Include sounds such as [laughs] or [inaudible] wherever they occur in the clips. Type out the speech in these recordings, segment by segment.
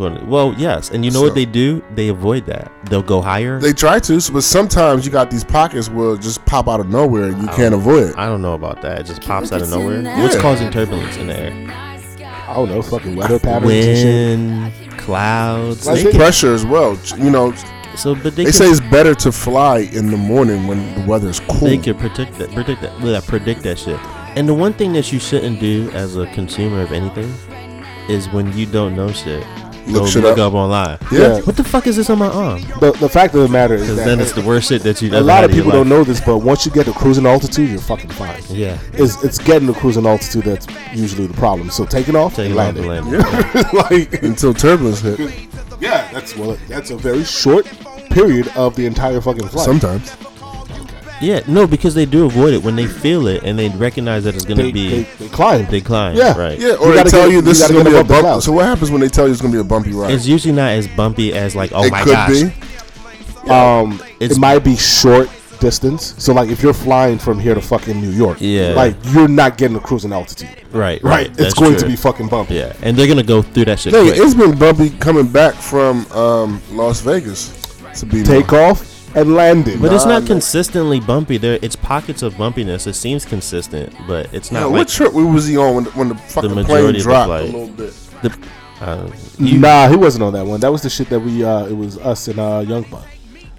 Well, yes, and you know So- what they do? They avoid that. They'll go higher. They try to, but sometimes you got these pockets where it just pop out of nowhere and you can't avoid it. I don't know about that. It just pops out of nowhere. What's Yeah. causing turbulence in the air? I don't know, fucking weather patterns. Wind, clouds. Like They they- can- Pressure as well. You know, so, but they, they can, say it's better to fly in the morning when the weather's cool. they can predict that. Predict that. yeah, Predict that shit. And the one thing that you shouldn't do as a consumer of anything is when you don't know shit. Look go shit look up. up online. Yeah. What the fuck is this on my arm? The, the fact of the matter is Because that then it's the worst shit that you. a lot of people don't know this, but once you get to cruising altitude, you're fucking fine. Yeah. It's, it's getting to cruising altitude that's usually the problem. So taking off, Taking and off landing. and landing. [laughs] like, until turbulence hit. yeah, that's well, that's a very short period of the entire fucking flight. Sometimes. Yeah, no, because they do avoid it when they feel it and they recognize that it's gonna be they, they climb. they climb. Yeah. right. Yeah, You or they tell get- you this you is gonna be a above the bump. clouds. So what happens when they tell you it's gonna be a bumpy ride? It's usually not as bumpy as like, oh it my could gosh. be. Um, It's- it might be short distance. So like if you're flying from here to fucking New York, Yeah. like you're not getting a cruising altitude. Right, right. Right. That's it's going to be fucking bumpy. Yeah, and they're gonna go through that shit. No, quick. it's been bumpy coming back from um, Las Vegas to be Take off and landing. But it's not man. consistently bumpy. There, it's pockets of bumpiness. It seems consistent, but it's not Now, like what trip we was he on when the, when the fucking majority plane of the dropped a flight. little bit? the. Uh, you, nah, he wasn't on that one. That was the shit that we. uh It was us and uh Young Buck.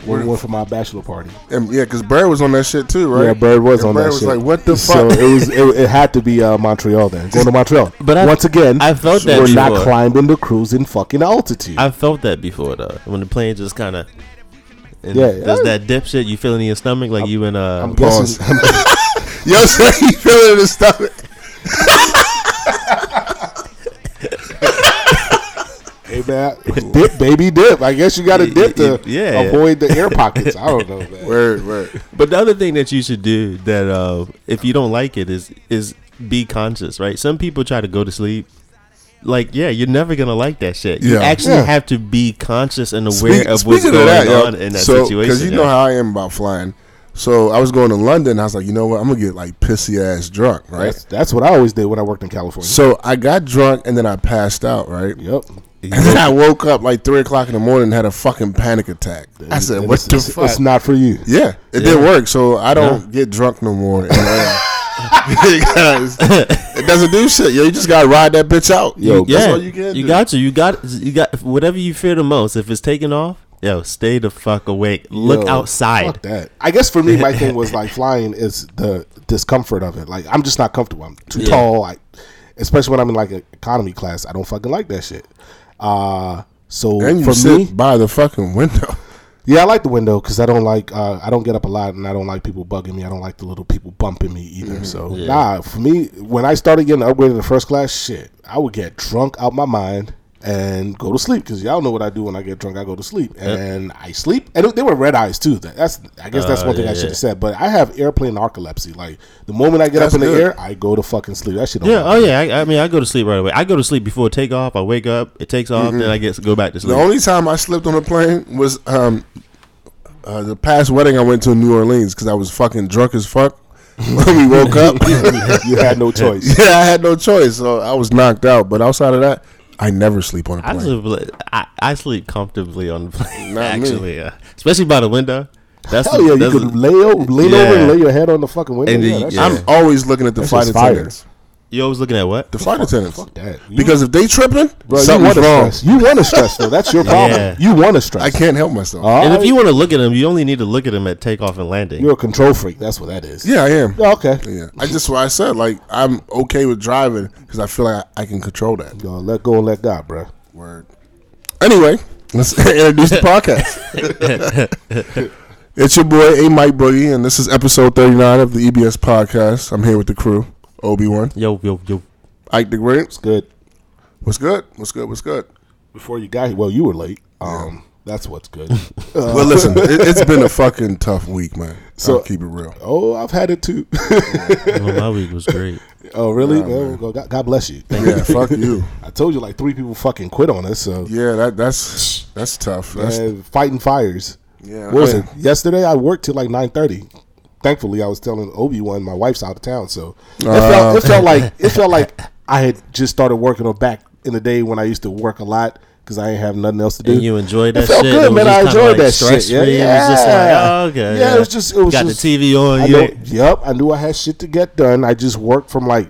When we went for my bachelor party. And yeah, because Bird was on that shit too, right? Yeah, Bird was And on Bird that was shit. like, "What the fuck?" So fuck?" it was. It, it had to be uh, Montreal then. Going to Montreal. [laughs] But I- once again, I felt that we're not before. climbing the cruising fucking altitude. I've felt that before though. When the plane just kind of. Yeah, Does yeah. that dip shit you feel in your stomach like you in uh I'm Pause. guessing. Yo, say he feeling in his stomach. [laughs] hey man, dip, baby, dip. I guess you got to dip to Yeah. avoid the air pockets. I don't know, man. Word, word. But the other thing that you should do that uh, if you don't like it is is be conscious, right? Some people try to go to sleep. Like, yeah, you're never gonna like that shit. You Yeah. actually Yeah. have to be conscious and aware Speak- of what's going of that, yo, on in that so, situation. you yeah. know how I am about flying. So I was going to London. I was like, you know what? I'm gonna get like pissy ass drunk, right? That's, that's what I always did when I worked in California. So I got drunk and then I passed out, right? yep. And then I woke up like three o'clock in the morning and had a fucking panic attack. I said, And "What the it's, fuck?" It's not for you. yeah, it didn't work. So I don't get drunk no more. Uh, And, because it doesn't do shit. Yo, you just gotta ride that bitch out. Yo, that's yeah, all you can. do. got to. You got you got whatever you fear the most. If it's taking off, yo, stay the fuck awake. Look Yo, outside. Fuck that. I guess for me, my [laughs] thing was like flying is the discomfort of it. Like I'm just not comfortable. I'm too Yeah. tall. I, especially when I'm in like an economy class, I don't fucking like that shit. Uh so And you for sit me, by the fucking window. Yeah, I like the window because I don't like uh, I don't get up a lot and I don't like people bugging me. I don't like the little people bumping me either. Mm-hmm. So Yeah. nah, for me, when I started getting upgraded to first class, shit, I would get drunk out my mind and go to sleep because y'all know what I do when I get drunk. I go to sleep and I sleep, and they were red eyes too. That's I guess that's Uh, one thing I yeah, should yeah. have said. But I have airplane narcolepsy. Like the moment I get That's up in the air, I go to fucking sleep. That shit. Don't Yeah, oh me. yeah. I, I mean, I go to sleep right away. I go to sleep before takeoff. I wake up, it takes off, then I get to go back to sleep. The only time I slept on a plane was um, uh, the past wedding I went to in New Orleans because I was fucking drunk as fuck [laughs] when we woke up. [laughs] you had no [laughs] choice. yeah, I had no choice, so I was knocked out. But outside of that, I never sleep on a plane. sleep, I, I sleep comfortably on the plane. Not me. actually, yeah. especially by the window. That's Hell yeah, you that's could lay o- lean Yeah. over and lay your head on the fucking window. And yeah, the- yeah. I'm always looking at the That's flight just fire. attendants. You always looking at what? The flight attendants. Fuck that. You- Because if they tripping, Bro, you something's want to wrong. stress. You want to stress though. That's your [laughs] problem. Yeah. You want to stress. I can't help myself. All And if right. you want to look at them, you only need to look at them at takeoff and landing. you're a control freak. That's what that is. yeah, I am. Yeah, okay. Yeah, I just what I said. Like I'm okay with driving because I feel like I, I can control that. Go on, let go and let God, bro. Word. Anyway, let's [laughs] introduce the podcast. [laughs] it's your boy A Mike Boogie, and this is episode 39 of the EBS podcast. I'm here with the crew. Obi Wan, yo, yo, yo. Ike the Great. It's good. What's good? What's good? What's good? Before you got here, well, you were late. Um, that's what's good. [laughs] well, listen, it, it's been a fucking tough week, man. So So- I'll keep it real. oh, I've had it too. [laughs] Well, my week was great. [laughs] oh, really? Well, go- God, God bless you. Thank Yeah, you. fuck you. I told you like three people fucking quit on us. So Yeah, that that's that's tough. That's uh, fighting fires. yeah. What was it? Yesterday I worked till like nine thirty. Thankfully, I was telling Obi Wan my wife's out of town, so it, felt, it felt like it felt like I had just started working or back in the day when I used to work a lot because I ain't have nothing else to do. And you enjoyed that It felt shit. good, It man. I enjoyed like that shit. Yeah, stress-free. It was just like, oh, okay. Yeah, it was just- it was got just- the TV on. I know, yep, I knew I had shit to get done. I just worked from like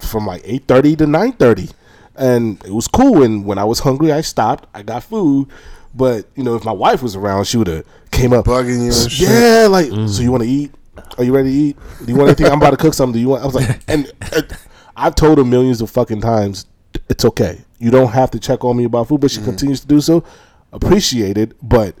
from like eight thirty to nine thirty, and it was cool. And when I was hungry, I stopped. I got food, but you know, if my wife was around, she would have came up Bugging you and shit. Yeah, like, mm. so you want to eat? Are you ready to eat? Do you want anything? I'm about to cook something. Do you want? I was like, [laughs] and, and I've told her millions of fucking times, it's okay. You don't have to check on me about food, but she mm. continues to do so. Appreciate it, but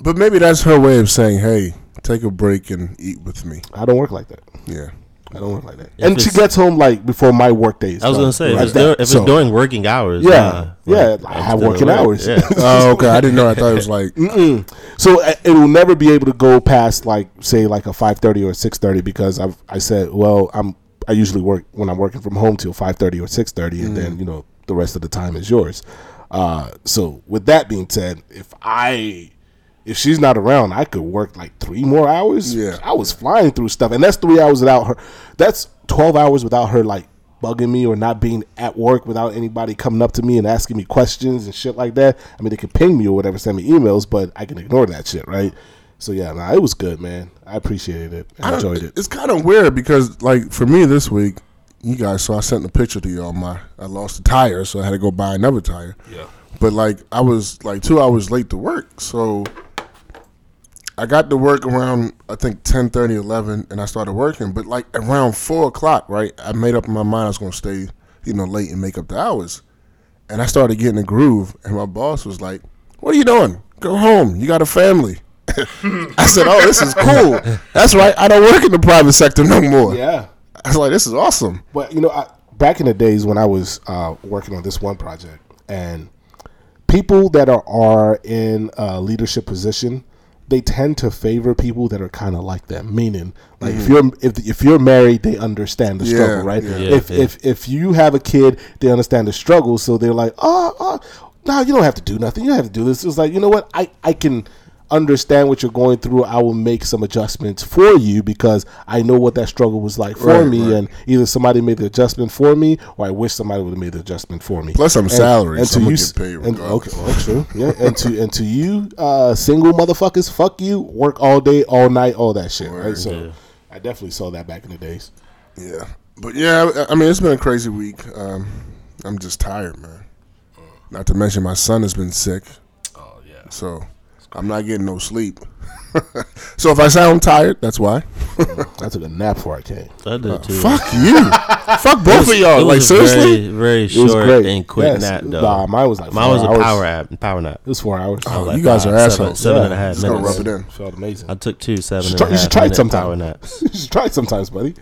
But maybe that's her way of saying, "Hey, take a break and eat with me." I don't work like that. Yeah. I don't work like that. If and she gets home like before my work days. I was gonna say if, like it's, that. dur- if it's during working hours. Yeah, nah, yeah, like, I I'm have working work. hours. Yeah. [laughs] Oh, okay. I didn't know. I thought it was like [laughs] So uh, it will never be able to go past like say like a five thirty or six thirty because I've I said well I'm I usually work when I'm working from home till five thirty or six thirty and then you know the rest of the time is yours. Uh, so with that being said, if I if she's not around, I could work like three more hours. Yeah. I was flying through stuff, and that's three hours without her. That's twelve hours without her like bugging me or not being at work without anybody coming up to me and asking me questions and shit like that. I mean, they could ping me or whatever, send me emails, but I can ignore that shit, right? So yeah, nah, it was good, man. I appreciated it. I, I enjoyed it. It's kind of weird because, like, for me this week, you guys saw I sent a picture to you on my. I lost a tire, so I had to go buy another tire. Yeah. But like, I was like two hours late to work, so I got to work around I think 10, 11, and I started working. But like around four o'clock, right? I made up my mind I was gonna stay, you know, late and make up the hours. And I started getting a groove, and my boss was like, "What are you doing? Go home. You got a family." [laughs] I said, "Oh, this is cool. That's right. I don't work in the private sector no more." Yeah. I was like, "This is awesome." But you know, I, back in the days when I was uh, working on this one project, and people that are, are in a leadership position, they tend to favor people that are kind of like them. Meaning, like if mm-hmm. you're if if you're married, they understand the struggle, Yeah, right? yeah. Yeah, if yeah. if if you have a kid, they understand the struggle, so they're like, ah, ah, oh, oh no, you don't have to do nothing. You don't have to do this. It's like you know what, I I can understand what you're going through. I will make some adjustments for you because I know what that struggle was like for Right, me, right. and either somebody made the adjustment for me, or I wish somebody would have made the adjustment for me. Plus, I'm And- salary, so I'm gonna s- get paid and- okay, well, true. Yeah, and to and to you, uh, single motherfuckers, fuck you. Work all day, all night, all that shit. Right. So, Yeah. I definitely saw that back in the days. Yeah, but yeah, I I mean, it's been a crazy week. Um, I'm just tired, man. Not to mention my son has been sick, Oh yeah. so I'm not getting no sleep. [laughs] so if I sound tired, that's why. [laughs] I took a nap before I came. I did uh, too. Fuck you. Fuck both of y'all. Like was seriously. very, very It was short great. and quick Yes. nap though. Nah, mine was like Mine was a hours. power app, power nap. It was four hours. Oh, Like you guys are five, seven- assholes. Seven Yeah. and a half Just gonna minutes. rub it in. Felt amazing. I took two seven You and should try- a you should try it minute sometime. power [laughs] naps. you should try it sometimes, buddy.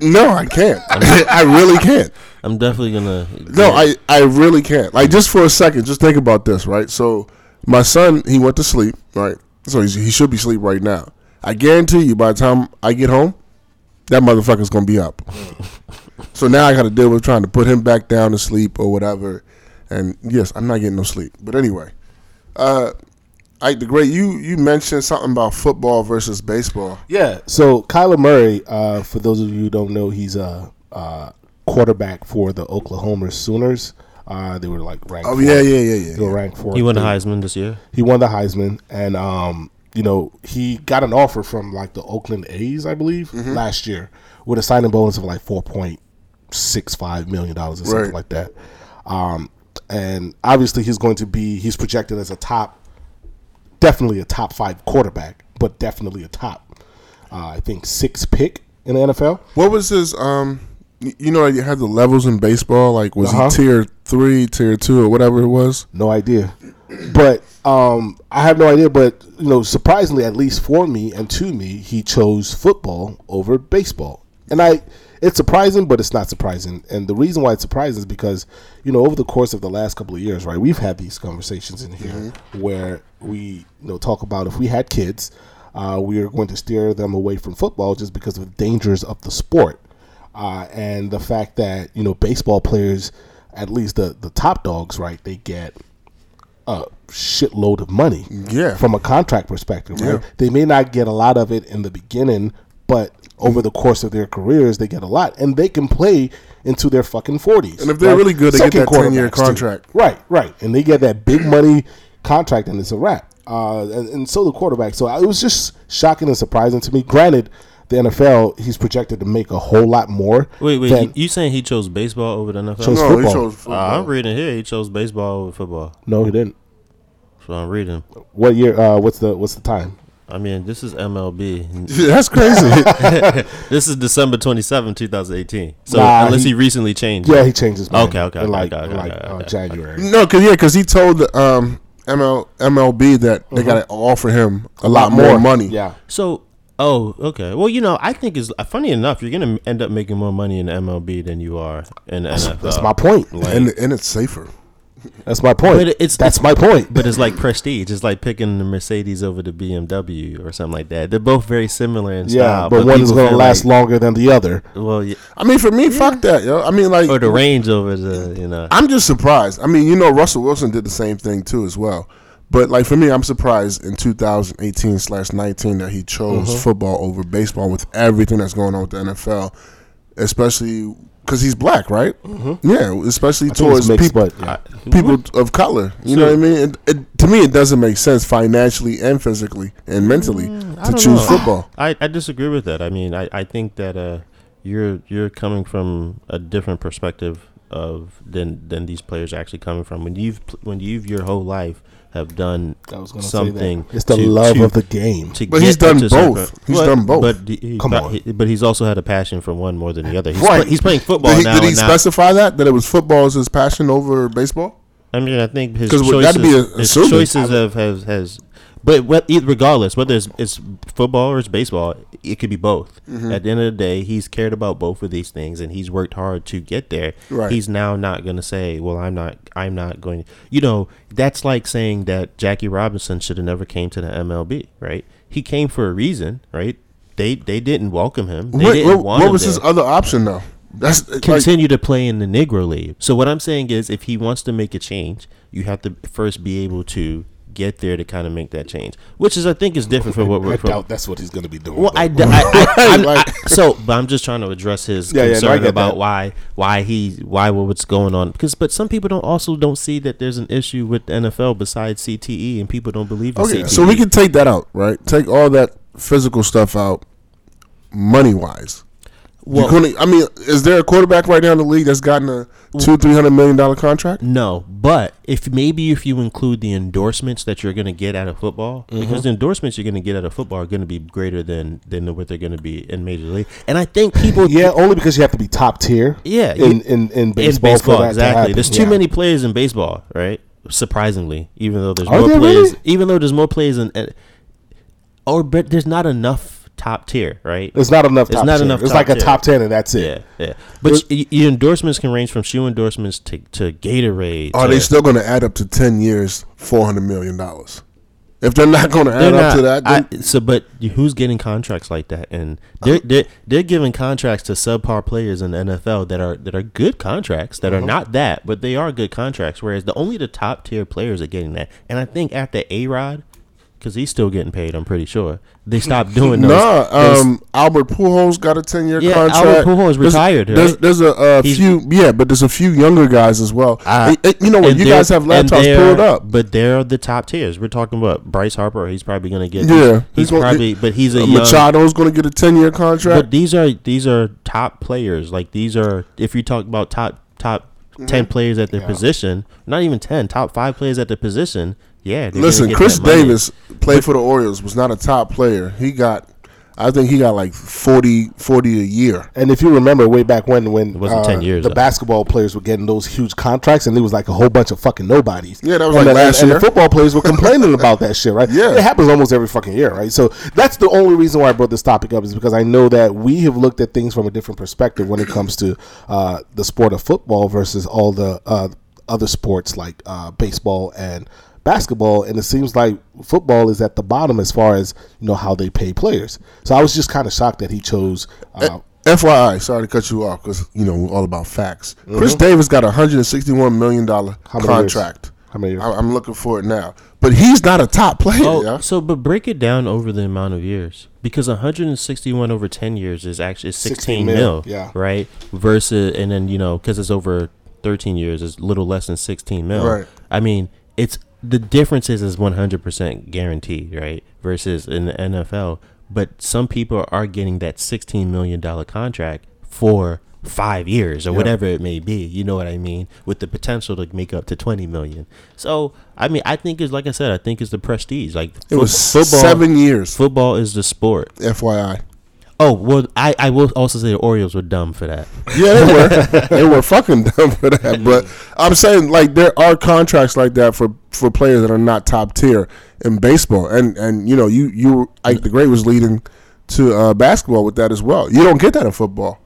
No, I can't. I really can't. I'm definitely gonna. No, I, I really can't. Like just for a second, just think about this, right? So my son, he went to sleep, right? So he's, he should be asleep right now. I guarantee you, by the time I get home, that motherfucker's gonna be up. [laughs] so now I got to deal with trying to put him back down to sleep or whatever. And yes, I'm not getting no sleep. But anyway, uh, Ike the great you you mentioned something about football versus baseball. Yeah. So Kyler Murray, uh, for those of you who don't know, he's a, uh quarterback for the Oklahoma Sooners. Uh, they were like ranked. Oh fourth. yeah, yeah, yeah, yeah. They were yeah. ranked fourth. He won the Heisman this year. He won the Heisman, and um, you know, he got an offer from like the Oakland A's, I believe, Mm-hmm. last year, with a signing bonus of like four point six five million dollars or something Right. like that. Um, and obviously, he's going to be he's projected as a top, definitely a top five quarterback, but definitely a top, uh, I think six pick in the NFL. What was his um? You know, you had the levels in baseball. Like, was Uh-huh. he tier three, tier two, or whatever it was? No idea. But um, I have no idea. But you know, surprisingly, at least for me and to me, he chose football over baseball. And I, it's surprising, but it's not surprising. And the reason why it's surprising is because you know, over the course of the last couple of years, right, we've had these conversations in here where we you know talk about if we had kids, uh, we are going to steer them away from football just because of the dangers of the sport. Uh, and the fact that you know baseball players, at least the the top dogs, right? They get a shitload of money. Yeah. From a contract perspective, right? Yeah. They may not get a lot of it in the beginning, but over the course of their careers, they get a lot, and they can play into their fucking forties. And if they're really good, they get that 10-year quarterbacks, too. contract. Right, right, and they get that big money contract, and it's a wrap. Uh, and, and so the quarterback. So it was just shocking and surprising to me. Granted, the NFL he's projected to make a whole lot more. Wait, wait. than- you saying he chose baseball over the NFL? Chose No, football. he chose Uh. I'm reading here. He chose baseball over football. no, he didn't. So I'm reading. What year? Uh, what's the what's the time? I mean, this is MLB. [laughs] That's crazy. [laughs] this is December 27, 2018. So Nah, unless he, he- recently changed. Yeah, he changed his mind. Okay, okay, in okay, like, okay, okay, like okay, uh, okay. January. no, cause yeah, cause he told the um, ML, MLB that they got to offer him a lot more money. Yeah, So, oh, okay. Well, you know, I think it's uh, funny enough. You're gonna end up making more money in MLB than you are in the NFL. that's my point. Like, and and it's safer. That's my point. But it's- that's it's- my point. but it's like prestige. It's like picking the Mercedes over the BMW or something like that. They're both very similar in yeah, style. but one is going to last like- longer than the other. Well, yeah, I mean, for me, fuck that, yo. I mean, like, or the range over the you know. I'm just surprised. I mean, you know, Russell Wilson did the same thing too, as well. But like for me, I'm surprised in 2018 slash 19 that he chose Mm-hmm. football over baseball with everything that's going on with the NFL, especially because he's black, right? Yeah, especially Mm-hmm. I towards mixed, people but yeah. people of color. You know what I mean? It, it, to me, it doesn't make sense financially and physically and mentally Mm, to choose know. football. I, I disagree with that. I mean, I, I think that uh, you're you're coming from a different perspective of than than these players are actually coming from. When you've when you've your whole life have done I was going to say something. It's the to- love to- of the game. to But he's done into certain- both. He's But- done both. But he, he- Come on. he- but he's also had a passion for one more than the other. He's, Right. play- he's playing football Did he, now. did he and now specify that that it was football is his passion over baseball? I mean, I think his we choices, be a- his assuming. choices have has has. But what, regardless, whether it's, it's football or it's baseball, it could be both. Mm-hmm. At the end of the day, he's cared about both of these things, and he's worked hard to get there. Right. He's now not going to say, "Well, I'm not. I'm not going." You know, that's like saying that Jackie Robinson should have never came to the MLB. Right? He came for a reason. Right? They they didn't welcome him. They What, didn't what, want what was there his other option though? That's like, continue to play in the Negro League. So what I'm saying is, if he wants to make a change, you have to first be able to get there to kind of make that change, which is I think is different from what we're. From, doubt that's what he's going to be doing. well, I, though. I, I, [laughs] I'm- Like- I- so, but I'm just trying to address his Yeah, yeah, no, concern about that. why why he why what's going on because but some people don't also don't see that there's an issue with the NFL besides CTE and people don't believe in. Oh, okay, CTE. so we can take that out, right? Take all that physical stuff out, money wise. Well. I mean, is there a quarterback right now in the league that's gotten a two, three hundred million dollar contract? No, but if maybe if you include the endorsements that you're going to get out of football, Mm-hmm. because the endorsements you're going to get out of football are going to be greater than than what they're going to be in major league. And I think people, yeah, only because you have to be top tier. Yeah, in in, in in baseball, baseball, to exactly. There's too Yeah. many players in baseball, right? Surprisingly, even though there's Are more players, really? even though there's more players in, uh, or but there's not enough top tier, right? It's not enough. It's top not tier. enough It's like a top ten, and that's it. Yeah, yeah. But y- your endorsements can range from shoe endorsements to to Gatorade. Are to, they still going to add up to ten years, four hundred million dollars? If they're not going to add They're up to that, then, I, so, but who's getting contracts like that? And they're they're they're giving contracts to subpar players in the NFL that are that are good contracts that Uh-huh. are not that, but they are good contracts. Whereas the only the top tier players are getting that. And I think after A Rod, because he's still getting paid, I'm pretty sure they stopped [laughs] doing those. nah. those- Um, Albert Pujols got a ten year Yeah, contract. Albert Pujols retired, There's, right? there's a, uh He's- few, yeah, but there's a few younger guys as well. And- and you know what? You guys have laptops pulled up. but they're the top tiers. We're talking about Bryce Harper. He's probably going to get. Yeah, he's, he's gonna- probably, but he's a Uh, young. Machado's going to get a ten year contract. But these are these are top players. Like these are if you talk about top top Mm-hmm. ten players at their position, not even ten, top five players at their position. Yeah, Listen, Chris. Davis played for the Orioles. Was not a top player. He got, I think he got like 40, 40 a year. And if you remember way back when, when it wasn't uh, 10 years, the though. basketball players were getting those huge contracts, and it was like a whole bunch of fucking nobodies. Yeah, that was and like the, last and, year. And the football players were complaining about that shit, right? [laughs] Yeah. it happens almost every fucking year, right? So that's the only reason why I brought this topic up is because I know that we have looked at things from a different perspective when it comes to uh, the sport of football versus all the uh, other sports like uh, baseball and basketball and it seems like football is at the bottom as far as you know how they pay players so i was just kind of shocked that he chose uh, FYI, sorry to cut you off because you know we're all about facts. Chris Davis got a hundred and sixty-one million dollar How many years? contract How many years? I, I'm looking for it now. But he's not a top player. Oh, yeah. so but break it down over the amount of years because 161 over 10 years is actually 16, 16 mil, mil, yeah. right? Versus and then you know because it's over 13 years, it's a little less than 16 mil. Right. I mean, it's the difference is is 100 percent guaranteed, right? Versus in the NFL, but some people are getting that 16 million dollar contract for five years or whatever it may be. You know what I mean? With the potential to make up to 20 million. So I mean, I think it's like I said, I think it's the prestige. Like It was fo- seven years. Football is the sport. FYI. Oh well, I, I will also say the Orioles were dumb for that. Yeah, they were. [laughs] they were fucking dumb for that. But I'm saying like there are contracts like that for for players that are not top tier in baseball. And and you know you you Ike the Great was leading to uh, basketball with that as well. You don't get that in football.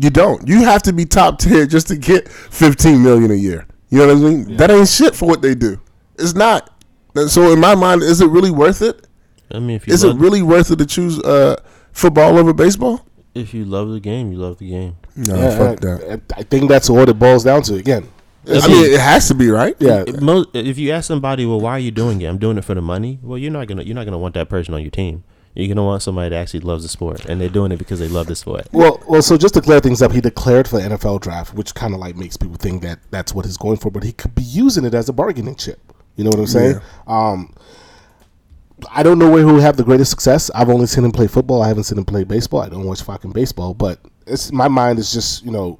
You don't. You have to be top tier just to get 15 million a year. You know what I mean? That ain't shit for what they do. It's not. And so in my mind, is it really worth it? I mean, if you Is it really worth it to choose uh, football over baseball? if you love the game, you love the game. No, Yeah, fuck I, that. I- I think that's what it boils down to. Again, I mean, it has to be right. yeah, If, if you ask somebody, well, why are you doing it? I'm doing it for the money. Well, you're not gonna you're not gonna want that person on your team. You're gonna want somebody that actually loves the sport, and they're doing it because they love the sport. Well, well. So just to clear things up, he declared for the NFL draft, which kind of like makes people think that that's what he's going for. But he could be using it as a bargaining chip. You know what I'm saying? Um, I don't know where he'll have the greatest success. I've only seen him play football. I haven't seen him play baseball. I don't watch fucking baseball. But it's my mind is just you know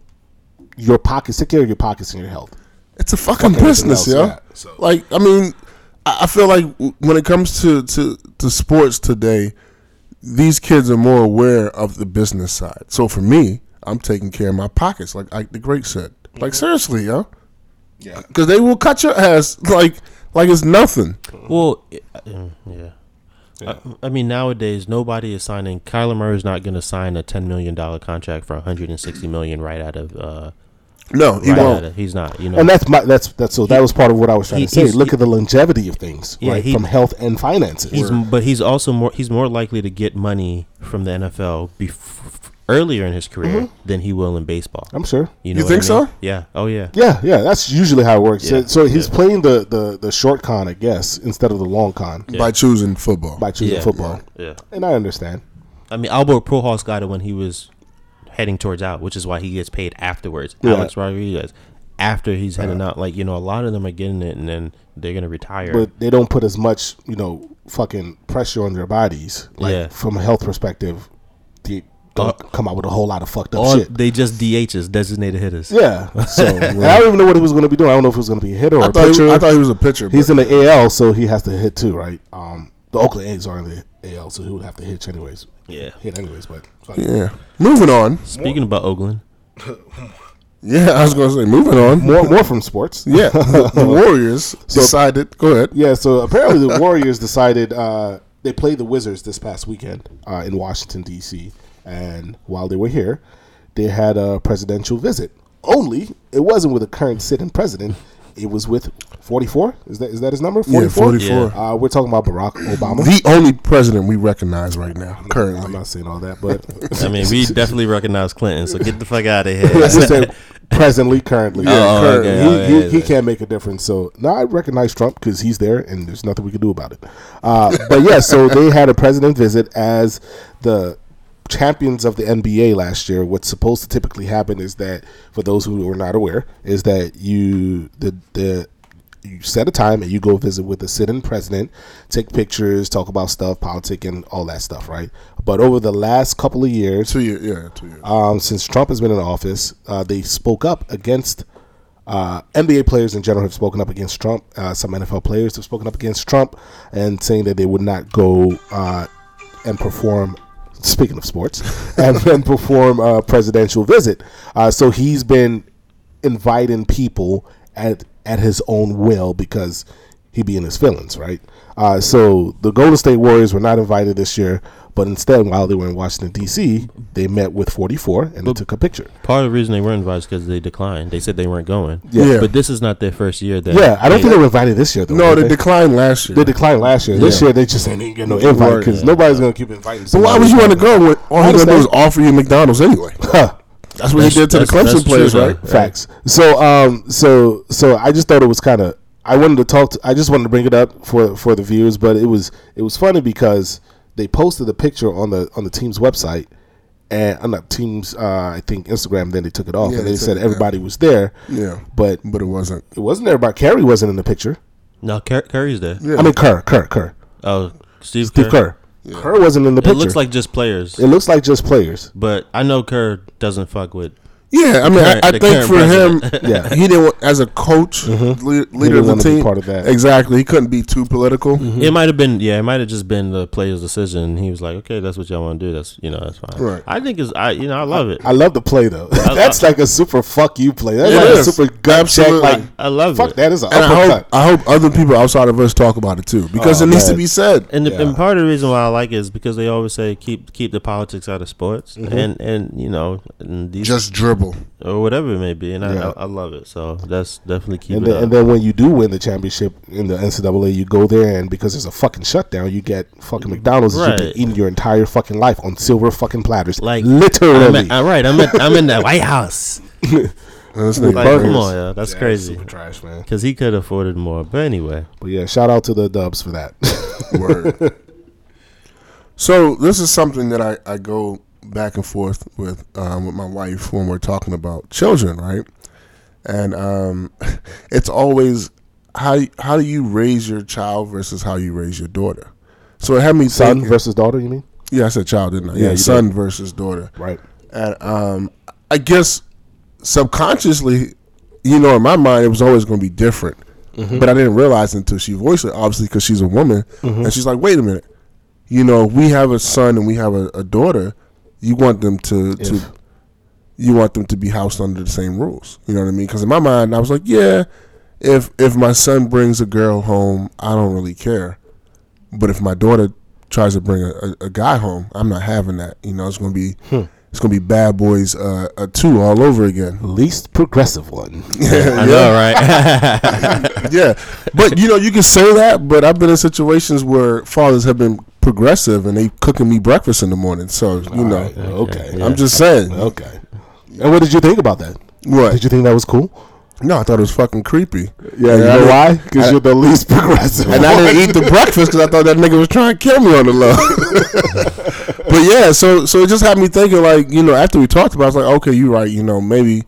your pockets. Take care of your pockets and your health. It's a fucking Fuck business, else, yo. yeah, so- Like, I mean, I feel like when it comes to, to, to sports today, these kids are more aware of the business side. So for me, I'm taking care of my pockets, like Ike the Great said. Like mm-hmm. seriously, yo, Yeah. because they will cut your ass [laughs] like like it's nothing. Well, it- uh, yeah. I, I mean, nowadays nobody is signing. Kyler Murray is not going to sign a ten million dollar contract for 160 million right out of. Uh, No, he right won't. of he's not. You know, And that's my that's that's so that was part of what I was trying he- to say. he's- Look at the longevity of things, Yeah, right? he- From health and finances. He's but he's also more he's more likely to get money from the NFL bef- earlier in his career mm-hmm. than he will in baseball. I'm sure. You, know You what I think so? Yeah. Oh yeah. Yeah, yeah, that's usually how it works. Yeah, So, so he's yeah. playing the, the, the short con, I guess, instead of the long con by choosing football. by choosing Yeah. football. Yeah. And I understand. I mean, Albert Pujols got it when he was heading towards out, which is why he gets paid afterwards. Yeah. Alex Rodriguez, after he's heading out, like you know, a lot of them are getting it, and then they're gonna retire. But they don't put as much, you know, fucking pressure on their bodies. Like, Yeah. from a health perspective, they don't Uh, come out with a whole lot of fucked up All shit. they just DHs, designated hitters. Yeah. [laughs] So, [laughs] and I don't even know what he was going to be doing. I don't know if he was going to be a hitter or I a thought, pitcher. he, I thought he was a pitcher. He's but- in the AL, so he has to hit too, right? Um, the Oakland A's are in the AL, so he would have to hit anyways. Yeah. Hit anyways, but fuck. yeah. Moving on. Speaking about Oakland, [laughs] Yeah, I was gonna say moving on. more more from sports. Yeah, the, the Warriors decided. Go ahead. Yeah, so apparently the Warriors decided uh, they played the Wizards this past weekend uh, in Washington D.C. And while they were here, they had a presidential visit. Only it wasn't with the current sitting president; it was with 44. Is that is that his number? Yeah, 44. Uh, we're talking about Barack Obama. The only president we recognize right now, Currently. I'm currently. not saying all that, but I mean, we [laughs] definitely recognize Clinton, so get the fuck out of here. [laughs] just said presently, currently. Oh, currently. okay. he, Oh, he, yeah, he can't make a difference. So now I recognize Trump because he's there, and there's nothing we can do about it. Uh, but yeah, so they had a president visit as the champions of the NBA last year. What's supposed to typically happen is that, for those who are not aware, is that you the the you set a time and you go visit with the sitting president, take pictures, talk about stuff, politics, and all that stuff, right? But over the last couple of years, Two years. Yeah, two years. um, since Trump has been in office, uh, they spoke up against uh, NBA players in general have spoken up against Trump. Uh, some NFL players have spoken up against Trump and saying that they would not go uh, and perform. Speaking of sports, and then perform a presidential visit. Uh, so he's been inviting people at at his own will because he be in his feelings, right? Uh, so the Golden State Warriors were not invited this year, but instead, while they were in Washington D.C., they met with 44 and they took a picture. Part of the reason they weren't invited is because they declined. They said they weren't going. Yeah. But this is not their first year. That Yeah, I don't they- think they were invited this year though. no, they they, declined last year. they declined last year. This year they just ain't get no invite Right. because nobody's gonna keep inviting. but why would you want to go when all I he's gonna do is offer you McDonald's anyway? [laughs] Huh. That's what That's- he did to the Clemson players, true, right? though. Facts. So, um, so, so I just thought it was kind of I wanted to talk. To, I just wanted to bring it up for for the viewers, but it was it was funny because they posted a picture on the on the team's website and on the team's uh, I think Instagram. Then they took it off Yeah, and they they took said everybody was there, Yeah, but but it wasn't. it wasn't everybody. Kerry wasn't in the picture. No, Cur- Curry's there. Yeah. I mean Kerr, Kerr, Kerr, Oh, Steve, Steve Kerr. Kerr. Kerr wasn't in the picture. It looks like just players, it looks like just players. but I know Kerr doesn't fuck with. Yeah, I mean, current- I, I think current for him. [laughs] Yeah. he didn't want, as a coach, leader, leader didn't of the wanna be team. part of that. Exactly, he couldn't be too political. It might have been, yeah, it might have just been the player's decision. He was like, okay, that's what y'all want to do. That's you know, that's fine. Right. I think it's, I you know, I love it. I love the play though. [laughs] That's like a super fuck you play. That's It like a super gut check. Like I love fuck it. that is an And I hope. I hope other people outside of us talk about it too, because Oh, it needs man. to be said. And, the, Yeah. and part of the reason why I like it is because they always say keep keep the politics out of sports, Mm-hmm. and and you know, and these Just dribble. Or whatever it may be, and Yeah. I, I, I love it. So that's definitely keep And it then, up. and then when you do win the championship in the NCAA, you go there and because there's a fucking shutdown, you get fucking McDonald's that you've been eating your entire fucking life on silver fucking platters. like literally. I'm at, all right, I'm at, I'm in the White House. [laughs] This nigga Like, come on, yeah, that's Yeah, crazy. Super trash, man. Because he could have afforded more. But anyway, But yeah, shout out to the Dubs for that. Word. [laughs] so this is something that I, I go back and forth with um, with my wife when we're talking about children, right? And um, [laughs] it's always how how do you raise your child versus how you raise your daughter. So it had me Son thinking- versus daughter, you mean? Yeah, I said child, didn't I? Yeah, Yeah, son versus daughter. Right. And um, I guess subconsciously, you know, in my mind, it was always going to be different. But I didn't realize until she voiced it, obviously, because she's a woman. And she's like, wait a minute. You know, we have a son and we have a, a daughter. You want them to, to you want them to be housed under the same rules. You know what I mean? Because in my mind, I was like, yeah, if if my son brings a girl home, I don't really care. But if my daughter tries to bring a, a, a guy home, I'm not having that. You know, it's gonna be it's gonna be Bad Boys uh, uh, two all over again. Least progressive one. [laughs] I know, right? [laughs] yeah, but you know, you can say that, but I've been in situations where fathers have been progressive and they cooking me breakfast in the morning. So you know, Alright, okay. Yeah. I'm just saying. Okay. And what did you think about that? What? Did you think that was cool? No, I thought it was fucking creepy. Yeah, you I know why? [laughs] Because you're the least [laughs] progressive. and I didn't eat the [laughs] breakfast because I thought that nigga was trying to kill me on the low. but yeah, so so it just had me thinking, like you know, after we talked about, it, I was like, okay, you're right. You know, maybe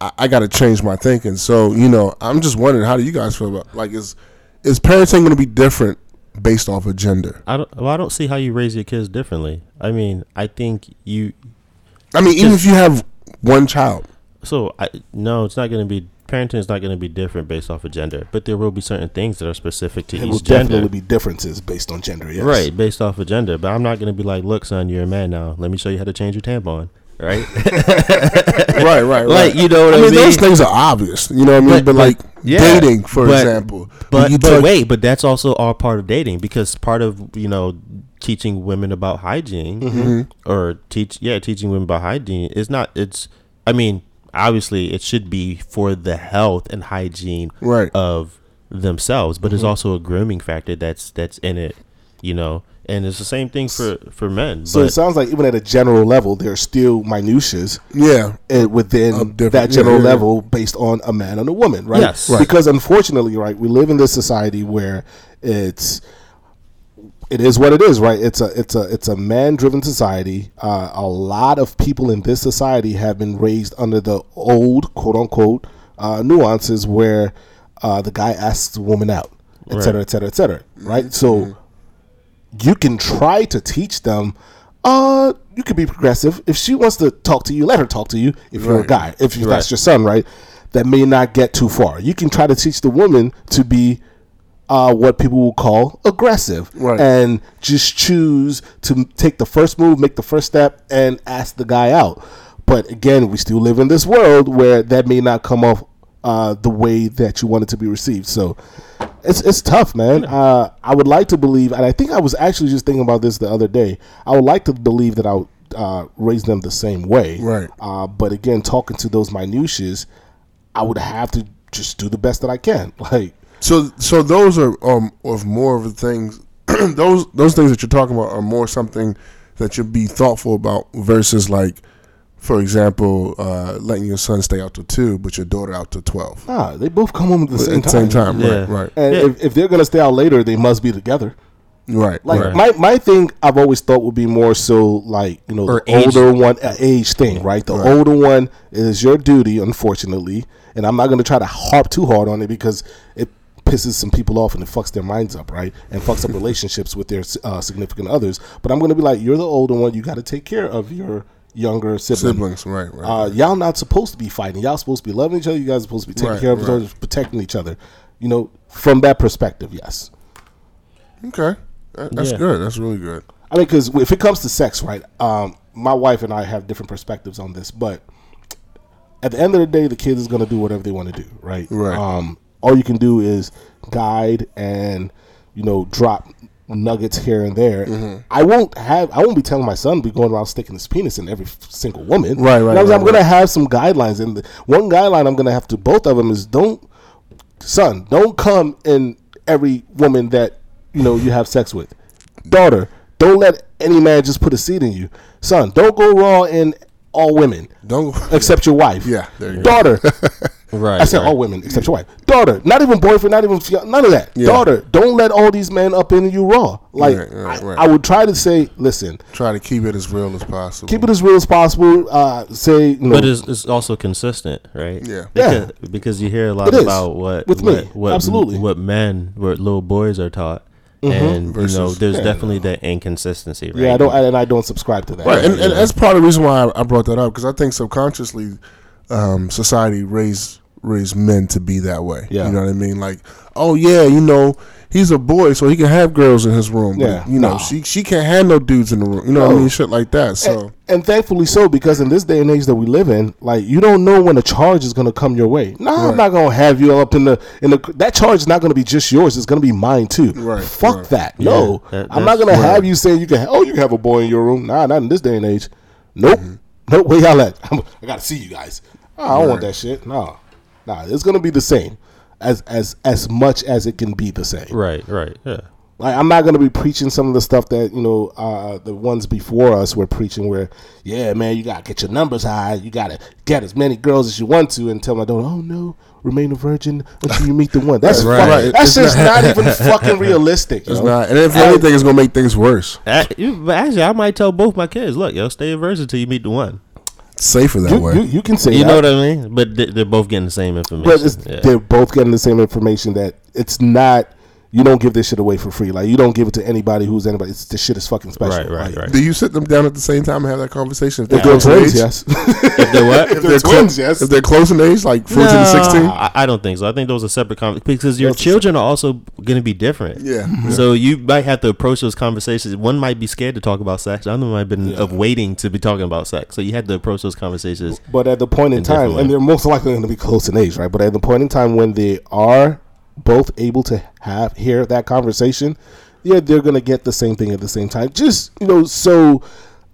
I, I got to change my thinking. So you know, I'm just wondering, how do you guys feel about like is is parenting going to be different based off of gender? I don't. Well, I don't see how you raise your kids differently. I mean, I think you. I mean, even if you have one child, So I no, it's not going to be parenting is not going to be different based off of gender, but there will be certain things that are specific to There will each gender. definitely be differences based on gender. Yes. Right, based off of gender. But I'm not going to be like, look, son, you're a man now. Let me show you how to change your tampon. [laughs] Right? right, right, Like, you know what I I mean, mean? those things are obvious. You know what I mean? But, But- but- like yeah, dating, for but- example, But you but talk- wait, but that's also all part of dating because part of you know teaching women about hygiene Mm-hmm. or teach yeah teaching women about hygiene is not it's I mean obviously it should be for the health and hygiene Right. of themselves but Mm-hmm. there's also a grooming factor that's that's in it you know and it's the same thing for for men So it sounds like even at a general level, there's still minutiae yeah, uh, within that general yeah, yeah. level based on a man and a woman, right? Yes. Right. Because unfortunately, right, we live in this society where it's it is what it is, right? It's a it's a it's a man driven society. Uh, a lot of people in this society have been raised under the old quote unquote uh, nuances where uh, the guy asks the woman out, et cetera, et cetera, et cetera. Right? So you can try to teach them uh you could be progressive. If she wants to talk to you let her talk to you if you're a guy. If you, that's your son right? That may not get too far. You can try to teach the woman to be uh, what people will call aggressive Right. and just choose to take the first move make the first step and ask the guy out. But again we still live in this world where that may not come off uh, the way that you want it to be received so it's it's tough, man. Uh, I would like to believe, and I think I was actually just thinking about this the other day. I would like to believe that I would uh, raise them the same way, Right. Uh, but again, talking to those minutiae, I would have to just do the best that I can. [laughs] Like, So so those are um of more of the things [clears throat] those those things that you're talking about are more something that you'll be thoughtful about versus like for example, uh, letting your son stay out till two, but your daughter out till twelve. Nah, they both come home at the same At the time. same time, Yeah. right, right, And Yeah. if, if they're gonna stay out later, they must be together. right, Like right. my my thing, I've always thought would be more so like you know Or the age. older one uh, age thing, right? The Right. older one is your duty, unfortunately, and I'm not going to try to harp too hard on it because it pisses some people off and it fucks their minds up, right? And fucks up [laughs] relationships with their uh, significant others. But I'm going to be like, you're the older one, you got to take care of your younger sibling. Siblings, right, right. Uh, y'all not supposed to be fighting. Y'all supposed to be loving each other. You guys are supposed to be taking Right, care of each right. other, protecting each other. You know, from that perspective, yes. okay, That- that's Yeah. good. That's really good. I mean, because if it comes to sex, right? Um, my wife and I have different perspectives on this, but at the end of the day, the kids is going to do whatever they want to do, right? Right. Um, all you can do is guide and you know drop nuggets here and there. Mm-hmm. I won't have. I won't be telling my son to be going around sticking his penis in every single woman. Right, right, I'm, right. I'm going to have some guidelines, and the, one guideline I'm going to have to both of them is don't, son, don't come in every woman that you know you have sex with. Daughter, don't let any man just put a seed in you. Son, don't go raw in all women Don't except your wife. Yeah, there you go. Daughter, [laughs] Right. I said right. all women except your wife. Daughter, not even boyfriend, not even fia- none of that. Yeah. Daughter, don't let all these men up in you raw. Like Right, right, I, right. I would try to say, listen, try to keep it as real as possible. keep it as real as possible. Uh, say, you know, But it's, it's also consistent, right? Yeah. Because, because you hear a lot It is. about what With what, me. what Absolutely. what men, what little boys are taught, and you know, there's Yeah. definitely that inconsistency, right? yeah, I don't, and I don't subscribe to that. Right, and, and that's part of the reason why I, I brought that up because I think subconsciously, um, society raised raised men to be that way. Yeah. you know what I mean. Like, oh yeah, you know, he's a boy, so he can have girls in his room. But, Yeah. you know, Nah. she she can't have no dudes in the room. You know what I mean? Shit like that. So and, and thankfully so, because in this day and age that we live in, like you don't know when a charge is going to come your way. No, I'm not going to have you up in the in the. That charge is not going to be just yours. It's going to be mine too. Right, Fuck right. that. No, that- I'm not going to right. have you saying you can. Oh, you can have a boy in your room. Nah, not in this day and age. Nope. Mm-hmm. Nope. Where y'all at? I'm, [laughs] I got to see you guys. Oh, I don't want that shit. No, nah. It's going to be the same as as as much as it can be the same. Right, right, yeah. Like I'm not gonna be preaching some of the stuff that you know uh, the ones before us were preaching. Where yeah, man, you gotta get your numbers high. You gotta get as many girls as you want to, and tell my daughter, oh no, remain a virgin until you meet the one. That's Right, fuck- right. That's It's just not, even fucking realistic. it's yo. not. And if anything, it's gonna make things worse. Uh, you- actually, I might tell both my kids, look, yo, stay a virgin until you meet the one. It's safer that You, way. you, you can say You that, know what I mean? But they- they're both getting the same information. but it's, yeah. they're both getting the same information that it's not. You don't give this shit away for free. Like you don't give it to anybody who's anybody. It's, this shit is fucking special. Right, right, Like, right. Do you sit them down at the same time and have that conversation? If they're If they're close in twins, age? yes. [laughs] if they're what? if they're clo- twins, yes. If they're close in age, like fourteen to sixteen. I, I don't think so. I think those are separate conversations because your Those are children are also going to be different. Yeah. Mm-hmm. So you might have to approach those conversations. One might be scared to talk about sex. The other might have been of waiting to be talking about sex. So you had to approach those conversations. But at the point in In time, and they're most likely going to be close in age, right? But at the point in time when they are both able to have hear that conversation, yeah, they're going to get the same thing at the same time. Just you know, so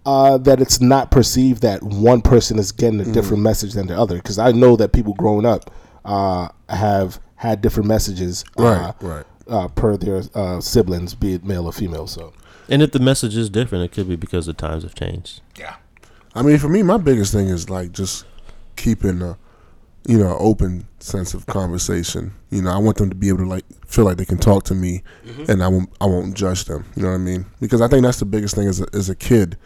uh, that it's not perceived that one person is getting a different message than the other. Because I know that people growing up uh, have had different messages, uh, Right, right. uh, per their uh, siblings, be it male or female. So And if the message is different, it could be because the times have changed. yeah, I mean, for me, my biggest thing is like just keeping a, you know, open sense of conversation. You know, I want them to be able to like feel like they can talk to me, mm-hmm. and I won't, I won't judge them. You know what I mean? Because I think that's the biggest thing as a, as a kid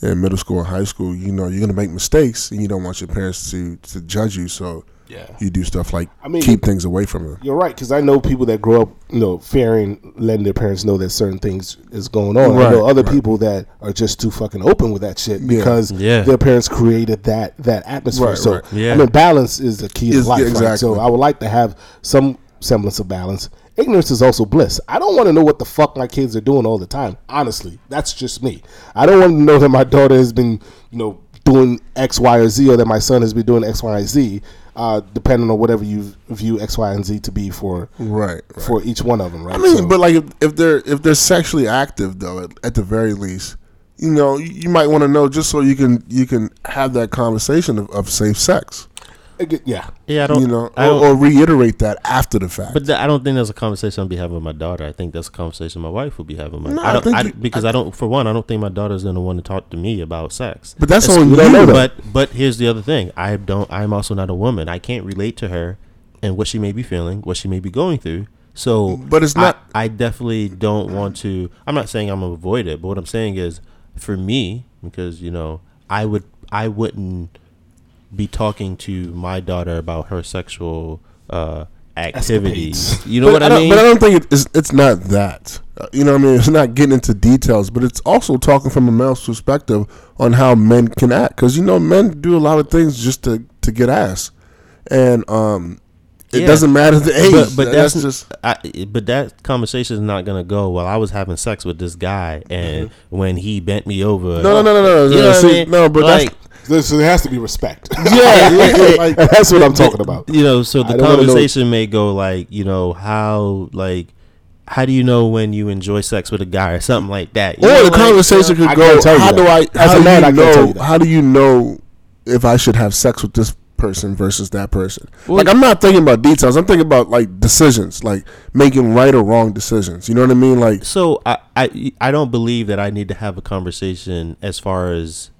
in middle school or high school. You know, you're gonna make mistakes, and you don't want your parents to to judge you. So yeah. you do stuff like I mean- keep things away from them. You're right, because I know people that grow up, you know, fearing letting their parents know that certain things is going on. I know other right. people that are just too fucking open with that shit because Yeah. their parents created that that atmosphere. Right, so right. Yeah. I mean, balance is the key Is- to life. yeah, Right? exactly. So I would like to have some semblance of balance. Ignorance is also bliss. I don't want to know what the fuck my kids are doing all the time. Honestly, that's just me. I don't want to know that my daughter has been, you know, doing X, Y, or Z, or that my son has been doing X, Y, and Z. Uh, depending on whatever you view X, Y, and Z to be for Right. right. for each one of them, right? I mean, So- but like if, if they're if they're sexually active though, at, at the very least, you know, you, you might want to know just so you can you can have that conversation of, of safe sex. Yeah. Yeah, I don't. you know, I or, don't, or reiterate that after the fact. but th- I don't think that's a conversation I'll be having with my daughter. I think that's a conversation my wife will be having. With my, No, I I don't, think I, you- because I, don't. For one, I don't think my daughter's gonna want to talk to me about sex. But that's on we don't know you. But but here's the other thing. I don't. I'm also not a woman. I can't relate to her and what she may be feeling, what she may be going through. So, But it's I- not- I, definitely don't want to. I'm not saying I'm gonna avoid it, but what I'm saying is, for me, because you know, I would. I wouldn't be talking to my daughter about her sexual uh, activities. You know But what I, don't- mean? But I don't think it- it's it's not that. Uh, You know what I mean? It's not getting into details, but it's also talking from a male's perspective on how men can act. Because you know, men do a lot of things just to to get ass, and um, it Yeah. doesn't matter the age. but, but that's, that's, just I, but that conversation is not gonna go. Well, I was having sex with this guy, and when he bent me over, Mm-hmm. no, no, no, no, no. You know no, what I see, mean? no, but like, that's So there has to be respect. [laughs] yeah, [laughs] yeah, like, That's what I'm talking about. you know, so the don't wanna know- conversation may go like, you know, how like. How do you know when you enjoy sex with a guy or something like that? You or know, the like, conversation I could go. tell you How that. do I? As how a do man, you I can't tell know? you that. How do you know if I should have sex with this person versus that person? Well- like I'm not thinking about details. I'm thinking about like decisions, like making right or wrong decisions. You know what I mean? Like So I, I I don't believe that I need to have a conversation as far as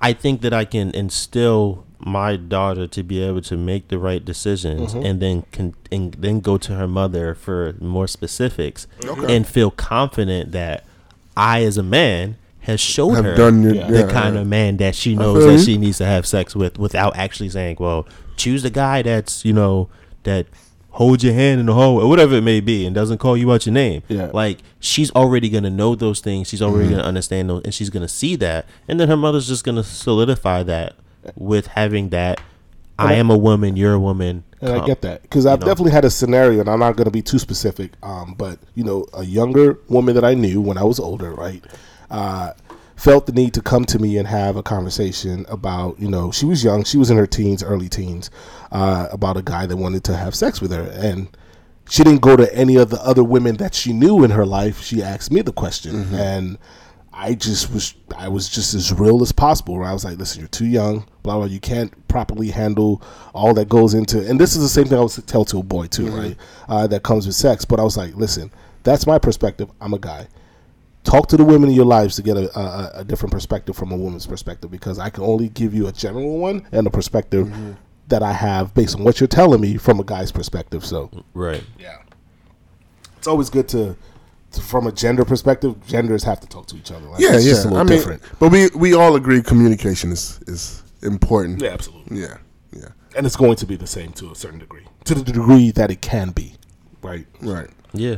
I think that I can instill my daughter to be able to make the right decisions Mm-hmm. and then can and then go to her mother for more specifics Okay. and feel confident that I as a man has showed have her done your Yeah. the yeah, kind yeah. of man that she knows that you. she needs to have sex with without actually saying, well, choose the guy that's, you know, that holds your hand in the hallway or whatever it may be and doesn't call you out your name. Yeah. Like she's already gonna know those things. She's already Mm-hmm. gonna understand those and she's gonna see that. And then her mother's just gonna solidify that with having that I am a woman, you're a woman. And I get that because I've know. definitely had a scenario, and I'm not going to be too specific. Um, but you know, a younger woman that I knew when I was older, right, uh, felt the need to come to me and have a conversation about, you know, she was young, she was in her teens, early teens, uh, about a guy that wanted to have sex with her, and she didn't go to any of the other women that she knew in her life. She asked me the question, and I just was I was just as real as possible. Where I was like, "Listen, you're too young. Blah blah. You can't properly handle all that goes into." And this is the same thing I was tell to a boy too, right? Uh, that comes with sex. But I was like, "Listen, that's my perspective. I'm a guy. Talk to the women in your lives to get a, a, a different perspective from a woman's perspective because I can only give you a general one and a perspective mm-hmm. that I have based on what you're telling me from a guy's perspective. So Right. yeah, it's always good to, to from a gender perspective. Genders have to talk to each other. Like, yeah, it's yeah. just a little I mean, different. but we we all agree communication is is important. Yeah, absolutely. yeah, yeah. And it's going to be the same to a certain degree, to the degree that it can be. Right. Right. Yeah.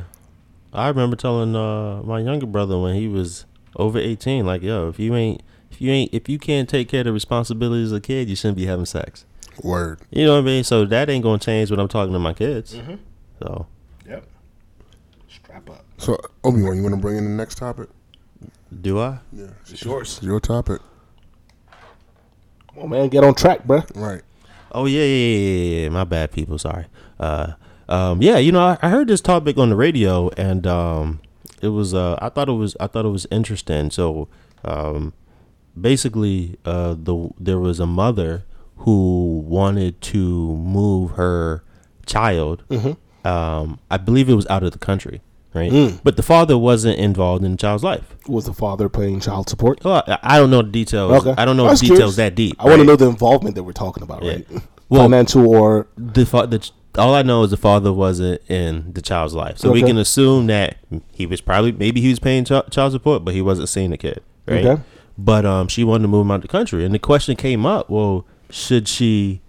I remember telling uh, my younger brother when he was over eighteen, like, yo, if you ain't if you ain't if you can't take care of the responsibilities of a kid, you shouldn't be having sex. Word. You know what I mean? So that ain't gonna change when I'm talking to my kids. Mm-hmm. So Yep. Strap up. So Obi Wan, you want to bring in the next topic? do I? Yeah, It's yours. your topic. Come on, man. Get on track, bruh. Right. Oh yeah, yeah, yeah, yeah, yeah. My bad, people. Sorry. Uh, um, yeah, you know, I, I heard this topic on the radio, and um, it was. Uh, I thought it was. I thought it was interesting. So, um, basically, uh, the there was a mother who wanted to move her child. Um, I believe it was out of the country, right? But the father wasn't involved in the child's life. Was the father paying child support? Well, I, I don't know the details. Okay. I don't know the details curious. that deep. I want to know the involvement that we're talking about, Yeah. right? Well- Financial or the, fa- the all I know is the father wasn't in the child's life, so we can assume that he was probably maybe he was paying ch- child support, but he wasn't seeing the kid, right? Okay. But um, she wanted to move him out of the country, and the question came up: Well, should she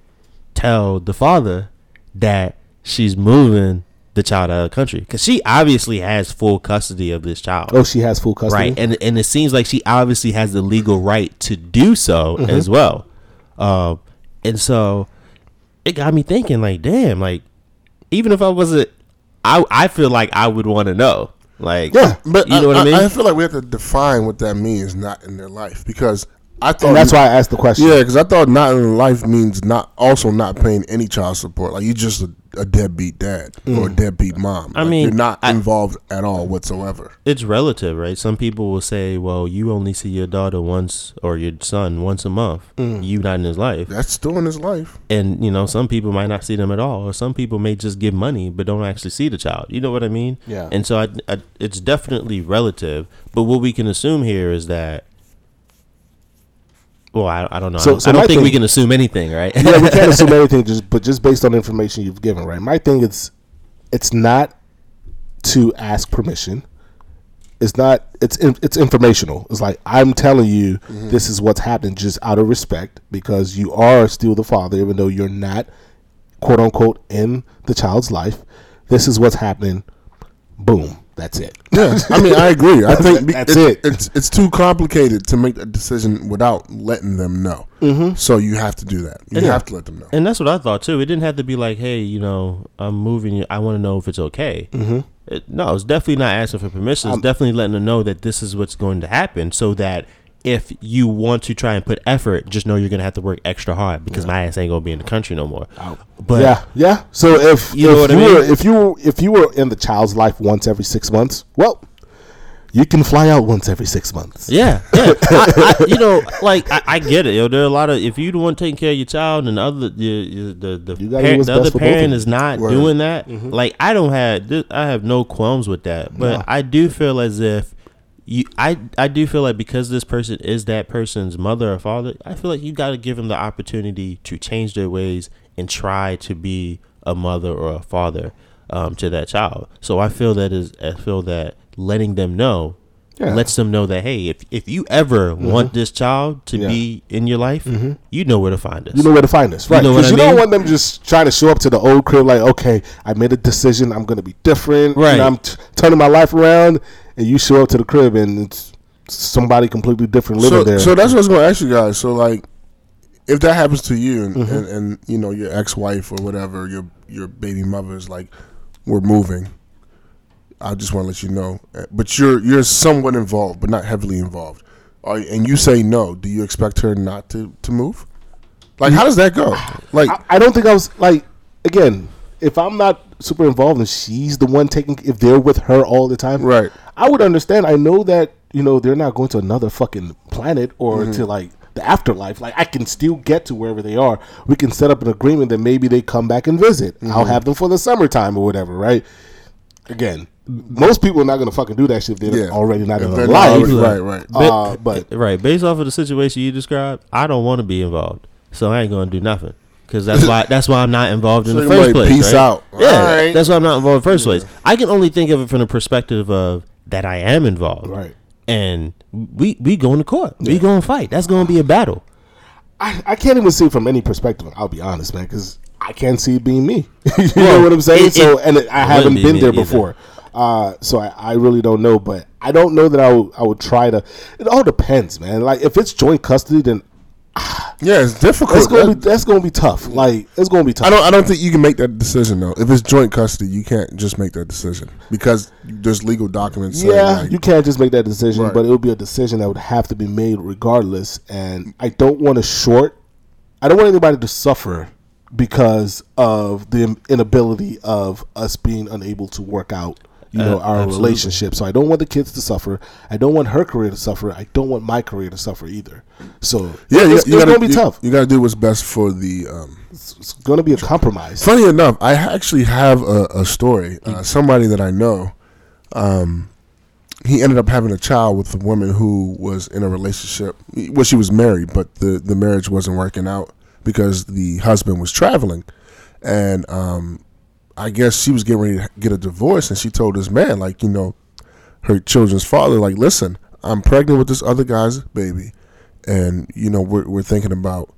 tell the father that she's moving the child out of the country? Because she obviously has full custody of this child, oh, she has full custody. right? And and it seems like she obviously has the legal right to do so Mm-hmm. as well. Um, and so it got me thinking, like, damn, like even if I wasn't, I I feel like I would want to know, like, Yeah, but you know what I, mean? I feel like we have to define what that means, not in their life, because I thought And that's why I asked the question. Yeah, because I thought not in life means not also not paying any child support. Like you're just a, a deadbeat dad or a mm. deadbeat mom. I Like, mean, you're not I- involved at all whatsoever. it's relative, right? Some people will say, "Well, you only see your daughter once or your son once a month. Mm. You not in his life." That's still in his life. and you know some people might not see them at all or some people may just give money but don't actually see the child you know what i mean Yeah. and so I, I, it's definitely relative but what we can assume here is that well i, I don't know So- i don't, so I don't my think we can assume anything right yeah, we can't [laughs] assume anything, just but just based on the information you've given, right? My thing is, it's not to ask permission. It's not. It's it's informational. It's like I'm telling you, Mm-hmm. this is what's happening, just out of respect, because you are still the father, even though you're not, quote unquote, in the child's life. This is what's happening. Boom. That's it. Yeah, I mean, I agree. I think be- That's it. It's it's too complicated to make that decision without letting them know. Mm-hmm. So you have to do that. You Yeah. have to let them know. and that's what i thought too it didn't have to be like hey you know i'm moving i want to know if it's okay mm-hmm. it, no it's definitely not asking for permission it's definitely letting them know that this is what's going to happen so that if you want to try and put effort, just know you're gonna have to work extra hard because my ass ain't gonna be in the country no more. Oh. But yeah, yeah. So if You if know what I you were mean? if you were if you were in the child's life once every six months, well, you can fly out once every six months. Yeah, yeah. [laughs] I, I, you know, like I, I get it. Yo, there are a lot of if you the one taking care of your child and the other the the the, You parent, the other for both of parent is not Word. doing that. Mm-hmm. Like I don't have this, I have no qualms with that, but No. I do feel as if you I I do feel like because this person is that person's mother or father, I feel like you got to give them the opportunity to change their ways and try to be a mother or a father um, to that child. So I feel that is I feel that letting them know Yeah. lets them know that hey, if if you ever want this child to Yeah. be in your life, you know where to find us. You know where to find us, right? know what Because you, mean? don't want them just trying to show up to the old crib like, okay, I made a decision, I'm gonna be different, Right. And I'm t- turning my life around, and you show up to the crib and it's somebody completely different living So, there. so that's what I was going to ask you guys. So, like, if that happens to you and, Mm-hmm. and, and you know your ex-wife or whatever, your your baby mother is like, we're moving. I just want to let you know, Uh, but you're you're somewhat involved, but not heavily involved. Are, and you say no. Do you expect her not to to move? Like, how does that go? Like, I, I don't think I was like again. If I'm not super involved and she's the one taking, if they're with her all the time, Right. I would understand. I know that you know they're not going to another fucking planet or Mm-hmm. to like the afterlife. Like I can still get to wherever they are. We can set up an agreement that maybe they come back and visit. I'll Mm-hmm. have them for the summertime or whatever. Right. Again, most people are not going to fucking do that shit if they're yeah, already not If in they're their life. already- right, right. Uh, but right, based off of the situation you described, I don't want to be involved, so I ain't gonna do nothing. Because that's why that's why I'm not involved in So the first like, place. peace right? out. Yeah, Alright. that's why I'm not involved in the first place. I can only think of it from the perspective of that I am involved. Right. And we we going to court. We going to fight. That's going to be a battle. I, I can't even see it from any perspective. I'll be honest, man, because I can't see it being me. [laughs] you know what I'm saying? it- so, and it, I haven't be been there before, uh, so I, I really don't know. But I don't know that I would, I would try to. It all depends, man. Like if it's joint custody, then [sighs] yeah, it's difficult. that's gonna be that's gonna be tough. Like it's gonna be tough. I don't. I don't think you can make that decision though. If it's joint custody, you can't just make that decision because there's legal documents. saying, Yeah, like- you can't just make that decision, Right. but it would be a decision that would have to be made regardless. And I don't want to short. I don't want anybody to suffer because of the inability of us being unable to work out, you know, Uh, our absolutely. relationship. So I don't want the kids to suffer. I don't want her career to suffer. I don't want my career to suffer either. So yeah, it's, you it's gotta, gonna be you, tough. You got to do what's best for the. Um, It's, it's gonna be a compromise. funny enough, I actually have a, a story. Uh, somebody that I know, um, he ended up having a child with a woman who was in a relationship. Well, she was married, but the the marriage wasn't working out because the husband was traveling, and um, I guess she was getting ready to get a divorce, and she told this man, like, you know, her children's father, like, listen, I'm pregnant with this other guy's baby, and you know, we're we're thinking about,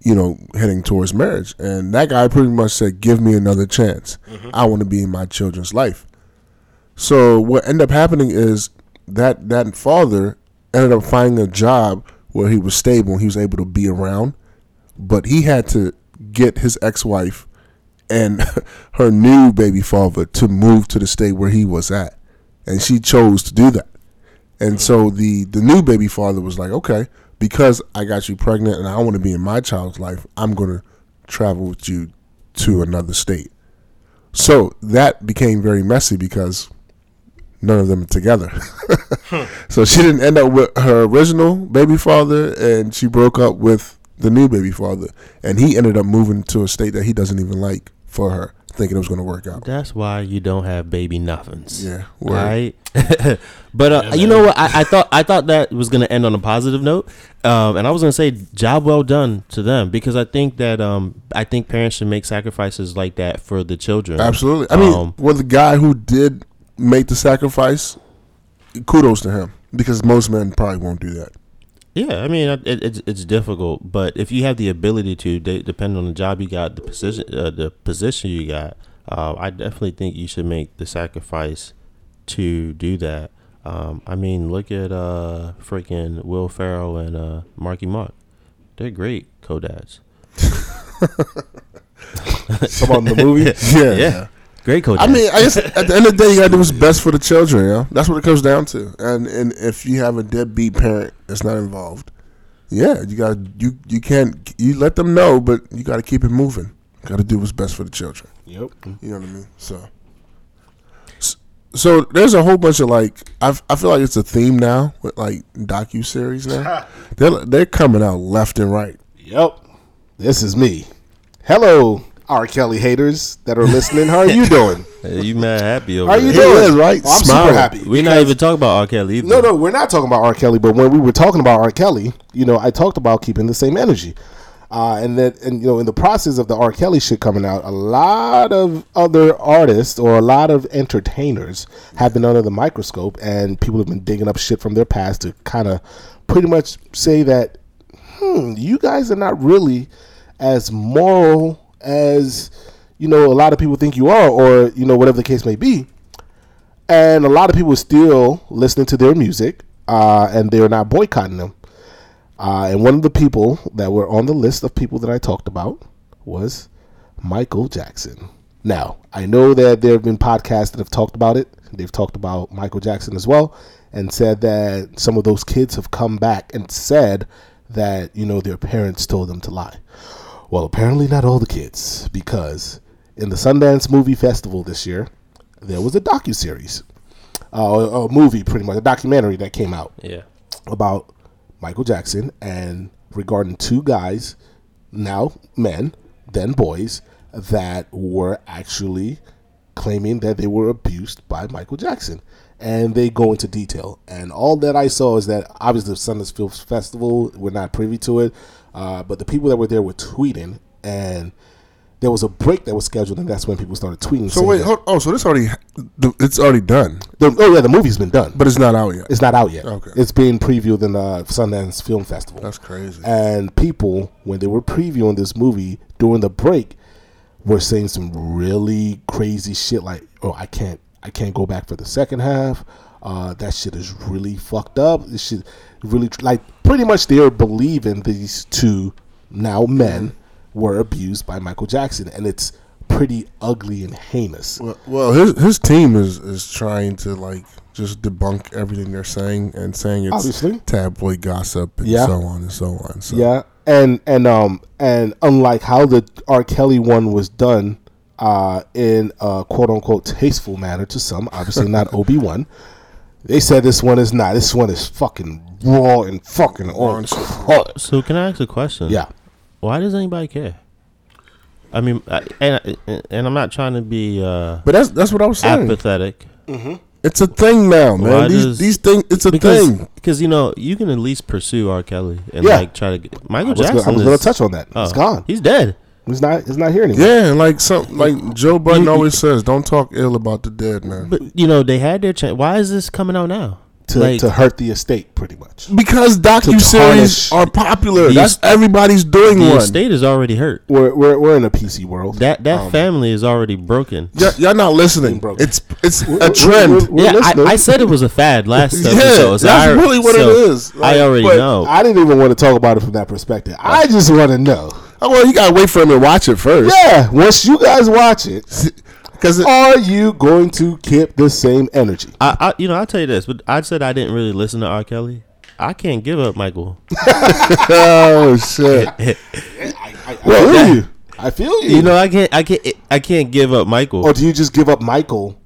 you know, heading towards marriage, and that guy pretty much said, give me another chance. Mm-hmm. I want to be in my children's life. So what ended up happening is that that father ended up finding a job where he was stable and he was able to be around, but he had to get his ex-wife and [laughs] her new baby father to move to the state where he was at, and she chose to do that. And so mm. the the new baby father was like, okay, because I got you pregnant and I want to be in my child's life, I'm going to travel with you to another state. So that became very messy because none of them are together. [laughs] so she didn't end up with her original baby father, and she broke up with the new baby father, and he ended up moving to a state that he doesn't even like for her, thinking it was going to work out. That's why you don't have baby nothings. Yeah, word. Right. [laughs] but uh, you know what? I, I thought I thought that was going to end on a positive note, um, and I was going to say job well done to them because I think that um, I think parents should make sacrifices like that for the children. Absolutely. I mean, Um, well, the guy who did make the sacrifice, kudos to him because most men probably won't do that. Yeah, I mean, it, it's it's difficult, but if you have the ability to, de- depending on the job you got, the position, uh, the position you got, uh, I definitely think you should make the sacrifice to do that. Um, I mean, look at uh, freaking Will Ferrell and uh, Marky Mark. They're great co-dads. [laughs] Come on, the movie. [laughs] Yeah. Yeah, great co-dads. I mean, I guess at the end of the day, you got to do what's best for the children. Yeah, that's what it comes down to. And and if you have a deadbeat parent that's not involved, yeah, you got you you can't you let them know, but you got to keep it moving. Got to do what's best for the children. Yep. You know what I mean? So, so there's a whole bunch of like I I feel like it's a theme now with like docu series now. they're they're coming out left and right. Yep. This is me. Hello, R. Kelly haters that are listening. How are you [laughs] doing? Hey, you mad happy over How are you there. Doing? is, right? Oh, I'm Smiling. super happy. We're not even talking about R. Kelly either. No, no, we're not talking about R. Kelly. But when we were talking about R. Kelly, you know, I talked about keeping the same energy, uh, and that, and you know, in the process of the R. Kelly shit coming out, a lot of other artists or a lot of entertainers have been under the microscope, and people have been digging up shit from their past to kind of pretty much say that, hmm, you guys are not really as moral as you know a lot of people think you are, or you know, whatever the case may be and a lot of people are still listening to their music, uh, and they're not boycotting them. Uh, and one of the people that were on the list of people that I talked about was Michael Jackson. Now, I know that there have been podcasts that have talked about it. They've talked about Michael Jackson as well, and said that some of those kids have come back and said that you know their parents told them to lie. Well, apparently not all the kids, because in the Sundance Movie Festival this year, there was a docu series, uh, a movie, pretty much a documentary that came out Yeah. about Michael Jackson and regarding two guys, now men, then boys, that were actually claiming that they were abused by Michael Jackson. And they go into detail. And all that I saw is that obviously the Sundance Film Festival, we're not privy to it, uh, but the people that were there were tweeting. And there was a break that was scheduled, and that's when people started tweeting. So wait, hold, oh, so this already it's already done, the, oh yeah, the movie's been done, but it's not out yet. it's not out yet. Okay. It's being previewed in the Sundance Film Festival. That's crazy. And people, when they were previewing this movie during the break, were saying some really crazy shit like, "Oh, I can't, I can't go back for the second half. Uh, that shit is really fucked up. This shit really like pretty much they're believing these two now men were abused by Michael Jackson, and it's pretty ugly and heinous. Well, well, his his team is is trying to like just debunk everything they're saying and saying it's Obviously. tabloid gossip and Yeah. so on and so on. So Yeah, and and um and unlike how the R. Kelly one was done, uh, in a quote unquote tasteful manner to some, obviously not [laughs] Obi one. They said this one is not. This one is fucking raw and fucking on. So can I ask a question? Yeah, Why does anybody care? I mean, I, and and I'm not trying to be uh, But that's that's what I was saying. apathetic It's a thing now, man. Why these does- these things. It's a because thing. because you know you can at least pursue R. Kelly and Yeah. like try to get I Michael gonna, Jackson. I was is, gonna touch on that. oh, It's gone. He's dead. He's not. He's not here anymore. Yeah, like some like Joe Budden you- always says, don't talk ill about the dead, man. But you know they had their chance. Why is this coming out now? To, Like, to hurt the estate, pretty much. because docu series tarnish are popular. the That's everybody's doing the one. estate is already hurt. We're we're, we're in a PC world. That that Um, family is already broken. Y- y'all not listening. Broke. It's it's We're- a we're- trend. we're- we're yeah. I, I said it was a fad last [laughs] Yeah, episode. so that's I- really what so it is. Like, I already know. I didn't even want to talk about it from that perspective. I just want to know. oh well, you gotta wait for him to watch it first. Yeah, once you guys watch it, [laughs] Because are you going to keep the same energy? I, I, you know, I'll tell you this, but I said I didn't really listen to R. Kelly. I can't give up Michael. [laughs] Oh shit! [laughs] I, I, I feel you. I feel you. You know, I can't, I can't, I can't give up Michael. or do you just give up Michael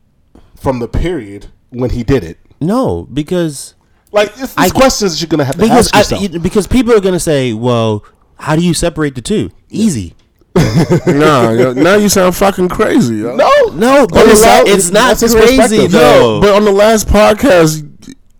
from the period when he did it? No, because Like it's these I- questions you're gonna have to because ask yourself. you- because people are gonna say, well, how do you separate the two? Easy. [laughs] nah, yo, now you sound fucking crazy. Yo. no, No, but it's well, not, it's not crazy perspective. though. But on the last podcast,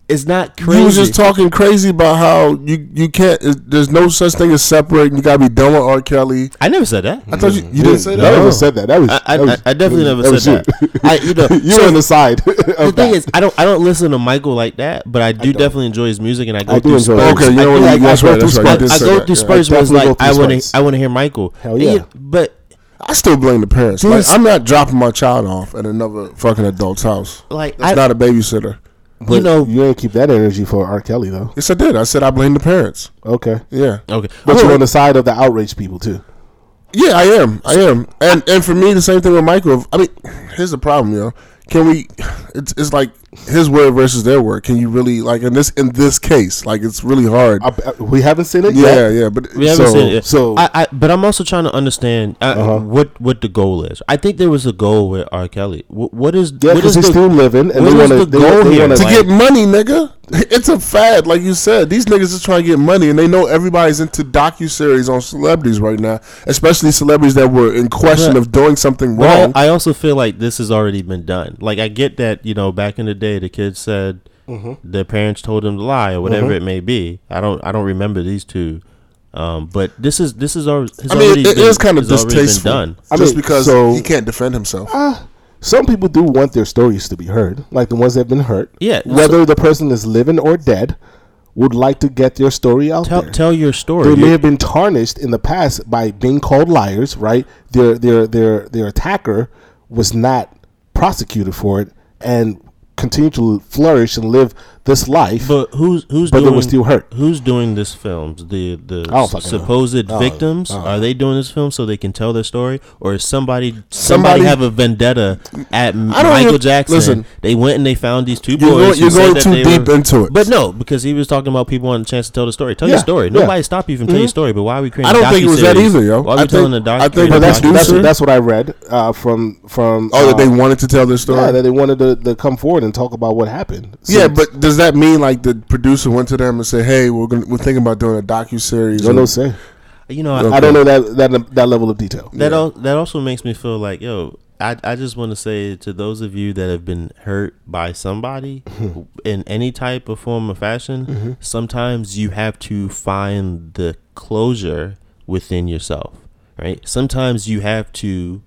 it's not crazy. you was just talking crazy about how you you can't. it- There's no such thing as separating. You gotta be done with R. Kelly. I never said that. I thought you you didn't say No, that. I never said that. That was. I, I, that was- I definitely never was said you. that. I, you know, [laughs] you so on the side. the [laughs] thing is, I don't, I don't listen to Michael like that, but I do definitely enjoy his music, and I go I do through enjoy spurts. it. Okay, you I know do what? like- That's I go right. That's through right. I, You did I say go that, through yeah. spurts it's like I want to. I want to hear Michael. Hell yeah. but I still blame the parents. Like, I'm not dropping my child off at another fucking adult's house. like That's I, not a babysitter. But you know, you ain't keep that energy for R. Kelly though. Yes, I did. I said I blame the parents. Okay, Yeah. okay, but Oh, you're on the side of the outraged people too. Yeah, I am. I am. And and for me, the same thing with Michael. I mean, here's the problem, yo. Can we? [sighs] It's it's like his word versus their word. Can you really like in this in this case? Like it's really hard. I, I- we haven't seen it yeah, yet. yeah. But We haven't So- seen it. yet. so- I, I, but I'm also trying to understand uh, Uh-huh. what what the goal is. I think there was a goal with R. Kelly. What, what is Yeah, what because he's the, still living, and what they want to. the They, goal they here? want to Like- get money, nigga. [laughs] It's a fad, like you said. These niggas is trying to get money, and they know everybody's into docu series on celebrities right now, especially celebrities that were in question But- of doing something wrong. I, I also feel like this has already been done. Like I get that you know back in the day the kids said Mm-hmm. their parents told them to lie or whatever it may be. I don't I don't remember these two. Um, but this is this is already. I mean, it been, is kind of has already been distasteful, done. I just mean, because so- he can't defend himself. Some people do want their stories to be heard, like the ones that have been hurt. Yeah, Whether the person is living or dead, would like to get their story out Tell there. tell your story. they may have been tarnished in the past by being called liars, right? Their their their their attacker was not prosecuted for it and continue to flourish and live this life. But who's who's But they doing? were still hurt. Who's doing this films? The the I don't know. supposed Oh, victims oh. are they doing this film so they can tell their story, or is somebody somebody, Somebody- have a vendetta at Michael even- Jackson? listen. they went and they found these two boys. You're going, you're going too deep were- into it. But no, because he was talking about people wanting a chance to tell the story. Tell Yeah, your story. yeah. Mm-hmm. Nobody stopped you from telling your story. But why are we creating? I don't think it was that docuseries? either, yo. Why are I we telling think- the doc? I think creating but that's producer- that's, that's what I read uh, from from. oh, uh, that they wanted to tell their story. yeah, that they wanted to, to come forward and talk about what happened. So- Yeah, but does that mean like the producer went to them and said, "Hey, we're gonna, we're thinking about doing a docu series"? no, no say. you know, I, Okay. I don't know that that that level of detail. That al- that also makes me feel like yo. I, I just want to say to those of you that have been hurt by somebody mm-hmm. in any type of form or fashion, mm-hmm. sometimes you have to find the closure within yourself, right? Sometimes you have to.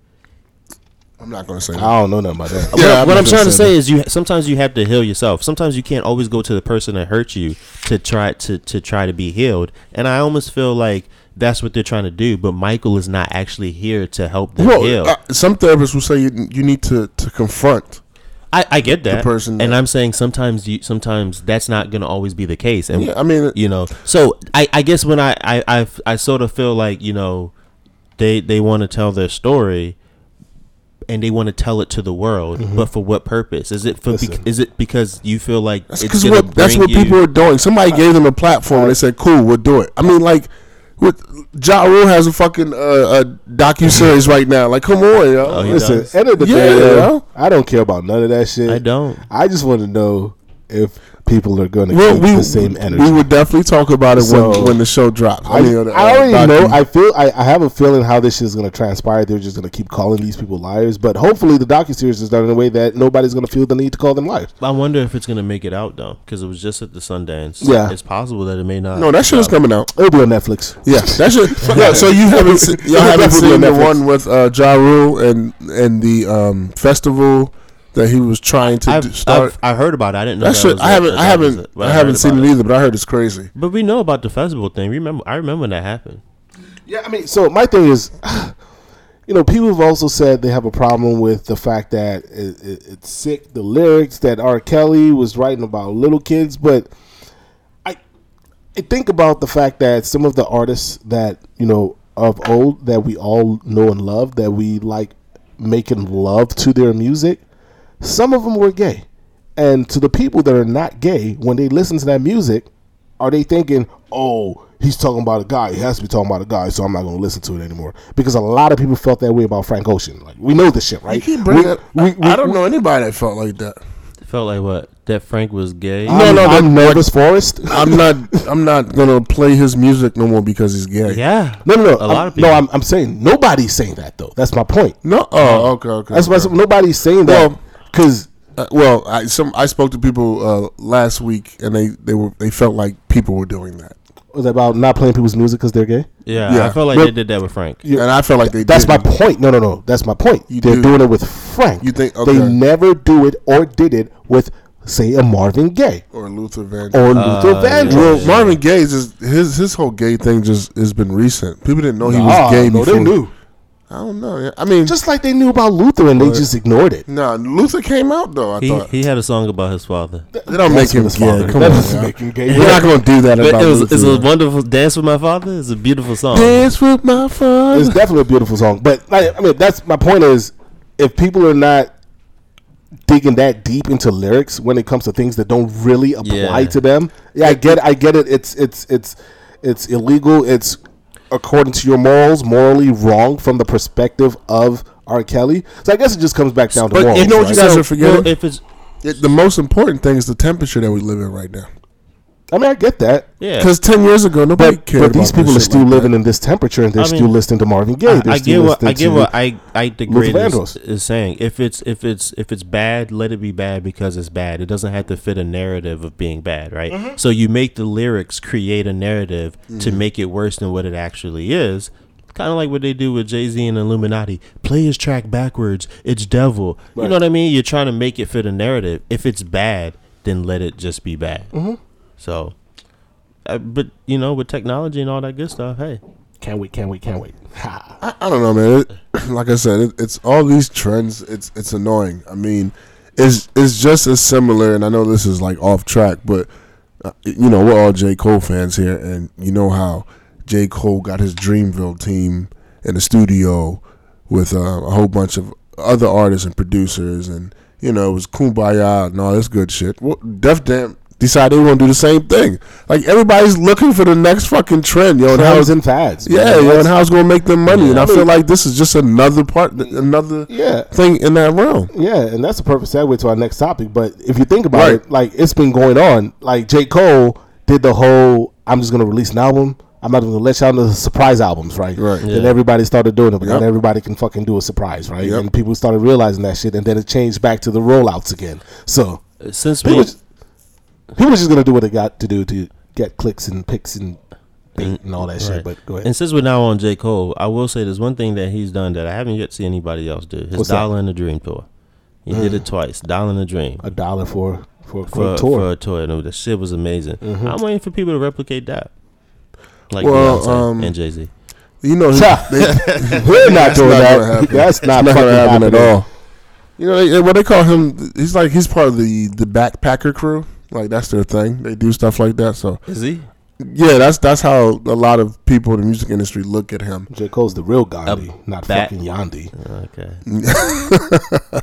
I'm not gonna say that. I don't know nothing about that. what, Yeah, I'm what I'm trying gonna say say is you sometimes you have to heal yourself. Sometimes you can't always go to the person that hurt you to try to to try to be healed. And I almost feel like that's what they're trying to do. But Michael is not actually here to help them heal. Uh, some therapists will say you, you need to, to confront. I, I get that, person and I'm saying sometimes you sometimes that's not going to always be the case, and Yeah, I mean, you know. So I, I guess when I, I I I sort of feel like you know, they they want to tell their story, and they want to tell it to the world, but for what purpose? Is it for? Listen. is it because you feel like That's it's because going to what that's what you, people are doing. Somebody gave them a platform. and They said, "Cool, we'll do it." I mean, like, with Ja Rule has a fucking uh, a docu series right now. Like, come on, yo. Oh, Listen, does. end of the Yeah, day, yo, I don't care about none of that shit. I don't. I just want to know if people are going to Well, keep we the same energy. we would definitely talk about it So- when when the show drops. I, mean, uh, I already docu- know. I feel. I, I have a feeling how this shit is going to transpire. They're just going to keep calling these people liars. But hopefully, the docu series is done in a way that nobody's going to feel the need to call them liars. I wonder if it's going to make it out though, because it was just at the Sundance. Yeah. it's possible that it may not. no, that shit is coming out. It'll be on Netflix. Yeah, that shit. [laughs] yeah, so you haven't se- y'all haven't Definitely seen on the one with uh, Ja Rule and and the um, festival that he was trying to I've, start. I've I heard about it. I didn't know that that shit. was I a- haven't. a I haven't. docu- but I haven't seen about it either, but I heard it's crazy. But we know about the festival thing. Remember, I remember when that happened. Yeah, I mean, so my thing is, [sighs] you know, people have also said they have a problem with the fact that it, it, it's sick, the lyrics that R. Kelly was writing about little kids, but I, I think about the fact that some of the artists that you know of old that we all know and love, that we like making love to their music, some of them were gay, and to the people that are not gay, when they listen to that music, are they thinking, oh, he's talking about a guy, he has to be talking about a guy, so I'm not going to listen to it anymore? Because a lot of people felt that way about Frank Ocean. Like we know this shit, You right? keep bringing. We- we- we- I don't know anybody that felt like that. Felt like what? That Frank was gay. I'm, No, no, I'm that- nervous, Forrest. [laughs] I'm not. I'm not gonna play his music no more because he's gay. yeah. No, no, no. A lot I'm- of people. No, I'm, I'm saying nobody's saying that though. That's my point. No. Oh, okay, okay. That's why okay. nobody's saying that Well- because Uh, well, I some I spoke to people uh, last week, and they they were they felt like people were doing that, was it about not playing people's music because they're gay. yeah, Yeah. I felt like But- they did that with Frank. Yeah. and I felt like they. That's my didn't. point. No, no, no. That's my point. You They're do. doing it with Frank. You think- they never do it or did it with, say, a Marvin Gaye Or Luther Vandross. or Luther Uh, Vandross. Well, Marvin Gaye is just his his whole gay thing just has been recent. People didn't know he Nah, was gay no, before. they knew. I don't know. I mean, Just like they knew about Luther and they just ignored it. no. Luther came out though. I He thut he had a song about his father. they don't make him what his gay. father- Come that on, doesn't make him gay. We're not gonna do that about it was Luther. it's a wonderful dance with my father. It's a beautiful song. Dance with my father. It's definitely a beautiful song. But like, I mean, that's my point is, if people are not digging that deep into lyrics when it comes to things that don't really apply Yeah. to them, yeah, I get, it, I get it. It's it's it's it's illegal. It's according to your morals, morally wrong from the perspective of R. Kelly. So I guess it just comes back down to But morals. you know what you right? guys are forgetting? Well, if it's It- the most important thing is the temperature that we live in right now. I mean, I get that. yeah, Because ten years ago, nobody But, cared. but these about people are still like living that. in this temperature and they're I mean, still listening to Marvin Gaye. I, They're I get what I get what I I degrade is, is saying. If it's if it's if it's bad, let it be bad because it's bad. It doesn't have to fit a narrative of being bad, right? Mm-hmm. So you make the lyrics create a narrative to Mm-hmm. make it worse than what it actually is. Kind of like what they do with Jay Z and Illuminati. Play his track backwards. It's devil. You know what I mean? You're trying to make it fit a narrative. If it's bad, then let it just be bad. Mm-hmm. So, uh, but you know, with technology and all that good stuff, hey, Can't wait, can't wait, can't wait. I, I don't know, man. It, [clears throat] like I said, it, it's all these trends. It's it's annoying. I mean, it's it's just as similar. And I know this is like off track, but uh, you know we're all J Cole fans here, and you know how J Cole got his Dreamville team in the studio with uh, a whole bunch of other artists and producers, and you know it was kumbaya and all this good shit. Well, Def Jam decided they were gonna do the same thing. Like everybody's looking for the next fucking trend, yo. And how Trends and fads. man. yeah, yo, That's- and how it's gonna make them money. and I, I feel like this is just another part, another Yeah. thing in that realm. Yeah, and that's a perfect segue to our next topic. But if you think about Right. it, like it's been going on. Like J. Cole did the whole I'm just gonna release an album. I'm not gonna let y'all know the surprise albums, right? Right. Then Yeah. everybody started doing it, but Yep. not everybody can fucking do a surprise, right? Yep. And people started realizing that shit, and then it changed back to the rollouts again. So since we people, just- was just gonna do what they got to do to get clicks and picks and bait and all that shit. But go ahead. And since we're now on J. Cole, I will say there's one thing that he's done that I haven't yet seen anybody else do. His What's that? Dollar in the Dream tour. He did it twice. Dollar in the Dream. a dollar for for, for, For, a tour. for a tour. And the shit was amazing. Mhm. I'm waiting for people to replicate that. Like Well, Beyonce um, and Jay Z. You know, Cha. [laughs] they, We're not [laughs] doing not that. That's not, not fucking gonna happen at all. You know, they, what they call him? He's like he's part of the the backpacker crew. Like that's their thing. They do stuff like that. So Is he? yeah, that's that's how a lot of people in the music industry look at him. J. Cole's the real Gandhi, not bat- fucking Yandhi. Okay. [laughs]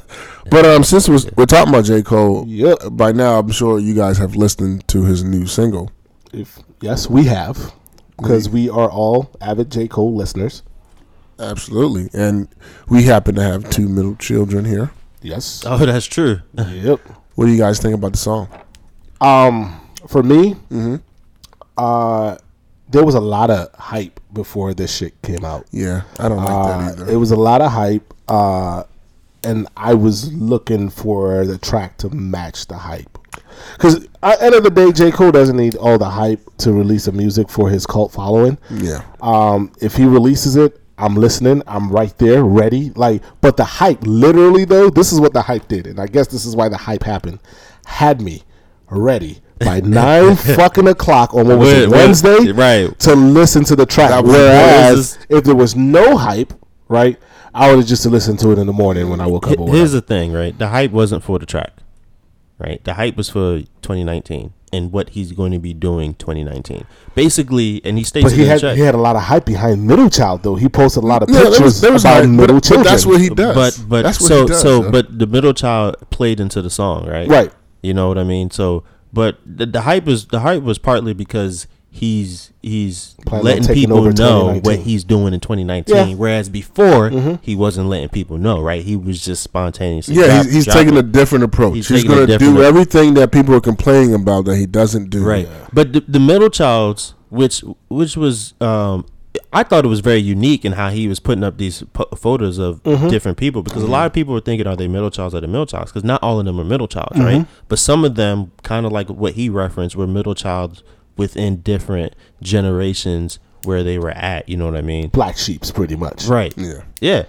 But um, since we're, we're talking about J Cole, Yep. by now I'm sure you guys have listened to his new single. If yes, we have, because we are all avid J. Cole listeners. Absolutely, and we happen to have two middle children here. Yes. Oh, that's true. Yep. What do you guys think about the song? Um, for me, Mm-hmm. uh, there was a lot of hype before this shit came out. Yeah, I don't like Uh, that either. it was a lot of hype, uh, and I was looking for the track to match the hype. Because at the end of the day, J. Cole doesn't need all the hype to release a music for his cult following. yeah, Um, if he releases it, I'm listening. I'm right there, ready. Like, but the hype, literally though, this is what the hype did, and I guess this is why the hype happened. Had me ready by [laughs] nine fucking o'clock on what was it, Wednesday, right. to listen to the track. Whereas what if there was no hype, right, I would have just listened to it in the morning when I woke up. Here's whatever. the thing, right? The hype wasn't for the track, right? The hype was for 2019 and what he's going to be doing 2019. Basically, and he states But he in the had track. he had a lot of hype behind Middle Child though. He posted a lot of Yeah, pictures there was, there was about hype, middle but, children. but that's what he does. But but that's what so he does, so man. but the middle child played into the song, right? right. You know what I mean? So but the, the hype is the hype was partly because he's he's Planning on letting people know what he's doing in 2019. Yeah. Whereas before Mm-hmm. he wasn't letting people know, right? He was just spontaneously. Yeah, drop- he's, he's dropping. taking a different approach. He's He's, going to do ap- everything that people are complaining about that he doesn't do. right. But the, the middle child's, which which was, um, I thought it was very unique in how he was putting up these po- photos of Mm-hmm. different people because a lot of people were thinking, are they middle childs? Are they middle childs? Because not all of them are middle childs, Mm-hmm. right? But some of them, kind of like what he referenced, were middle childs within different generations where they were at. You know what I mean? Black sheeps, pretty much. Right. Yeah. Yeah.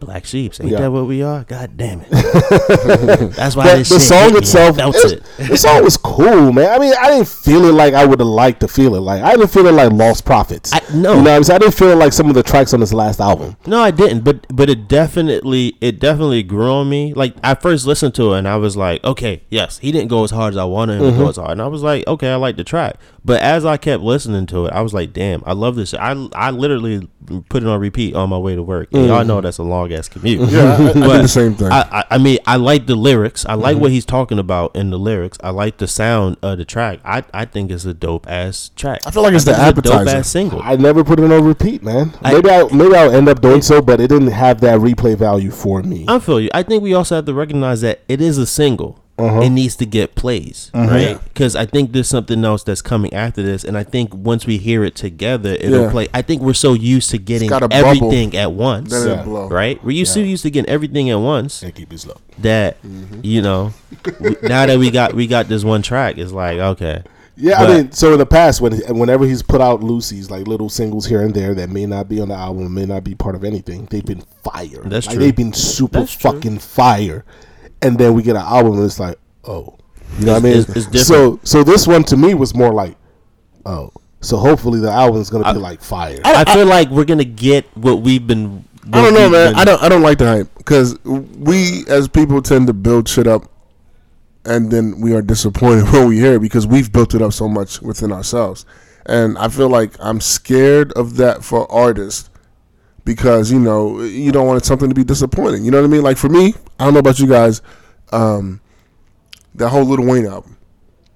Black sheeps. Ain't Yeah. that what we are? God damn it. [laughs] That's why this the shit song hit me. I itself—it's it. the song was cool, man. I mean, I didn't feel it like I would have liked to feel it. Like I didn't feel it like Lost Prophets. I- no. you know what I'm saying. I didn't feel it like some of the tracks on his last album. No, I didn't. But but it definitely it definitely grew on me. Like I first listened to it and I was like, okay, yes, he didn't go as hard as I wanted him Mm-hmm. to go as hard. And I was like, okay, I like the track. But as I kept listening to it, I was like, damn, I love this. I I literally put it on repeat on my way to work. And y'all know that's a long ass commute. Yeah, I, I [laughs] But the same thing. I, I, mean, I like the lyrics. I Mm-hmm. like what he's talking about in the lyrics. I like the sound of the track. I, I think it's a dope ass track. I feel like it's the think a dope appetizer. ass single. I never put it on repeat, man. Maybe I maybe I'll end up doing so, but it didn't have that replay value for me. I feel you. I think we also have to recognize that it is a single. Uh-huh. It needs to get plays, right? Because I think there's something else that's coming after this, and I think once we hear it together, it'll Yeah. play. I think we're so used to getting everything at once, Then Yeah. it'll blow. right? We're used so used to getting everything at once and keep it slow. that Mm-hmm. you know. w- now that we got we got this one track, it's like okay, Yeah, But- I mean, so in the past, when whenever he's put out loosies like little singles here and there that may not be on the album, may not be part of anything, they've been fire. That's like, true. They've been super That's true. fucking fire, and then we get an album and it's like, oh, you know what I mean? It's- it's different. So, so this one to me was more like, oh, so hopefully the album is gonna be like fire. I, feel like we're gonna get what we've been. I don't know, man. been- I don't. I don't like the hype because we, as people, tend to build shit up, and then we are disappointed [laughs] when we hear it because we've built it up so much within ourselves. And I feel like I'm scared of that for artists because you know you don't want something to be disappointing. You know what I mean? Like for me, I don't know about you guys, um, that whole Little Wayne album.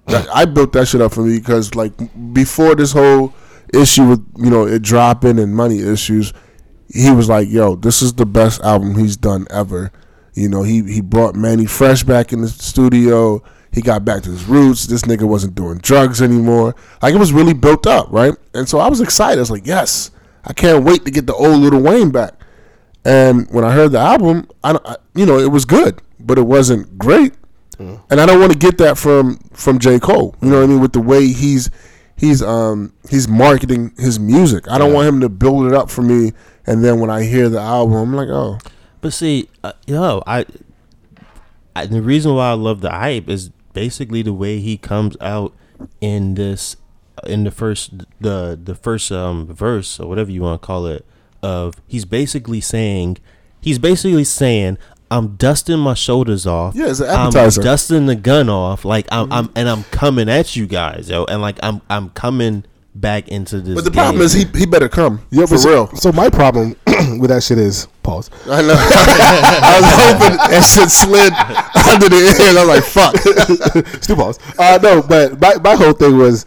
That, I built that shit up for me because like before this whole issue with you know it dropping and money issues, he was like, "Yo, this is the best album he's done ever." You know, he he brought Mannie Fresh back in the studio. He got back to his roots. This nigga wasn't doing drugs anymore. Like it was really built up, right? And so I was excited. I was like, "Yes, I can't wait to get the old Little Wayne back." And when I heard the album, I, I you know, it was good, but it wasn't great. And I don't want to get that from from J Cole. You know what I mean? With the way he's he's um he's marketing his music. I don't want him to build it up for me, and then when I hear the album, I'm like, oh, But see, uh, yo, I, I the reason why I love the hype is basically the way he comes out in this in the first the the first um verse or whatever you want to call it of he's basically saying he's basically saying I'm dusting my shoulders off. Yeah, it's an appetizer. I'm dusting the gun off like I'm, I'm and I'm coming at you guys, yo, and like I'm I'm coming back into this. but the problem is he he better come Yeah, for so, real. So my problem [clears throat] with that shit is pause. I know. [laughs] I was hoping that shit slid [laughs] under the ear. and I'm like, fuck. [laughs] Still pause. Uh, no, but my, my whole thing was,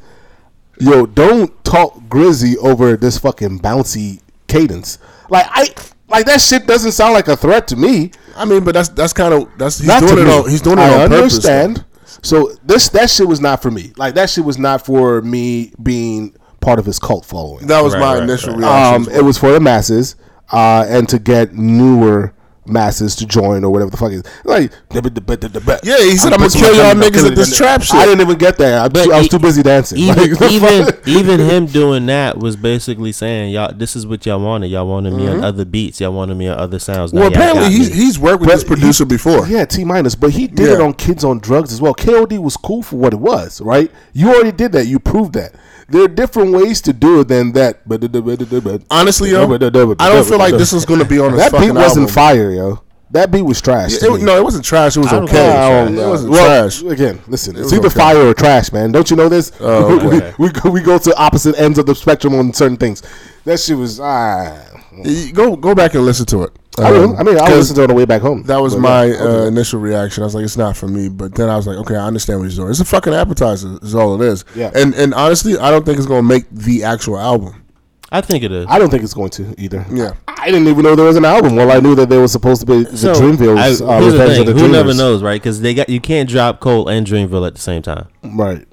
yo, don't talk Grizzy over this fucking bouncy cadence. Like I, like that shit doesn't sound like a threat to me. I mean, but that's that's kind of that's he's Not to doing it me. on he's doing it I on purpose. though. understand. So this that shit was not for me. Like that shit was not for me being part of his cult following. That was Right, my right, initial right. reaction. Um, it was for the masses, uh, and to get newer masses to join or whatever the fuck is like. Yeah, he said, "I'ma kill y'all niggas at this trap shit." I didn't even get there. I, But I was e- too busy dancing. even Like, [laughs] even even him doing that was basically saying y'all this is what y'all wanted y'all wanted me on mm-hmm. other beats y'all wanted me on other sounds Now well, apparently he's he's worked with But this producer he- before. Yeah, T minus, but he did Yeah. it on kids on drugs as well. KOD was cool for what it was, right? You already did that. You proved that. There are different ways to do it than that. But Honestly, yo, I don't feel like this is going to be on his that fucking beat wasn't album. fire, yo. That beat was trash. Yeah, it- no, it wasn't trash. It was I don't okay. think it was trash. It wasn't Well, trash. Again, listen, it's was either okay. fire or trash, man. Don't you know this? Oh, [laughs] we, okay. we, we, we go to opposite ends of the spectrum on certain things. That shit was ah. You Go go back and listen to it. I, will. I mean, I'll 'cause listen to it on the way back home. That was But, my yeah, I'll uh, it. initial reaction. I was like, it's not for me. But then I was like, okay, I understand what he's doing. It's a fucking appetizer. Is all it is. Yeah. And and honestly, I don't think it's gonna make the actual album. I think it is. I don't think it's going to either. Yeah. I didn't even know there was an album. Well, I knew that there was supposed to be the So, Dreamville's I- uh, here's the thing, the Who Dreamers. never knows, right? Because they got you can't drop Cole and Dreamville at the same time. Right.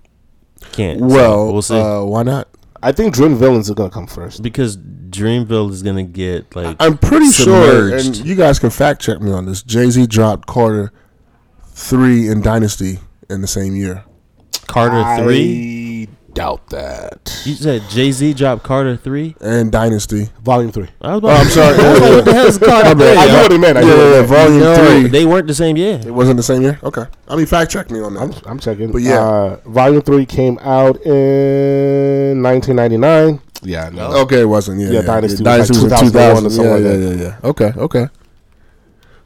Can't. So, Well, we'll see. Uh, why not? I think Dream Villains are gonna come first. because Dreamville is gonna get like I'm pretty sure, and you guys can fact check me on this. Jay Z dropped Carter three and Dynasty in the same year. Carter three. I doubt that. You said Jay Z dropped Carter three. And Dynasty. Volume three. I was Oh, I'm sorry. I was like, what the hell is Carter three? I know what he meant. I Yeah, know what he yeah, volume No, three. they weren't the same year. it wasn't the same year. Okay. I mean, fact check me on that. I'm, I'm checking. But yeah. uh, Volume Three came out in 1999. Yeah, no. Okay, it wasn't. Yeah, Yeah, yeah. Dynasty was Dynasty like was in 2001 2000. or something yeah, like yeah, that. yeah, yeah. Okay, okay.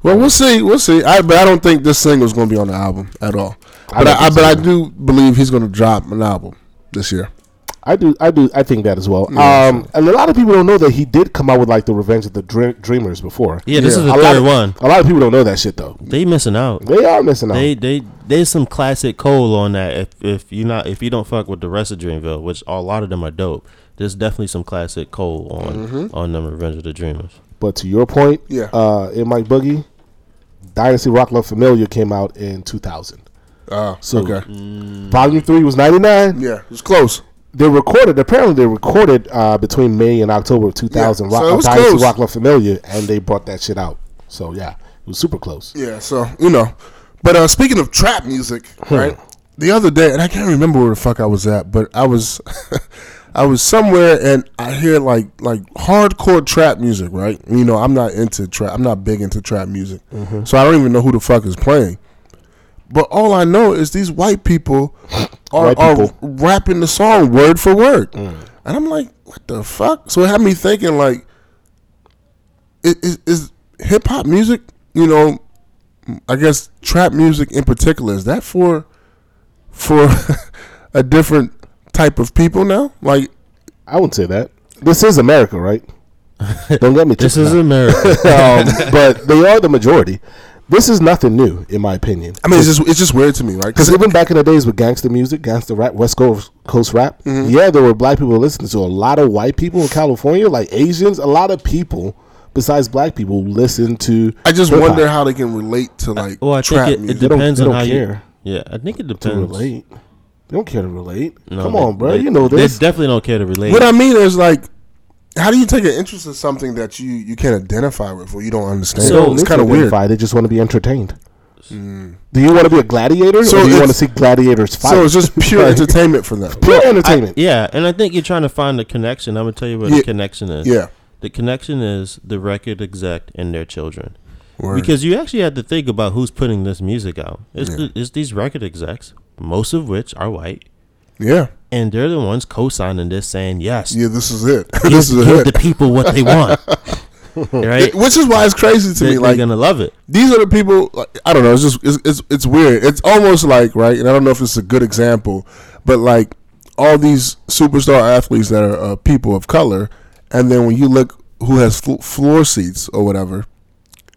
Well, we'll see. We'll see. I, but I don't think this single's going to be on the album at all. I But don't I, I but I do believe he's going to drop an album this year. I do, I do, I think that as well. Yeah, um, and a lot of people don't know that he did come out with like the Revenge of the Dream- Dreamers before. Yeah, this Yeah. is the a lot third of, one. A lot of people don't know that shit though. They missing out. They are missing out. They they there's some classic Cole on that. If if you not if you don't fuck with the rest of Dreamville, which a lot of them are dope. There's definitely some classic Cole on on the Revenge of the Dreamers. but to your point, Yeah. uh, in Mike Boogie, Dynasty Roc La Familia came out in 2000. Uh, So okay. Volume Three was 99. Yeah, it was close. They recorded. Apparently, they recorded uh, between May and October of 2000. Yeah, so Rock, it was close. Roc La Familia, and they brought that shit out. So yeah, it was super close. Yeah, so you know. But uh, speaking of trap music, Hmm. right? The other day, and I can't remember where the fuck I was at, but I was, [laughs] I was somewhere, and I hear like like hardcore trap music, right? You know, I'm not into trap. I'm not big into trap music, Mm-hmm. so I don't even know who the fuck is playing. But all I know is these white people are, White are rapping the song word for word, and I'm like, what the fuck? So it had me thinking, like, is, is hip hop music, you know, I guess trap music in particular is that for for [laughs] a different type of people now? Like, I wouldn't say that. This is America, right? [laughs] Don't get me. This is. America. [laughs] um, but they are the majority. This is nothing new, in my opinion. I mean, it's just it's just weird to me, right? Because even back in the days with gangster music, gangster rap, West Coast, Coast rap, Mm-hmm. yeah, there were black people listening to a lot of white people in California, like Asians. A lot of people besides black people listen to. I just hip-hop wonder how they can relate to like well, I trap think it, it music. They don't- depends they on don't how care you. Yeah, I think it depends. to depends. relate. They don't care to relate. No, Come they- on, bro. they- you know this. They definitely don't care to relate. what I mean is like, how do you take an interest in something that you you can't identify with or you don't understand? They don't it's kind of weird. They just want to be entertained. Mm. Do you want to be a gladiator, So or do you want to see gladiators fight? So it's just pure [laughs] entertainment for them. pure I- entertainment. yeah, and I think you're trying to find the connection. I'm gonna tell you what Yeah. the connection is. Yeah, The connection is the record exec and their children. Word. Because you actually have to think about who's putting this music out. It's, Yeah. the, it's these record execs, most of which are white, yeah, and they're the ones co-signing this, saying yes, yeah. This is it. [laughs] give, this is give it. the people what they want. [laughs] right? Which is why it's crazy to They, me. Like gonna love it. these are the people. Like, I don't know. It's just it's, it's it's weird. It's almost like right, and I don't know if it's a good example, but like all these superstar athletes that are uh, people of color, and then when you look who has fl- floor seats or whatever,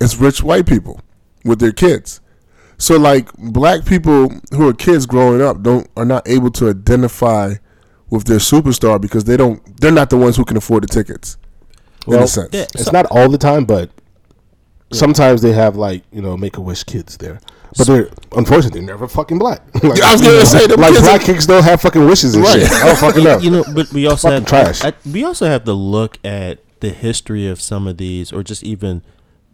it's rich white people with their kids. So like black people who are kids growing up don't are not able to identify with their superstar because they don't they're not the ones who can afford the tickets. in Well, a sense. yeah. It's not all the time, but sometimes they have like you know make a wish kids there. But they're unfortunately they're never fucking black. [laughs] like, I was gonna you know, say, them like kids black kids don't have fucking wishes and Right. shit. I don't [laughs] fucking know. You know, but we also have trash. I, we also have to look at the history of some of these, or just even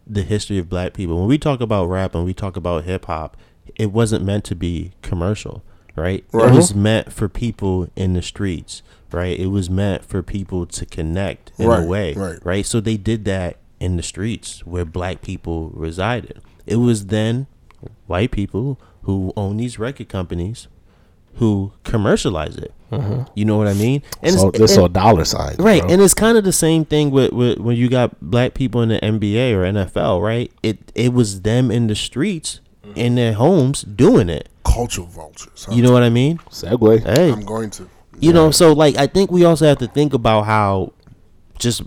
the history of black people. When we talk about rap and we talk about hip hop, it wasn't meant to be commercial, right? Right. It uh-huh. was meant for people in the streets, right? It was meant for people to connect in Right, a way, right. right? So they did that in the streets where black people resided. It was then white people who own these record companies who commercialize it. Uh-huh. You know what I mean? And so it's- this and- all dollar signs, Right, bro. and it's kind of the same thing with, with when you got black people in the NBA or NFL, right? It it was them in the streets mm-hmm. in their homes doing it. culture vultures. huh? You know what I mean? Segway. Hey, I'm going to. you know, so like I think we also have to think about how just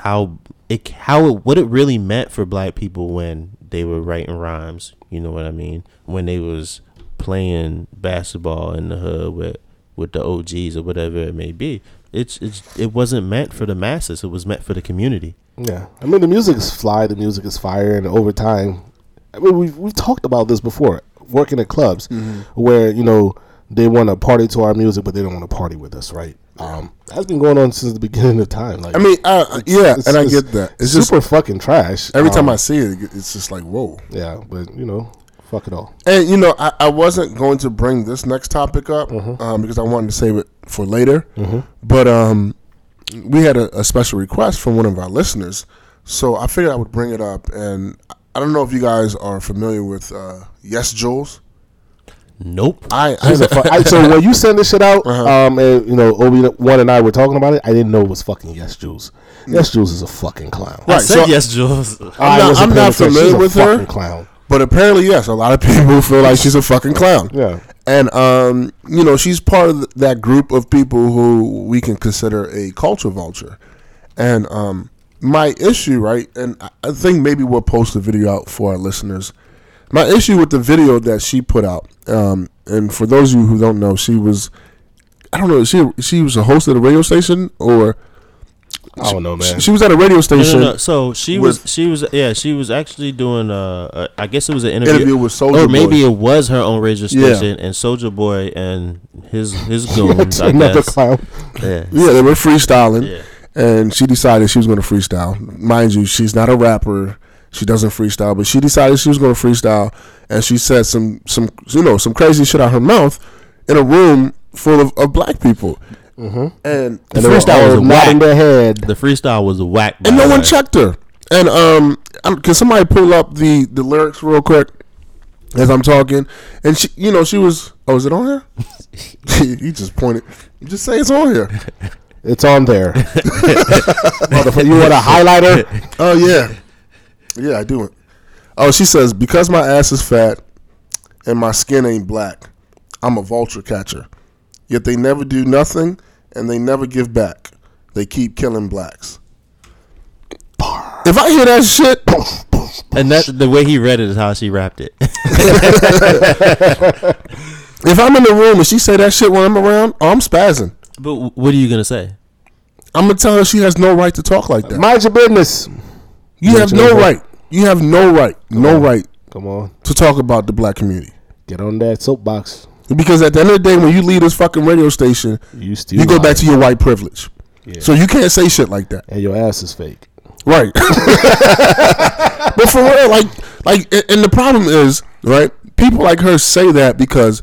how it how it, what it really meant for black people when they were writing rhymes. You know what I mean? When they was playing basketball in the hood with with the OGs or whatever it may be. It's it's it wasn't meant for the masses. It was meant for the community. Yeah, I mean the music is fly, the music is fire, and over time, I mean we've we've talked about this before. Working at clubs, where you know they want to party to our music, but they don't want to party with us, right? Um, that's been going on since the beginning of time. Like, I mean, uh, yeah, it's- and I get that. It's just super fucking trash. every time Um, I see it, it's just like whoa. yeah, but you know, fuck it all. And you know, I, I wasn't going to bring this next topic up um, because I wanted to save it for later. But um, we had a, a special request from one of our listeners, so I figured I would bring it up. And I don't know if you guys are familiar with uh, YesJulz. Nope. I, He's a fu- I- so when you send this shit out, Uh-huh. um, and, you know, Obi one and I were talking about it. I didn't know it was fucking YesJulz. Yes Jules is a fucking clown. I said so- yes, Jules. I not- wasn't I'm not familiar She's a with her. fucking Clown. But apparently, yes, a lot of [laughs] people feel like she's a fucking clown. Yeah. And um, you know, she's part of that group of people who we can consider a culture vulture. And um, my issue, right, and I- think maybe we'll post the video out for our listeners. My issue with the video that she put out, um, and for those of you who don't know, she was, I don't know, she she was a host at a radio station, or I don't know, man. she, she was at a radio station. no, no. So she was, she was, yeah, she was actually doing. Uh, uh I guess it was an interview, Interview with Soulja or maybe Boy. it was her own radio Yeah. station, and Soulja Boy and his his [laughs] goons. Another clown. Yeah. Yeah, they were freestyling, Yeah. and she decided she was going to freestyle. Mind you, she's not a rapper. She doesn't freestyle, but she decided she was going to freestyle, and she said some some you know some crazy shit out her mouth in a room full of, of black people, mm-hmm. and The And freestyle was whack. their head. The freestyle was a whack. and no one checked her. And um, I'm, can somebody pull up the the lyrics real quick as I'm talking? And she, you know, she was. Oh, is it on here? [laughs] he just pointed. Just say it's on here. It's on there. [laughs] You want a highlighter? Oh yeah, yeah, I do it. Oh, she says because my ass is fat and my skin ain't black, I'm a vulture catcher. Yet they never do nothing and they never give back. They keep killing blacks. If I hear that shit, And that the way he read it is how she rapped it. [laughs] if I'm in the room and she say that shit when I'm around, oh, I'm spazzing. but what are you gonna say? I'm gonna tell her she has no right to talk like that. Mind your business. You have no right. You have no right, no right Come on, to talk about the black community. get on that soapbox. Because at the end of the day, when you leave this fucking radio station, You still you go lie. back to your white privilege. Yeah. So you can't say shit like that. and your ass is fake. Right. [laughs] but for real, like, like, and the problem is, right? People like her say that because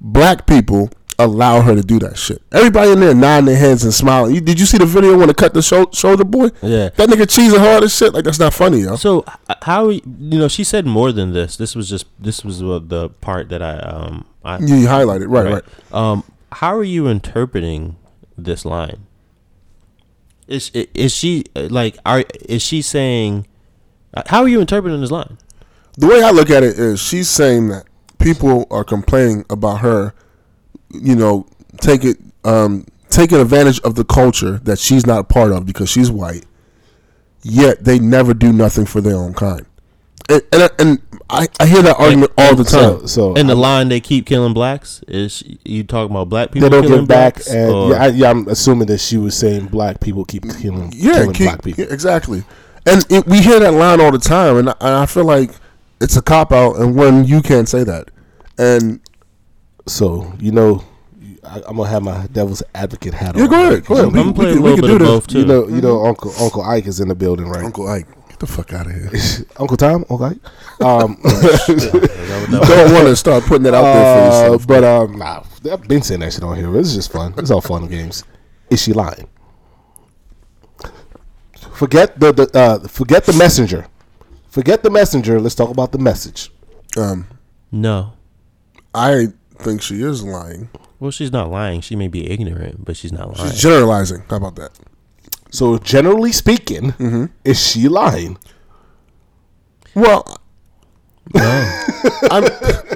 black people allow her to do that shit. Everybody in there nodding their heads and smiling. You, did you see the video when they cut the shou- shoulder boy? Yeah. That nigga cheesing hard as shit. Like that's not funny, yo. So how you know she said more than this. This was just this was the part that I um I You highlighted, right, right. Um, how are you interpreting this line? Is is she like are is she saying? uh, How are you interpreting this line? The way I look at it is, she's saying that people are complaining about her, you know, take it, um, taking advantage of the culture that she's not a part of because she's white. Yet they never do nothing for their own kind, and and, and I, I hear that argument all the time. So, so And the line they keep killing blacks is you talking about black people they don't killing give back, and or- yeah, I, yeah, I'm assuming that she was saying black people keep killing, yeah, killing keep- black people. yeah, exactly. And it, we hear that line all the time, and I, and I feel like it's a cop out, and when you can't say that, and So you know, I, I'm gonna have my devil's advocate hat yeah, on. go right? ahead, go ahead. I'm gonna play a can- little can bit of do this. both too. You know, you mm-hmm. know, Uncle Uncle Ike is in the building, right? Uncle Ike, get the fuck out of here. Uncle Tom, Okay, Ike. [laughs] Um, [laughs] don't want to start putting that out there for uh, yourself. but um, nah, I've been saying that shit on here. It's just fun. It's all fun and games. Is she lying? Forget the, the uh, forget the messenger. Forget the messenger. Let's talk about the message. Um, no. I think she is lying. Well, she's not lying. She may be ignorant, but she's not lying. She's generalizing. How about that? So generally speaking, Mm-hmm. is she lying? Well, [laughs] I'm,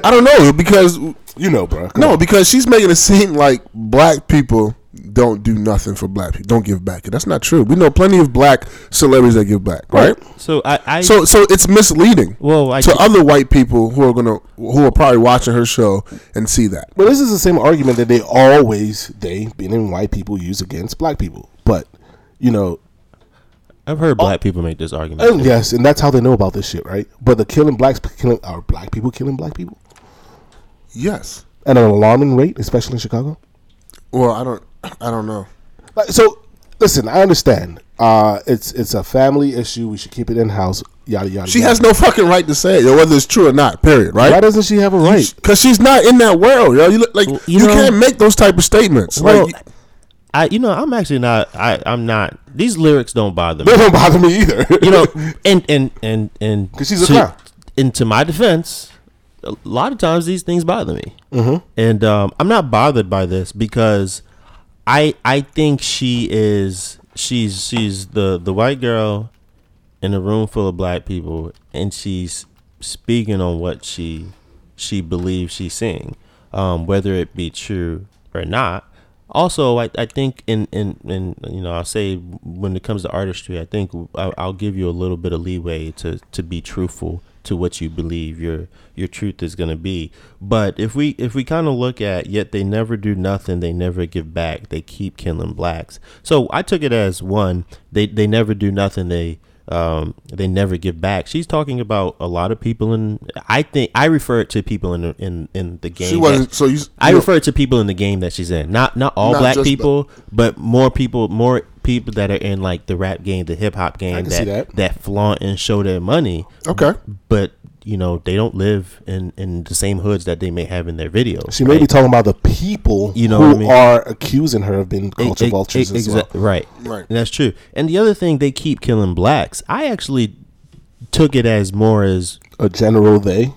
I don't know because You know, bro. no, because she's making it seem like black people don't do nothing for black people, don't give back. That's not true. We know plenty of black celebrities that give back, right? So I, I So so it's misleading well, I to other white people who are gonna who are probably watching her show and see that. But this is the same argument that they always they being white people use against black people. But you know, I've heard black people make this argument. and yes, and that's how they know about this shit, right? But the killing blacks killing are black people killing black people Yes. at an alarming rate, especially in Chicago. Well, I don't I don't know. Like, so listen, I understand. Uh, it's it's a family issue. We should keep it in house. Yada yada. She yada. has no fucking right to say it, whether it's true or not. Period. Right? Why doesn't she have a right? Because she's not in that world, yo. You look like Well, you, you know- can't make those type of statements. Well, like, I you know I'm actually not I I'm not these lyrics don't bother me. They don't bother me either. you know, [laughs] and and and and because she's a to, clown. And to my defense, a lot of times these things bother me, Mm-hmm. and um, I'm not bothered by this because I I think she is she's she's the the white girl in a room full of black people, and she's speaking on what she she believes she's seeing, um, whether it be true or not. Also, I, I think in, in, in you know I'll say when it comes to artistry, I think I'll, I'll give you a little bit of leeway to, to be truthful to what you believe your your truth is going to be. But if we if we kind of look at yet they never do nothing, they never give back, they keep killing blacks. So I took it as one they they never do nothing, they um, they never give back. She's talking about a lot of people, in I think I refer it to people in the, in in the game. she wasn't. So you. I you- refer to people in the game that she's in. Not not all Not black people, but more people more people that are in like the rap game, the hip hop game that, see that. that flaunt and show their money. Okay. But you know, they don't live in in the same hoods that they may have in their videos. She may be talking about the people You know who I mean? are accusing her of being culture Ex- vultures ex- as well. Right. Right. And that's true. And the other thing, they keep killing blacks. I actually took it as more as A general they.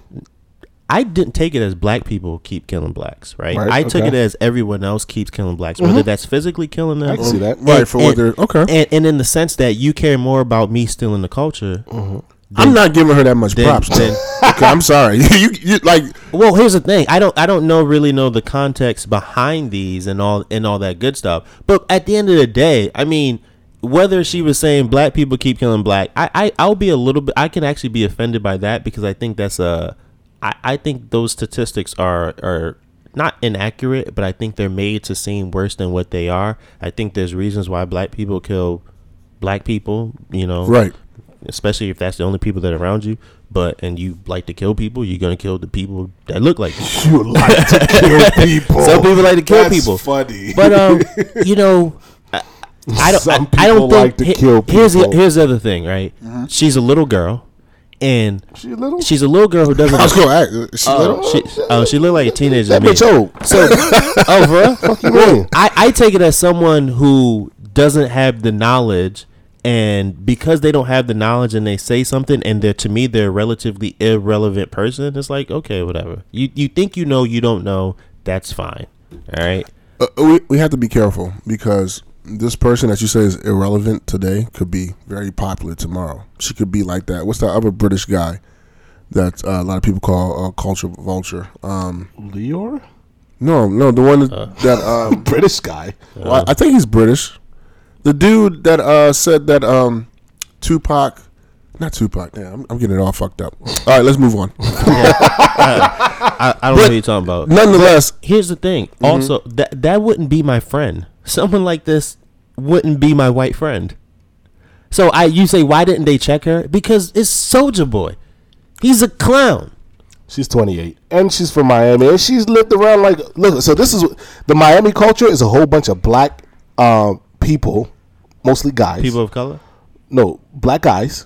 I didn't take it as black people keep killing blacks, right? Right, I took okay. it as everyone else keeps killing blacks, whether mm-hmm. that's physically killing them. I can see that. Right, for what they're- okay. And, and in the sense that you care more about me stealing the culture. Mm-hmm. I'm not giving her that much Then- props. then- okay, I'm sorry. [laughs] you, you like Well, here's the thing. I don't I don't know really know the context behind these and all and all that good stuff. But at the end of the day, I mean, whether she was saying black people keep killing black, I, I I'll be a little bit I can actually be offended by that because I think that's a I, I think those statistics are are not inaccurate, but I think they're made to seem worse than what they are. I think there's reasons why black people kill black people, you know. right. Especially if that's the only people that are around you. But and you like to kill people, you're gonna kill the people that look like you. You like to kill [laughs] people. Some people like to kill That's people. Funny. But um, [laughs] you know, I, I don't. Some I, I don't people think. like to he- kill Here's the, people. here's the other thing, right? She's a little girl, and she little. she's a little girl who doesn't. [laughs] I was going to ask. Is she little? Oh, she, oh, she looked like a teenager. that to me. bitch old. So, oh, for real? Fuck? I, I take it as someone who doesn't have the knowledge and because they don't have the knowledge and they say something and they're to me they're a relatively irrelevant person it's like okay whatever you you think you know you don't know that's fine all right Uh, we we have to be careful because this person that you say is irrelevant today could be very popular tomorrow. She could be like that. What's that other British guy that uh, a lot of people call uh, culture vulture? Um, Leor? no, no, the one that, that [laughs] um, British guy. well, I, I think he's British. The dude that uh, said that um, Tupac, not Tupac. Damn, I'm, I'm getting it all fucked up. All right, let's move on. [laughs] I, I don't know what you're talking about. Nonetheless, here's the thing. Also that that wouldn't be my friend. [laughs] Someone like this wouldn't be my white friend. So i you say why didn't they check her? Because it's Soulja Boy. He's a clown. She's 28 and she's from Miami. And she's lived around like look. So this is the Miami culture is a whole bunch of black um, people, mostly guys. people of color no black guys.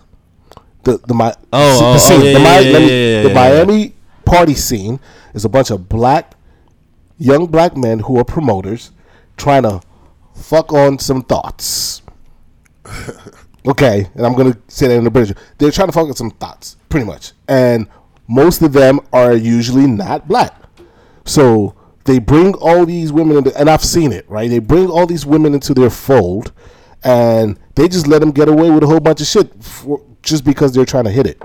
The the my Oh, oh the oh, oh, scene, yeah, the, yeah, Mi- yeah, yeah, the yeah, Miami party scene is a bunch of black young black men who are promoters trying to fuck on some thoughts. [laughs] okay, and I'm gonna say that in the British. They're trying to fuck on some thoughts, pretty much, and most of them are usually not black. So they bring all these women, into, and I've seen it, right? They bring all these women into their fold, and they just let them get away with a whole bunch of shit for, just because they're trying to hit it.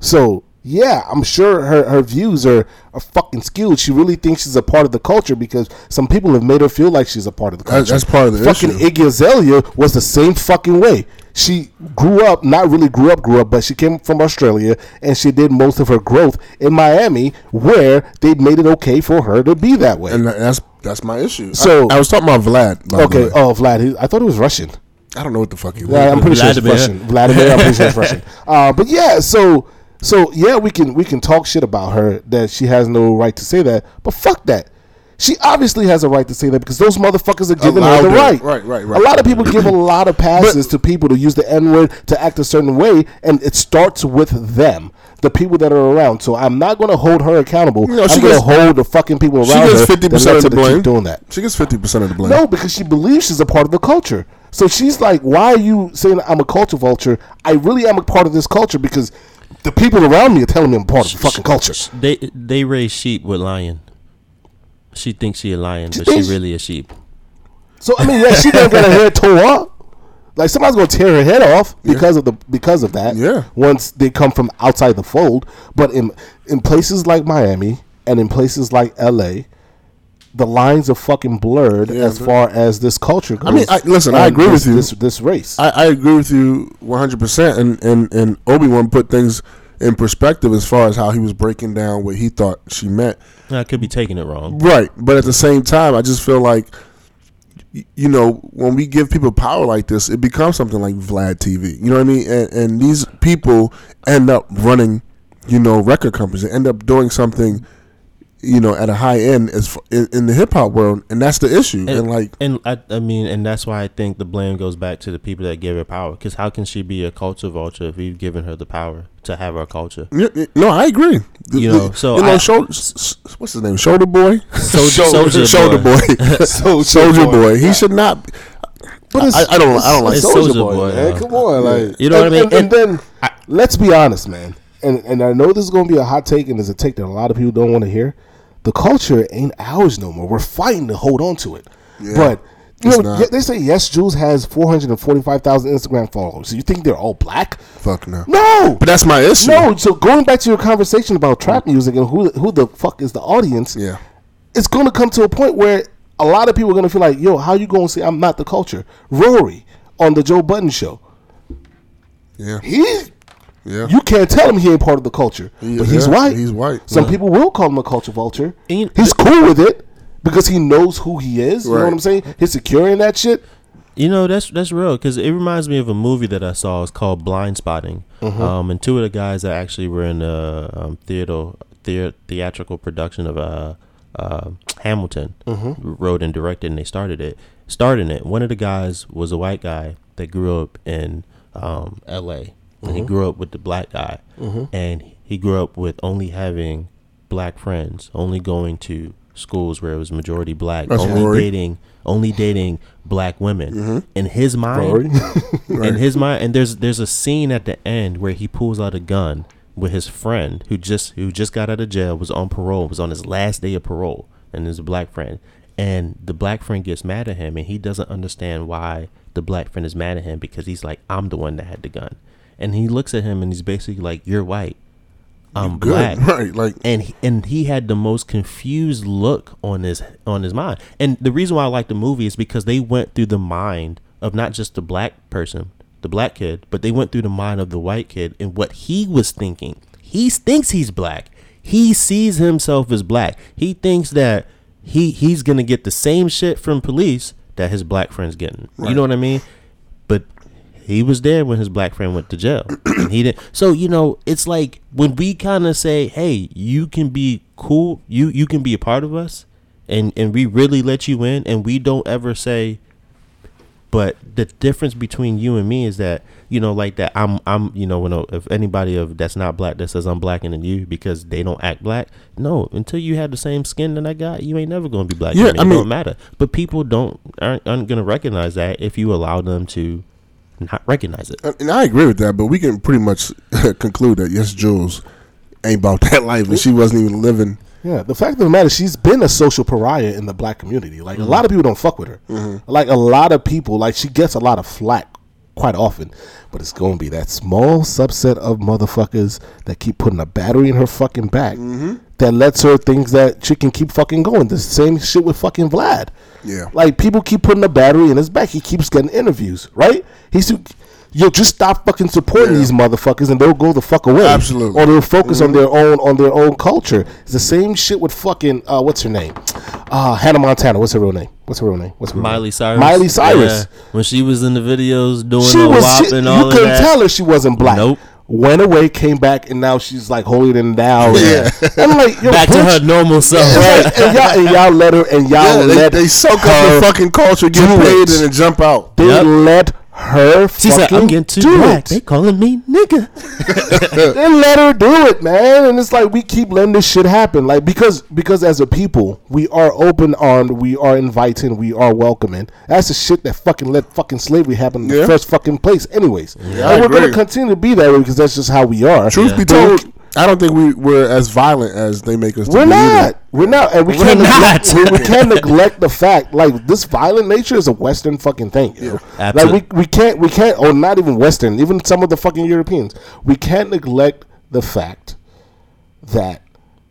So yeah, I'm sure her, her views are, are fucking skewed. She really thinks she's a part of the culture because some people have made her feel like she's a part of the culture. That's part of the fucking issue. Iggy Azalea was the same fucking way. She grew up, not really grew up, grew up, but she came from Australia and she did most of her growth in Miami, where they made it okay for her to be that way. and that's that's my issue. So- I, I was talking about Vlad. by the okay, way. oh Vlad, he, I thought he was Russian. I don't know what the fuck he was. Yeah, I'm pretty sure Vladimir. it's Russian. Vladimir, I'm pretty sure it's Russian. [laughs] Uh, but yeah, so so yeah, we can we can talk shit about her that she has no right to say that, but fuck that. She obviously has a right to say that because those motherfuckers are giving her the it. right. Right, right, right. A lot of people give a [clears throat] lot of passes to people to use the N word to act a certain way, and it starts with them, the people that are around. So I'm not going to hold her accountable. You know, I'm going to gets- hold the fucking people around she gets her fifty that percent lets of the her to blame. keep doing that. She gets fifty percent of the blame. No, because she believes she's a part of the culture. So she's like, "Why are you saying I'm a culture vulture? I really am a part of this culture because the people around me are telling me I'm part of the fucking culture." They they raise sheep with lion. She thinks she a lion, She but she really a sheep. So I mean, yeah, she done got her head [laughs] tore up. Like somebody's gonna tear her head off because of the because of that. Yeah. Once they come from outside the fold, but in in places like Miami and in places like L.A. The lines are fucking blurred Yeah, as far as this culture goes. I mean, I- listen, I agree this, with you. This, this race. I, I agree with you one hundred percent, and and and Obi Wan put things in perspective as far as how he was breaking down what he thought she meant. I could be taking it wrong. Right, but at the same time, I just feel like, you know, when we give people power like this, it becomes something like Vlad TV. You know what I mean? And, and these people end up running, you know, record companies. They end up doing something, you know, at a high end as f- in, in the hip hop world, and that's the issue. And, like, and I, I mean, and that's why I think the blame goes back to the people that give her power. Because how can she be a culture vulture if we've given her the power to have our culture? y- y- no, I agree. You know, so you know, I- shoulder, s- s- what's his name? Shoulder Boy. Soldier- [laughs] Soldier Shoulder Boy. Boy. [laughs] [laughs] Soldier Soldier Boy. Boy. He should not. But I, I don't. I don't like. it's Soulja Soulja Boy, man. yeah. Come on, like You know what I and- mean? And, and then let's be honest, man. And and I know this is going to be a hot take, and it's a take that a lot of people don't want to hear. The culture ain't ours no more. We're fighting to hold on to it. But you know, they say YesJulz has four hundred and forty-five thousand Instagram followers. So you think they're all black? Fuck no. No, But that's my issue. no. So going back to your conversation about trap mm. music and who who the fuck is the audience? Yeah. it's going to come to a point where a lot of people are going to feel like, yo, how you going to say I'm not the culture? Rory on the Joe Budden show. Yeah. He, Yeah. you can't tell him he ain't part of the culture, He- but he's yeah, white. he's white, Some yeah. people will call him a culture vulture. And- He's cool with it because he knows who he is. You know what I'm saying? He's secure in that shit. You know that's that's real because it reminds me of a movie that I saw. It's called Blindspotting. Um, and two of the guys that actually were in the um, theater, thea- theatrical production of uh, uh, Hamilton wrote and directed, and they started it. Starting it, one of the guys was a white guy that grew up in um, L.A. and he mm-hmm. grew up with the black guy, mm-hmm. and he grew up with only having black friends, only going to schools where it was majority black, That's only Rory. dating, only dating black women. Mm-hmm. In his mind, [laughs] [laughs] in his mind, and there's there's a scene at the end where he pulls out a gun with his friend who just who just got out of jail, was on parole, was on his last day of parole, and is a black friend. And the black friend gets mad at him, and he doesn't understand why the black friend is mad at him because he's like, I'm the one that had the gun, and he looks at him and he's basically like, You're white, I'm Good. black, [laughs] Right. Like. and he, and he had the most confused look on his on his mind. And the reason why I like the movie is because they went through the mind of not just the black person, the black kid, but they went through the mind of the white kid and what he was thinking. He thinks he's black. He sees himself as black. He thinks that he he's gonna get the same shit from police that his black friend's getting. You know what I mean? He was there when his black friend went to jail [clears throat] and he didn't so you know it's like when we kind of say hey you can be cool you you can be a part of us and and we really let you in and we don't ever say but the difference between you and me is that you know like that i'm i'm you know when a- if anybody of that's not black that says i'm blacker than you because they don't act black no until you have the same skin that i got you ain't never gonna be black Yeah. I it mean- don't matter but people don't aren't, aren't gonna recognize that if you allow them to not recognize it And I agree with that, but we can pretty much [laughs] conclude that YesJulz ain't about that life, and she wasn't even living. Yeah, the fact of the matter, she's been a social pariah in the black community. Like a lot of people don't fuck with her. Like a lot of people, like she gets a lot of flack quite often, but it's going to be that small subset of motherfuckers that keep putting a battery in her fucking back Mm-hmm. That lets her think that she can keep fucking going. The same shit with fucking Vlad. Yeah. Like people keep putting a battery in his back. He keeps getting interviews, right? He's Yo, just stop fucking supporting Yeah. these motherfuckers, and they'll go the fuck away. Absolutely. or they'll focus on their own on their own culture. It's the same shit with fucking uh, what's her name? Uh, Hannah Montana. What's her real name? What's her real name? What's her real Miley name? Cyrus. Miley Cyrus. Yeah. When she was in the videos doing She the was. WAP She, and you all of couldn't that. tell her she wasn't black. Nope. Went away, came back, and now she's like holier than thou. Yeah. I'm like, yo, Back to her normal self. Right. and, y'all, and y'all let her, and y'all Yeah, let they soak her up the fucking culture, get do paid, it. and then jump out. They Yep. let her. She said, fucking "I'm getting too do black. it. They calling me nigga." [laughs] they let her do it, man. And it's like we keep letting this shit happen, like because because as a people, we are open armed, we are inviting, we are welcoming. That's the shit that fucking let fucking slavery happen in Yeah. the first fucking place, anyways. Yeah, I and we're gonna continue to be that way because that's just how we are. Truth Yeah. be told, I don't think we we're as violent as they make us. to We're be either. not. We're not, and we We're can't. Neglect, we, we can't [laughs] neglect the fact, like this violent nature is a Western fucking thing. You know? Like we, we can't, we can't, or not even Western, even some of the fucking Europeans. We can't neglect the fact that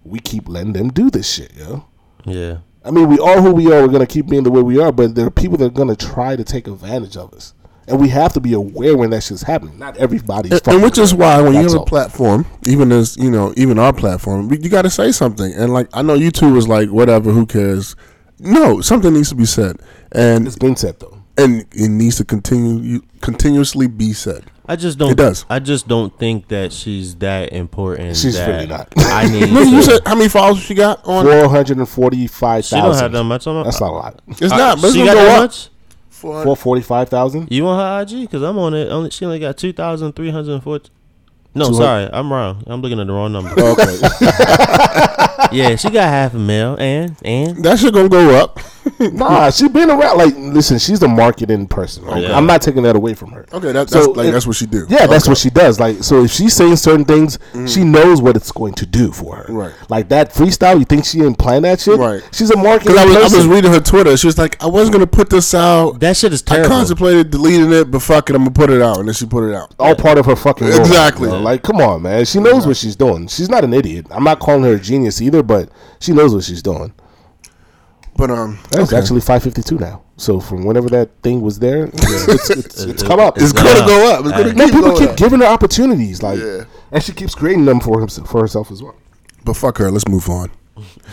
we keep letting them do this shit, yo. Yeah. I mean, we are who we are. We're gonna keep being the way we are, but there are people that are gonna try to take advantage of us, and we have to be aware when that shit's happening. Not everybody's, And, and which is why when you That's have a platform, even as you know, even our platform, you got to say something. And like I know you two was like, whatever, who cares? No, something needs to be said, and It's been said though. and it needs to continue continuously be said. I just don't. It does. I just don't think that she's that important. She's that really not. I [laughs] need. No, you said how many followers she got on? Four hundred and forty-five she don't have that much on. That's not a lot. It's uh, not, but it's she gonna got go that up. much. Four forty-five thousand. You on her IG? Because I'm on it. Only she only got two thousand three hundred and forty. No, 200 sorry, I'm wrong. I'm looking at the wrong number. Oh, okay. [laughs] yeah, she got half a mil, and and That shit gonna go up. [laughs] nah, she been around. Like, listen, she's a marketing person. Right? Yeah. I'm not taking that away from her. Okay, that, that's So like if- that's what she do. Yeah, that's what she does. Like, so if she's saying certain things, mm. she knows what it's going to do for her. Right. Like that freestyle, you think she didn't plan that shit? Right. She's a marketing Because I was, I was reading her Twitter. She was like, I wasn't gonna put this out. that shit is I contemplated deleting it, but fuck it, I'm gonna put it out, and then she put it out. all part of her fucking role, Exactly. you know? Like, come on, man. She knows what she's doing. She's not an idiot. I'm not calling her a genius either, but she knows what she's doing. But um, It's okay. actually 552 now. So from whenever that thing was there, [laughs] it's, it's, it's, it's come up. it's It's gonna up. go up. It's gonna No, keep people going keep up. giving her opportunities, like, Yeah. and she keeps creating them for himself, for herself as well. But fuck her. Let's move on.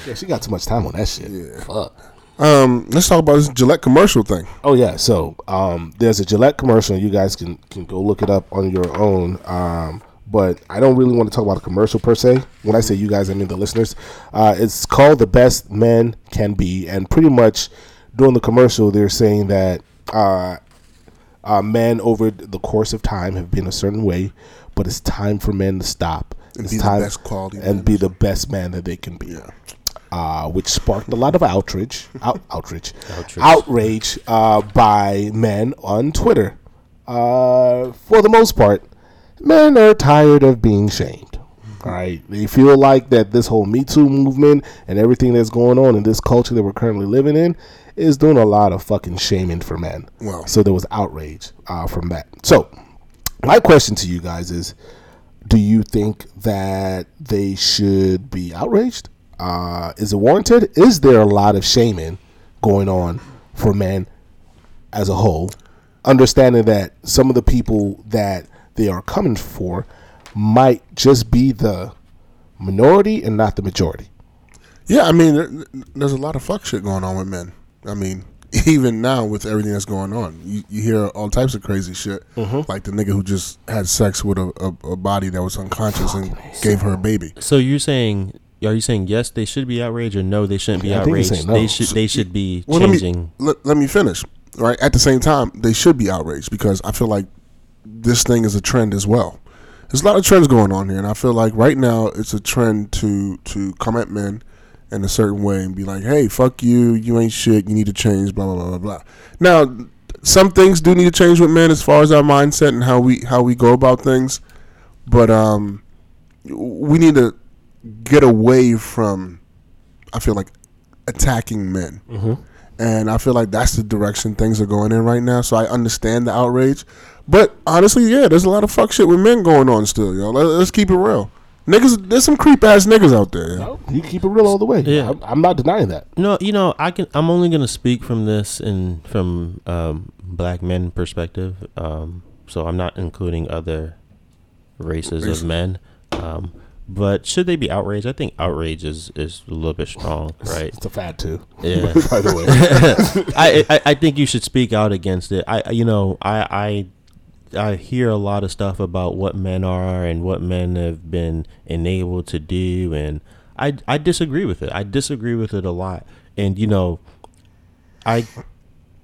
Yeah, she got too much time on that shit. Yeah. Fuck. Um, let's talk about this Gillette commercial thing. Oh yeah, so um, there's a Gillette commercial. You guys can can go look it up on your own. Um, but I don't really want to talk about a commercial per se. When I say you guys, I mean the listeners. Uh, it's called "The Best Men Can Be," and pretty much during the commercial, they're saying that uh, uh, men over the course of time have been a certain way, but it's time for men to stop. And it's be the best quality and men. be the best man that they can be. Uh, which sparked a lot of outrage, out, [laughs] outrage, Outrage. outrage uh, by men on Twitter. Uh, for the most part, men are tired of being shamed. All right, they feel like that this whole Me Too movement and everything that's going on in this culture that we're currently living in is doing a lot of fucking shaming for men. Wow. So there was outrage uh, from that. So my question to you guys is: Do you think that they should be outraged? Uh, is it warranted? Is there a lot of shaming going on for men as a whole? Understanding that some of the people that they are coming for might just be the minority and not the majority. Yeah, I mean, there, there's a lot of fuck shit going on with men. I mean, [laughs] even now with everything that's going on, you, you hear all types of crazy shit. Mm-hmm. Like the nigga who just had sex with a, a, a body that was unconscious and gave her a baby. So you're saying, are you saying yes, they should be outraged, or no, they shouldn't be Yeah, I outraged? no. They should. They should be Well, let changing. me let, let me finish. Right at the same time, they should be outraged because I feel like this thing is a trend as well. There's a lot of trends going on here, and I feel like right now it's a trend to to come at men in a certain way and be like, "Hey, fuck you, you ain't shit, you need to change." Blah blah blah blah blah. Now, some things do need to change with men as far as our mindset and how we how we go about things, but um, we need to get away from. I feel like attacking men and I feel like that's the direction things are going in right now. So I understand the outrage, but honestly, yeah, there's a lot of fuck shit with men going on still, yo. Let, us keep it real. Niggas, there's some creep ass niggas out there. Yo. No, you keep it real all the way. Yeah. I'm, I'm not denying that. No, you know, I can. I'm only gonna speak from this and from um, black men perspective. Um, so I'm not including other races of men. Um, but should they be outraged? I think outrage is, is a little bit strong, [laughs] right? It's a fad too. Yeah. [laughs] By the way, [laughs] I, I I think you should speak out against it. I you know I I I hear a lot of stuff about what men are and what men have been enabled to do, and I I disagree with it. I disagree with it a lot, and you know, I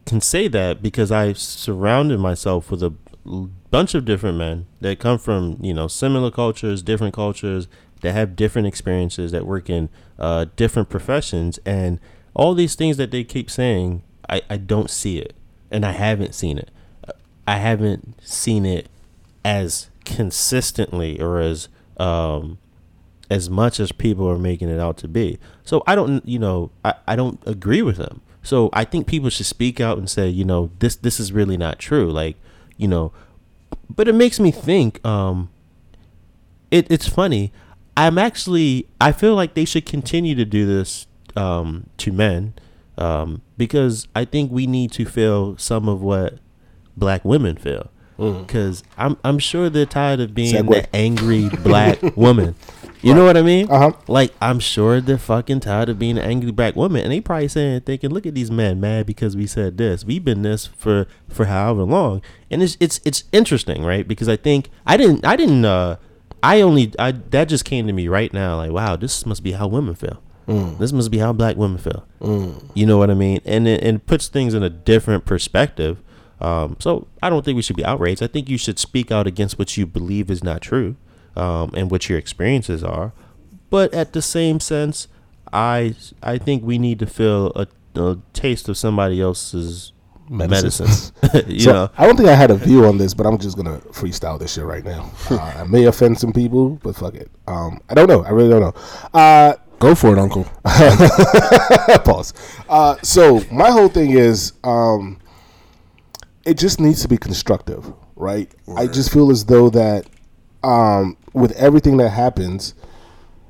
can say that because I've surrounded myself with a bunch of different men that come from you know similar cultures, different cultures that have different experiences that work in uh, different professions, and all these things that they keep saying, I, I don't see it, and I haven't seen it. I haven't seen it as consistently or as um, as much as people are making it out to be. So I don't, you know, I, I don't agree with them. So I think people should speak out and say, you know, this this is really not true. Like, you know, but it makes me think. Um, it it's funny. I'm actually I feel like they should continue to do this um, to men um, because I think we need to feel some of what black women feel because I'm I'm sure they're tired of being Segue. the angry black [laughs] woman. You know what I mean? Uh-huh. Like I'm sure they're fucking tired of being an angry black woman, and they probably saying thinking, "Look at these men mad because we said this. We've been this for for however long." And it's it's it's interesting, right? Because I think I didn't I didn't uh I only I that just came to me right now. Like, wow, this must be how women feel. This must be how black women feel. You know what I mean? And it, and puts things in a different perspective. Um, so I don't think we should be outraged. I think you should speak out against what you believe is not true, um, and what your experiences are. But at the same sense, I I think we need to feel a, a taste of somebody else's Medicine. medicine. [laughs] you so know, I don't think I had a view on this, but I'm just gonna freestyle this shit right now. Uh, I may offend some people, but fuck it. Um, I don't know. I really don't know. Uh, Go for it, Uncle. [laughs] pause. Uh, so my whole thing is, um, it just needs to be constructive, right? I just feel as though that um, with everything that happens,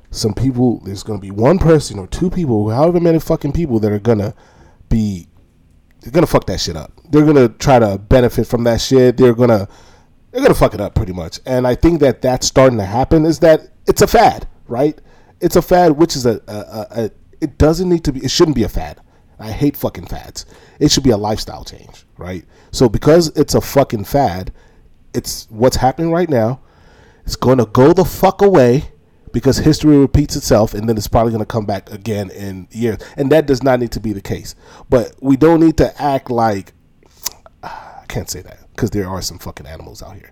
some people there's gonna be one person or two people, however many fucking people that are gonna be they're gonna fuck that shit up. They're gonna try to benefit from that shit. They're gonna they're gonna fuck it up pretty much. And I think that that's starting to happen. Is that it's a fad, right? It's a fad, which is a, a, a, a it doesn't need to be. It shouldn't be a fad. I hate fucking fads. It should be a lifestyle change, right? So because it's a fucking fad, it's what's happening right now. It's going to go the fuck away because history repeats itself and then it's probably going to come back again in years. And that does not need to be the case. But we don't need to act like I can't say that because there are some fucking animals out here.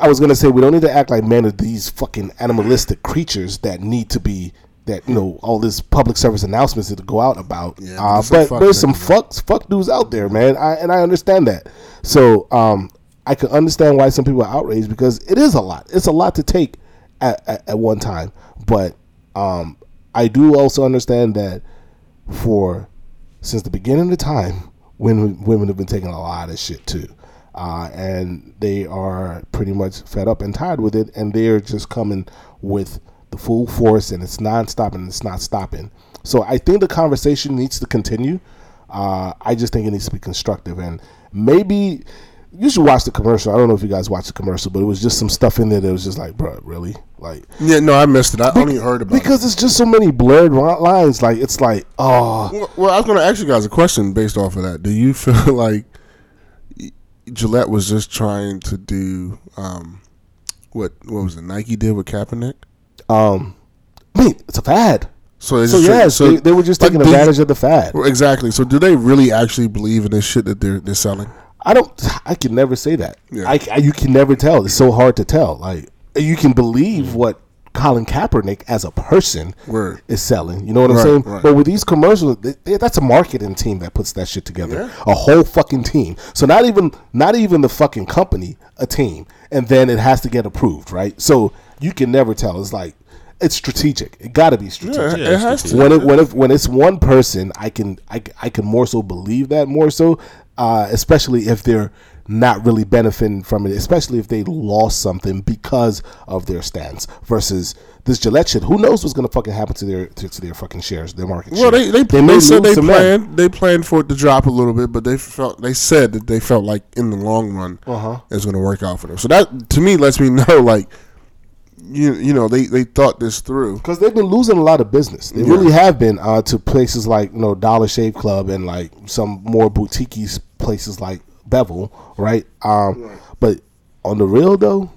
I was going to say we don't need to act like men are these fucking animalistic creatures that need to be that you know all this public service announcements to go out about. Yeah, uh, but there's some fucks fuck dudes out there, man. I, and I understand that. So um, I can understand why some people are outraged because it is a lot. It's a lot to take at, at, at one time. But um, I do also understand that for since the beginning of the time, women women have been taking a lot of shit too. Uh, and they are pretty much fed up and tired with it, and they're just coming with the full force, and it's nonstop and it's not stopping. So I think the conversation needs to continue. Uh, I just think it needs to be constructive, and maybe you should watch the commercial. I don't know if you guys watched the commercial, but it was just some stuff in there that was just like, bro, really, like Yeah, no, I missed it. I only heard about because it. it's just so many blurred lines. Like it's like, oh, Well, well, I was going to ask you guys a question based off of that. Do you [laughs] feel like Gillette was just trying to do um, what? What was it? Nike did with Kaepernick. Um, I mean, it's a fad. So, So just- yes, they, they were just taking you- advantage of the fad. Exactly. So, do they really actually believe in this shit that they're they're selling? I don't. I can never say that. Yeah. I, I- you can never tell. It's so hard to tell. Like you can believe what Colin Kaepernick as a person Word. is selling. You know what I'm Right, saying? right. But with these commercials, they, they- that's a marketing team that puts that shit together. Yeah. A whole fucking team. So not even not even the fucking company, a team, and then it has to get approved, right? So you can never tell. It's like it's strategic. It got to be strategic. Yeah, it has to. When it when if when it's one person, I can I, I can more so believe that more so, uh, especially if they're not really benefiting from it, especially if they lost something because of their stance versus this Gillette shit. Who knows what's gonna fucking happen to their to, to their fucking shares, their market Well, share. they they, may they, said they money. planned they planned for it to drop a little bit, but they felt they said that they felt like in the long run Uh-huh. it's going to work out for them. So that to me lets me [laughs] know like you you know they they thought this through. because they've been losing a lot of business. They really have been uh, to places like you know Dollar Shave Club and like some more boutique places like Bevel, right? Um, But on the real though,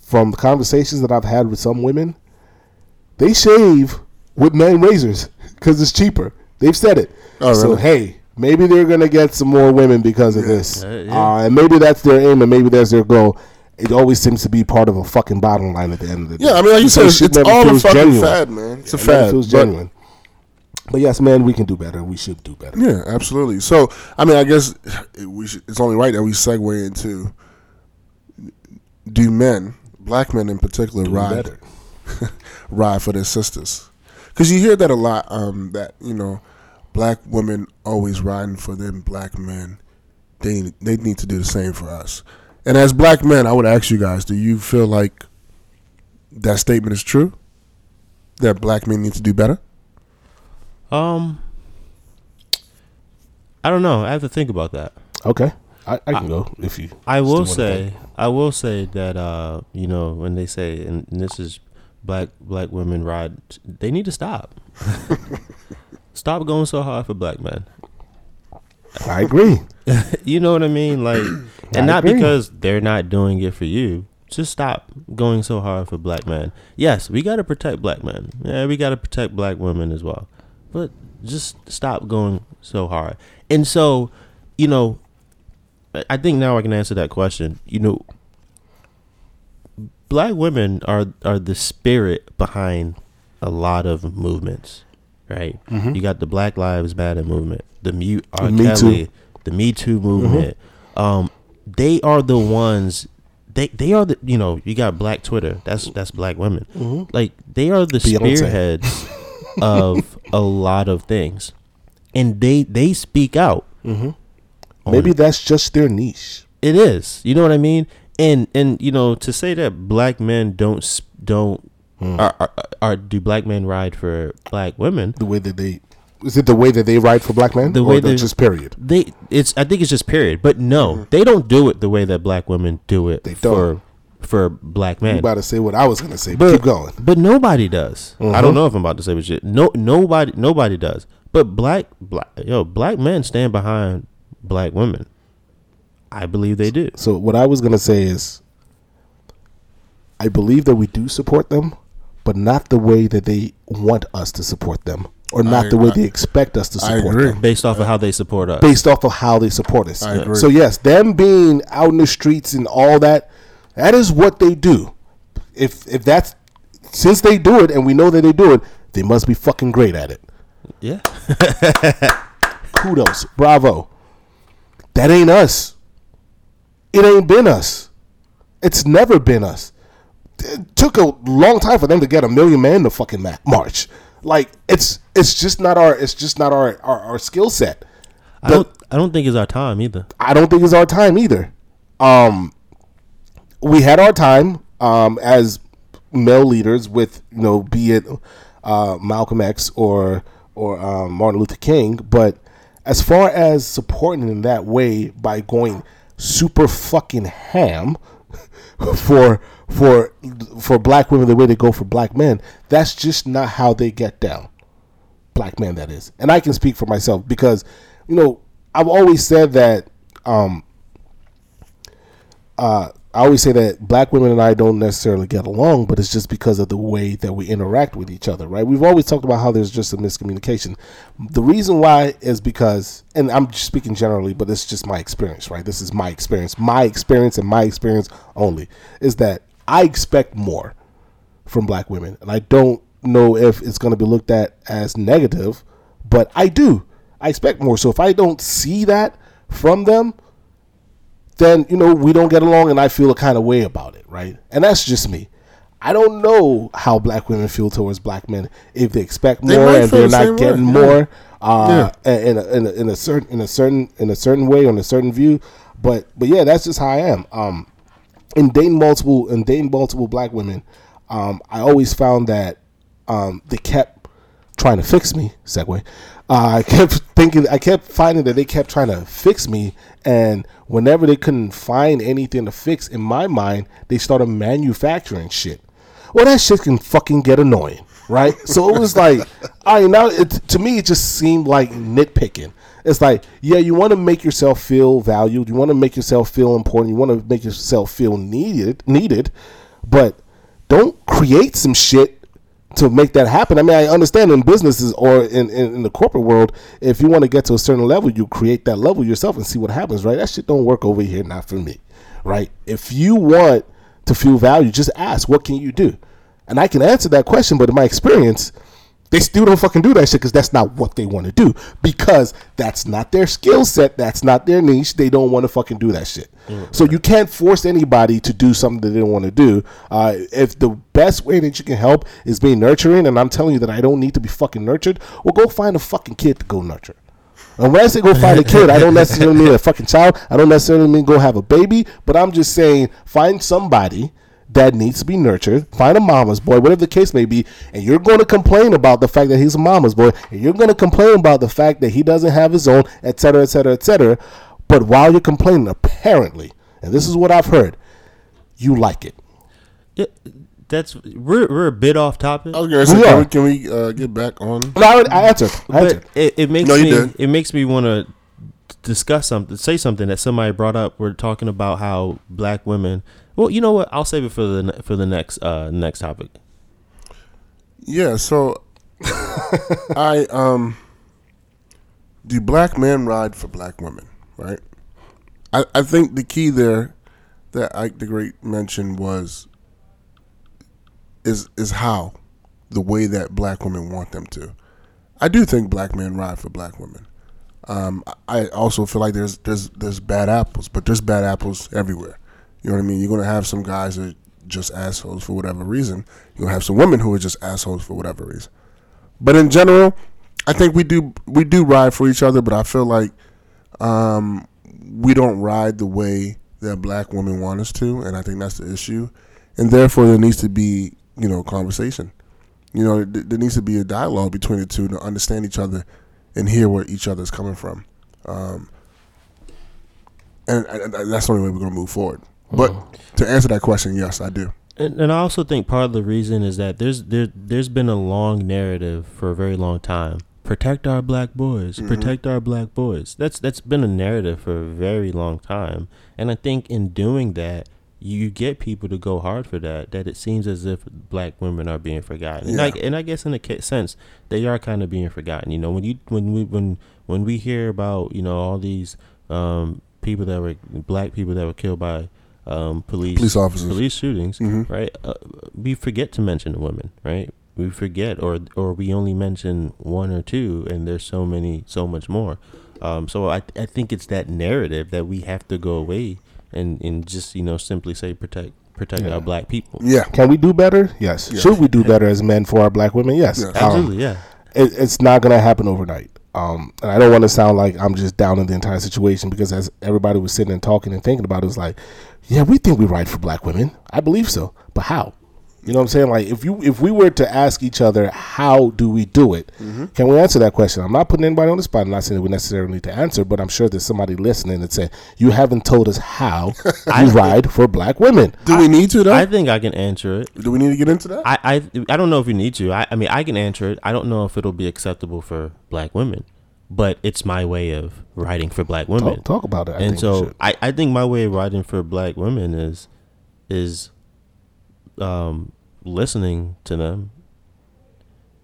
from the conversations that I've had with some women, they shave with men razors because it's cheaper. They've said it. Oh, So really? hey, maybe they're gonna get some more women because of this, Uh, yeah. uh, and maybe that's their aim, and maybe that's their goal. It always seems to be part of a fucking bottom line at the end of the day. Yeah, I mean like you said, it's, it's all a fucking genuine. fad, man. It's a It fad. feels but- genuine. But yes, man, we can do better. We should do better. Yeah, absolutely. So, I mean, I guess it- we should, it's only right that we segue into do men, black men in particular, Do ride better. [laughs] ride for their sisters? Because you hear that a lot. Um, that you know, black women always riding for them black men. They they need to do the same for us. And as black men, I would ask you guys: Do you feel like that statement is true? That black men need to do better? Um, I don't know. I have to think about that. Okay, I, I can go if you. I will say, I will say that uh, you know, when they say, and, and this is black black women ride, they need to stop. [laughs] stop going so hard for black men. I agree. [laughs] You know what I mean? Like, [clears throat] and not agree. because they're not doing it for you. Just stop going so hard for black men. Yes, we got to protect black men. Yeah, we got to protect black women as well. But just stop going so hard. And so, you know, I- I think now I can answer that question. You know, black women are are the spirit behind a lot of movements, right? You got the Black Lives Matter movement, the mute R. Mm-hmm. Me Kelly, Too. the Me Too movement. Um, they are the ones. They they are the you know you got Black Twitter. That's that's black women. Like they are the Beyonce. spearheads [laughs] of a lot of things, and they they speak out. on Maybe that's just their niche. it is. You know what I mean? And and you know to say that black men don't s- don't are, are, are do black men ride for black women? The way that they is it the way that they ride for black men? The or way the- they- just period. They it's I think it's just period. But no, they don't do it the way that black women do it They for don't. for black You men. about to say what I was gonna say, but, keep going. But nobody does. I Mhm. don't know if I'm about to say what shit. No, nobody, nobody does. But black, black, yo, black men stand behind black women. I believe they do. So what I was gonna say is, I believe that we do support them, but not the way that they want us to support them, or not I- the way I- they expect us to I support agree. them, Based off of how they support us. based off of how they support us. I agree. So yes, them being out in the streets and all that, that is what they do. If if that's since they do it and we know that they do it, they must be fucking great at it. yeah. [laughs] kudos, bravo. That ain't us. It ain't been us. It's never been us. It took a long time for them to get a million man to fucking ma- march. Like it's it's just not our it's just not our our, our skill set. I don't. I don't think it's our time either. I don't think it's our time either. Um, we had our time um, as male leaders with you know, be it uh, Malcolm X or or um, Martin Luther King, but as far as supporting in that way by going super fucking ham [laughs] for for for black women the way they go for black men, that's just not how they get down. Black men, that is. And i can speak for myself because you know i've always said that um uh i always say that black women and i don't necessarily get along but it's just because of the way that we interact with each other right? We've always talked about how there's just a miscommunication. The reason why is because and i'm speaking generally but it's just my experience right? This is my experience my experience and my experience only is that i expect more from black women. And I don't know if it's going to be looked at as negative, but I do. I expect more. So if I don't see that from them, then, you know, we don't get along and I feel a kind of way about it, right? And that's just me. I don't know how black women feel towards black men if they expect more might and they're the not getting way, yeah. more uh, in, a, in, a, in a certain in a certain in a certain way on a certain view. But but yeah, that's just how I am. Um, in dating multiple in dating multiple black women, um, I always found that um, they kept trying to fix me. Segue. Uh, I kept [laughs] thinking, I kept finding that they kept trying to fix me, and whenever they couldn't find anything to fix, in my mind, they started manufacturing shit. Well, that shit can fucking get annoying, right? so it was like, [laughs] I now it, to me, it just seemed like nitpicking. It's like, yeah, you want to make yourself feel valued, you want to make yourself feel important, you want to make yourself feel needed, needed, but don't create some shit to make that happen. I mean, I understand in businesses or in, in, in the corporate world, if you want to get to a certain level, you create that level yourself and see what happens, right? That shit don't work over here, not for me, right? If you want to feel valued, just ask, what can you do? And I can answer that question, but in my experience, they still don't fucking do that shit because that's not what they want to do. Because that's not their skill set. That's not their niche. They don't want to fucking do that shit. So you can't force anybody to do something that they don't want to do. Uh, if the best way that you can help is being nurturing, and I'm telling you that I don't need to be fucking nurtured, well, go find a fucking kid to go nurture. And when I say go find a kid, I don't necessarily mean a fucking child. I don't necessarily mean go have a baby, but I'm just saying find somebody that needs to be nurtured. Find a mama's boy, whatever the case may be, and you're going to complain about the fact that he's a mama's boy, and you're going to complain about the fact that he doesn't have his own, et cetera, et cetera, et cetera. But while you're complaining, apparently, and this is what I've heard, you like it. Yeah, that's we're we're a bit off topic. I was gonna We can we, can we uh, get back on? No, I, I answered. I but answered. it, it makes No, you me did. it makes me want to discuss something, say something that somebody brought up. We're talking about how black women. Well, you know what? I'll save it for the for the next uh next topic. Yeah, so [laughs] I um do black men ride for black women, right? I, I think the key there that Ike the Great mentioned was is is how the way that black women want them to. I do think black men ride for black women. Um, I also feel like there's there's there's bad apples, but there's bad apples everywhere. You know what I mean? You're gonna have some guys that are just assholes for whatever reason. You're gonna have some women who are just assholes for whatever reason. But in general, I think we do we do ride for each other, but I feel like um, we don't ride the way that black women want us to, and I think that's the issue. And therefore, there needs to be you know conversation. You know, th- there needs to be a dialogue between the two to understand each other and hear where each other's coming from. Um, and, and and that's the only way we're going to move forward. But to answer that question, yes, I do. And, and I also think part of the reason is that there's there there's been a long narrative for a very long time. Protect our black boys. Protect our black boys. That's that's been a narrative for a very long time. And I think in doing that, you get people to go hard for that. That it seems as if black women are being forgotten. And, I, and I guess in a sense, they are kind of being forgotten. You know, when you when we when when we hear about you know all these um, people that were black people that were killed by um, police Police officers. police shootings, Mhm. right? Uh, we forget to mention the women, right? We forget, or or we only mention one or two, and there's so many, so much more. Um, so I I think it's that narrative that we have to go away and and just you know simply say protect protect Yeah. our black people. Yeah, Can we do better? Yes. Yeah. Should we do [laughs] better as men for our black women? Yes. Yes. Um, Absolutely, yeah. it, it's not going to happen overnight. Um, and I don't want to sound like I'm just down in the entire situation because as everybody was sitting and talking and thinking about it, it was like, yeah, we think we write for black women. I believe so, but how? You know what I'm saying? Like if you if we were to ask each other how do we do it, mm-hmm. can we answer that question? I'm not putting anybody on the spot. I'm not saying that we necessarily need to answer, but I'm sure there's somebody listening that said you haven't told us how [laughs] you ride for black women. do we need to though? I think I can answer it. do we need to get into that? I, I I don't know if you need to. I, I mean, I can answer it. I don't know if it'll be acceptable for black women, but it's my way of writing for black women. Talk, talk about it. I and think so. I, I think my way of writing for black women is is um, listening to them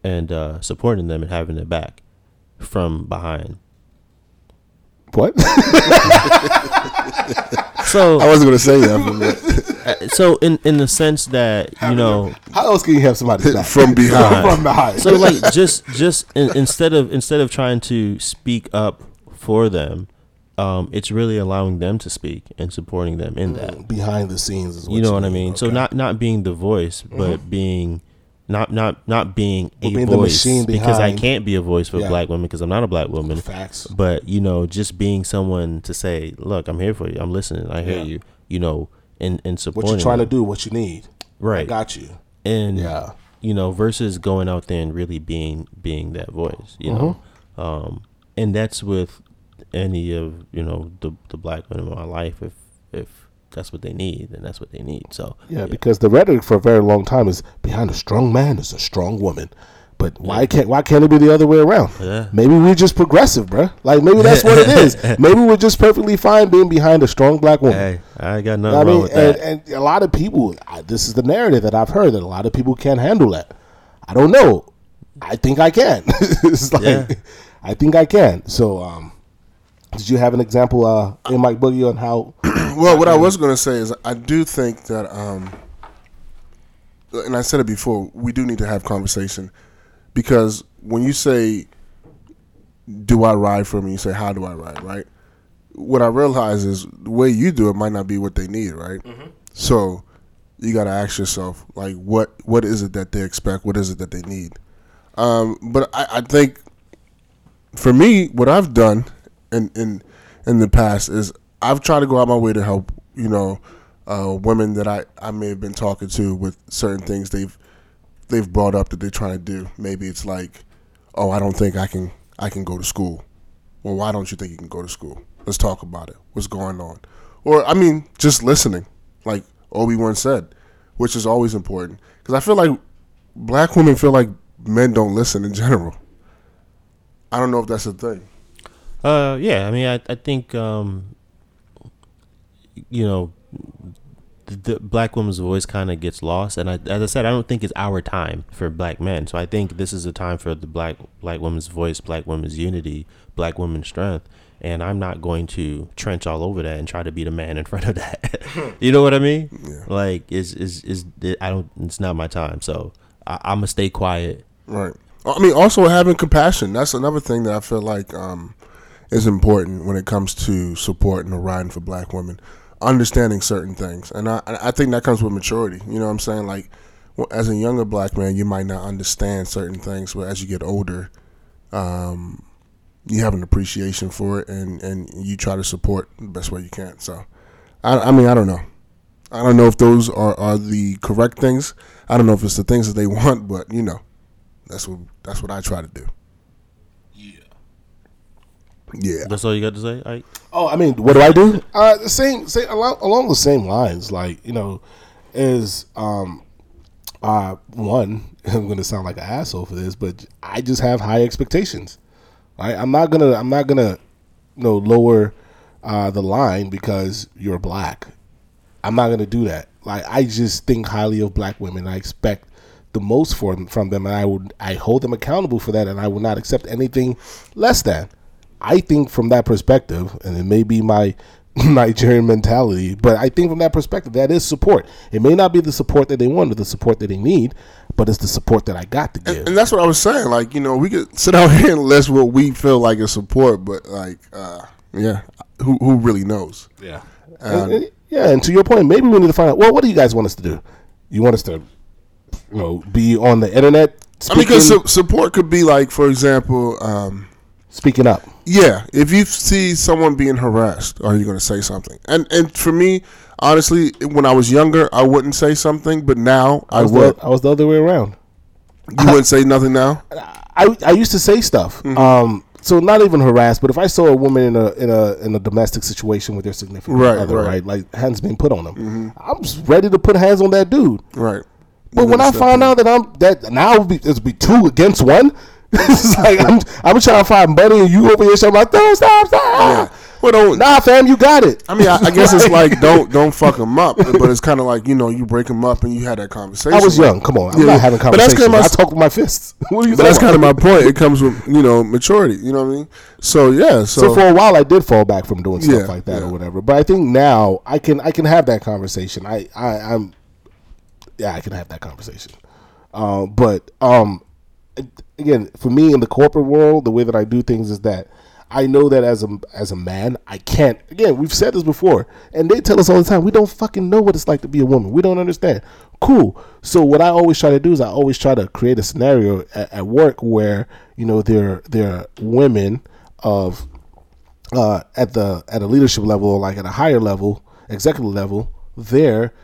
and uh, supporting them and having their back from behind. what? [laughs] So I wasn't going to say that, [laughs] uh, so in in the sense that you know how else can you have somebody back from [laughs] behind. from behind? so like just just in, instead of instead of trying to speak up for them um, it's really allowing them to speak and supporting them in that. behind the scenes. Is what You know what I mean. mean? So not not being the voice, but being not not not being a being voice because I can't be a voice for Yeah. black women because I'm not a black woman. facts. But you know, just being someone to say, "Look, I'm here for you. I'm listening. I hear Yeah. you." You know, and and supporting. What you're trying to do, what you need. I right? got you. and Yeah. you know, versus going out there and really being being that voice. You know, Mm-hmm. um, and that's with any of you know the the black women in my life. If if that's what they need, then that's what they need. So Yeah, because the rhetoric for a very long time is behind a strong man is a strong woman. But why can't why can't it be the other way around? Yeah. Maybe we're just progressive, bruh. Like maybe that's what it is. [laughs] Maybe we're just perfectly fine being behind a strong black woman. hey, I got nothing I wrong mean, with and, that. and a lot of people, I, this is the narrative that I've heard that a lot of people can't handle that. I don't know. I think I can. [laughs] it's like, Yeah. I think I can. So, um, did you have an example uh, in Mike Boogie on how? [clears throat] Well, what I was going to say is I do think that, um, and I said it before, we do need to have conversation because when you say, "Do I ride for me?" You say, "How do I ride?" Right. What I realize is the way you do it might not be what they need, right? So you got to ask yourself, like, what what is it that they expect? What is it that they need? Um, but I, I think for me, what I've done in in in the past is I've tried to go out my way to help, you know, uh, women that I, I may have been talking to with certain things they've they've brought up that they're trying to do. Maybe it's like, oh, I don't think I can I can go to school. Well, why don't you think you can go to school? Let's talk about it. What's going on? Or I mean, just listening, like Obi Wan said, which is always important because I feel like black women feel like men don't listen in general. I don't know if that's a thing. Uh, yeah, I mean, I, I think, um, you know, the, the black woman's voice kind of gets lost, and I, as I said, I don't think it's our time for black men. So I think this is a time for the black black woman's voice, black woman's unity, black woman's strength. And I'm not going to trench all over that and try to be the man in [laughs] front of that. [laughs] you know what I mean? Like, is is is I don't. It's not my time. So I, I'm gonna stay quiet. Right. I mean, also having compassion. That's another thing that I feel like um, is important when it comes to supporting or riding for black women. Understanding certain things. And I, I think that comes with maturity. You know what I'm saying? Like, as a younger black man, you might not understand certain things, but as you get older, um, you have an appreciation for it and, and you try to support the best way you can. So, I, I mean, I don't know. I don't know if those are, are the correct things. I don't know if it's the things that they [laughs] want, but you know, that's what that's what I try to do. Yeah. That's all you got to say. Ike? Oh, I mean, what do I do? Uh, the same, same along, along the same lines. Like you know, is um, uh, one. [laughs] I'm gonna sound like an asshole for this, but I just have high expectations. Right? I'm not gonna. I'm not gonna, you know, lower uh, the line because you're black. I'm not gonna do that. Like I just think highly of black women. I expect the most for from them, and I would I hold them accountable for that, and I will not accept anything less than. I think from that perspective, and it may be my [laughs] Nigerian mentality, but I think from that perspective, that is support. It may not be the support that they want or the support that they need, but it's the support that I got to give. And that's what I was saying. Like, you know, we could sit [laughs] out here and list what we feel like is support, but like, uh, yeah, who who really knows? Yeah. Um, And- yeah, and to your point, maybe we need to find out. Well, what do you guys want us to do? You want us to, you know, be on the internet I mean, because su- support could be like, for example, um, speaking up? Yeah, if you see someone being harassed, are you going to say something? And and for me, honestly, when I was younger, I wouldn't say something, but now I, I would. the, I was the other way around. You wouldn't say nothing now. I, I used to say stuff. Mm-hmm. Um, so not even harassed, but if I saw a woman in a in a in a domestic situation with their significant Right, other, right. right. like hands being put on them, I'm ready to put hands on that dude. Right. But when I find out that I'm that now it'll be, it'll be two against one, [laughs] it's like I'm I'm trying to find money and you over here showing like no stop stop. Yeah. Well, don't, Nah, fam, you got it. I mean, I, I guess it's [laughs] like don't don't fuck them up, but it's kind of like you know you break them up and you had that conversation. I was young. Come on, I'm Yeah, not having but that's my- I talk with my fists. [laughs] what are you But that's kind of my point. It comes with you know maturity. You know what I mean? So yeah. So, So for a while, I did fall back from doing stuff Yeah, like that yeah. or whatever. But I think now I can I can have that conversation. I, I I'm yeah I can have that conversation. Um, but um, again, for me in the corporate world, the way that I do things is that I know that as a as a man, I can't. Again, we've said this before, and they tell us all the time we don't fucking know what it's like to be a woman. We don't understand. Cool. So what I always try to do is I always try to create a scenario at, at work where you know there there are women of uh, at the at a leadership level or like at a higher level, executive level, there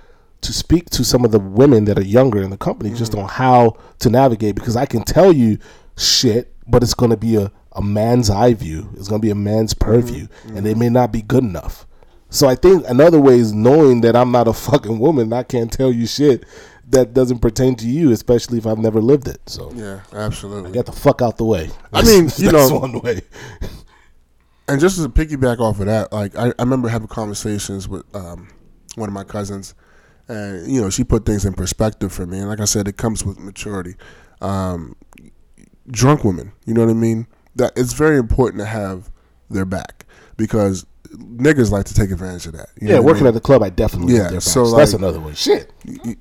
to speak to some of the women that are younger in the company just mm. on how to navigate because I can tell you shit, but it's going to be a, a man's eye view. It's going to be a man's purview, mm. and mm. they may not be good enough. So I think another way is knowing that I'm not a [laughs] fucking woman. I can't tell you shit that doesn't pertain to you, especially if I've never lived it. So Yeah, absolutely. get the fuck out the way. I mean, [laughs] you That's know- one way. And just as a piggyback off of that, like I, I remember having conversations with um, one of my cousins, and you know she put things in perspective for me. And like I said, it comes with maturity. Um, drunk women, you know what I mean? That it's very important to have their back because niggas like to take advantage of that. you know Yeah, what I working mean? at the club, I definitely Yeah, get their back. so, So that's another one. Shit.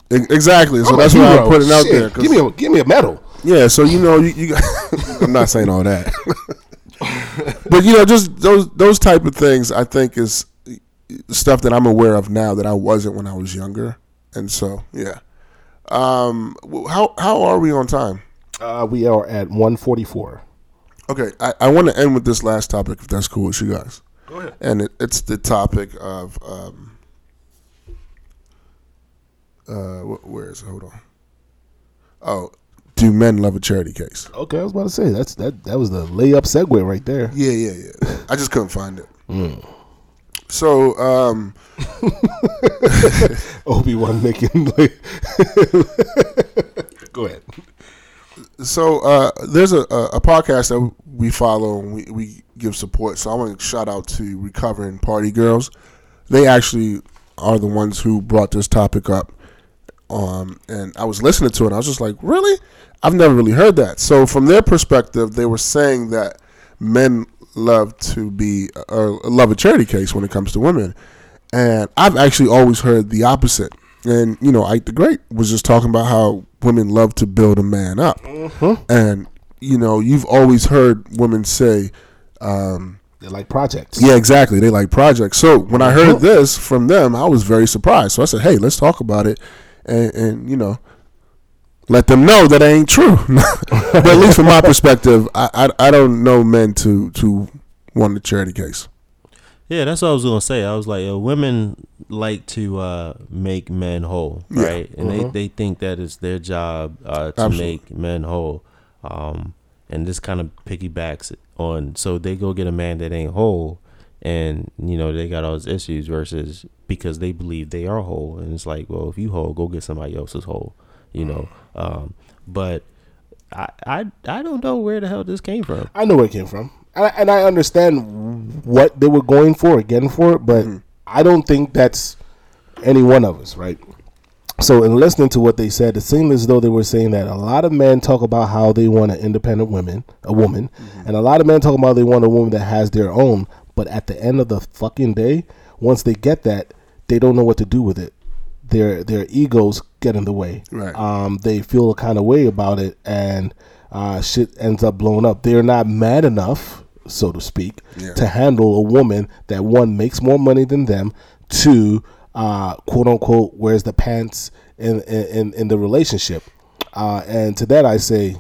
Exactly. So I'm that's why. I'm putting out there. Give me a give me a medal. Yeah, so you know, you, you [laughs] I'm not saying all that, [laughs] but you know, just those those type of things. I think is stuff that I'm aware of now that I wasn't when I was younger, and so yeah. Um, how how are we on time? Uh, we are at 144. Okay, I, I want to end with this last topic, if that's cool with you guys. Go ahead. And it, it's the topic of um, uh, where is it? Hold on. Oh, do men love a charity case? Okay, I was about to say that's that that was the layup segue right there. Yeah, yeah, yeah. I just couldn't find it. So, um, [laughs] Obi Wan making like. [laughs] Go ahead. so uh, there's a, a, a podcast that we follow and we, we give support. So I want to shout out to Recovering Party Girls. They actually are the ones who brought this topic up. Um, and I was listening to it. And I was just like, really? I've never really heard that. So from their perspective, they were saying that men love to be uh, or love a charity case when it comes to women, and I've actually always heard the opposite. And you know, Ike the Great was just talking about how women love to build a man up, mm-hmm. and you know, you've always heard women say. Um, They're like projects. yeah, exactly. They like projects. So when I heard mm-hmm. this from them, I was very surprised. So I said, "Hey, let's talk about it," and, and you know, let them know that ain't true. [laughs] but at least from my perspective, I, I I don't know men to to want a charity case. Yeah, that's what I was gonna say. I was like, uh, women like to uh, make men whole, Yeah. right? And they, they think that it's their job uh, to Absolutely. make men whole. Um, and this kind of piggybacks on. So they go get a man that ain't whole, and you know they got all those issues. Versus because they believe they are whole, and it's like, well, if you whole, go get somebody else's whole, you know. Um, but I, I I don't know where the hell this came from. I know where it came from, and I, and I understand what they were going for, again for it, but I don't think that's any one of us, right? So, in listening to what they said, it seemed as though they were saying that a lot of men talk about how they want an independent woman, a woman, and a lot of men talk about they want a woman that has their own. But at the end of the fucking day, once they get that, they don't know what to do with it. Their their egos get in the way. Right. Um, they feel a kind of way about it, and uh, shit ends up blowing up. They're not mad enough, so to speak, Yeah. to handle a woman that one makes more money than them, two, uh, quote unquote, wears the pants in in, in the relationship. Uh, and to that I say,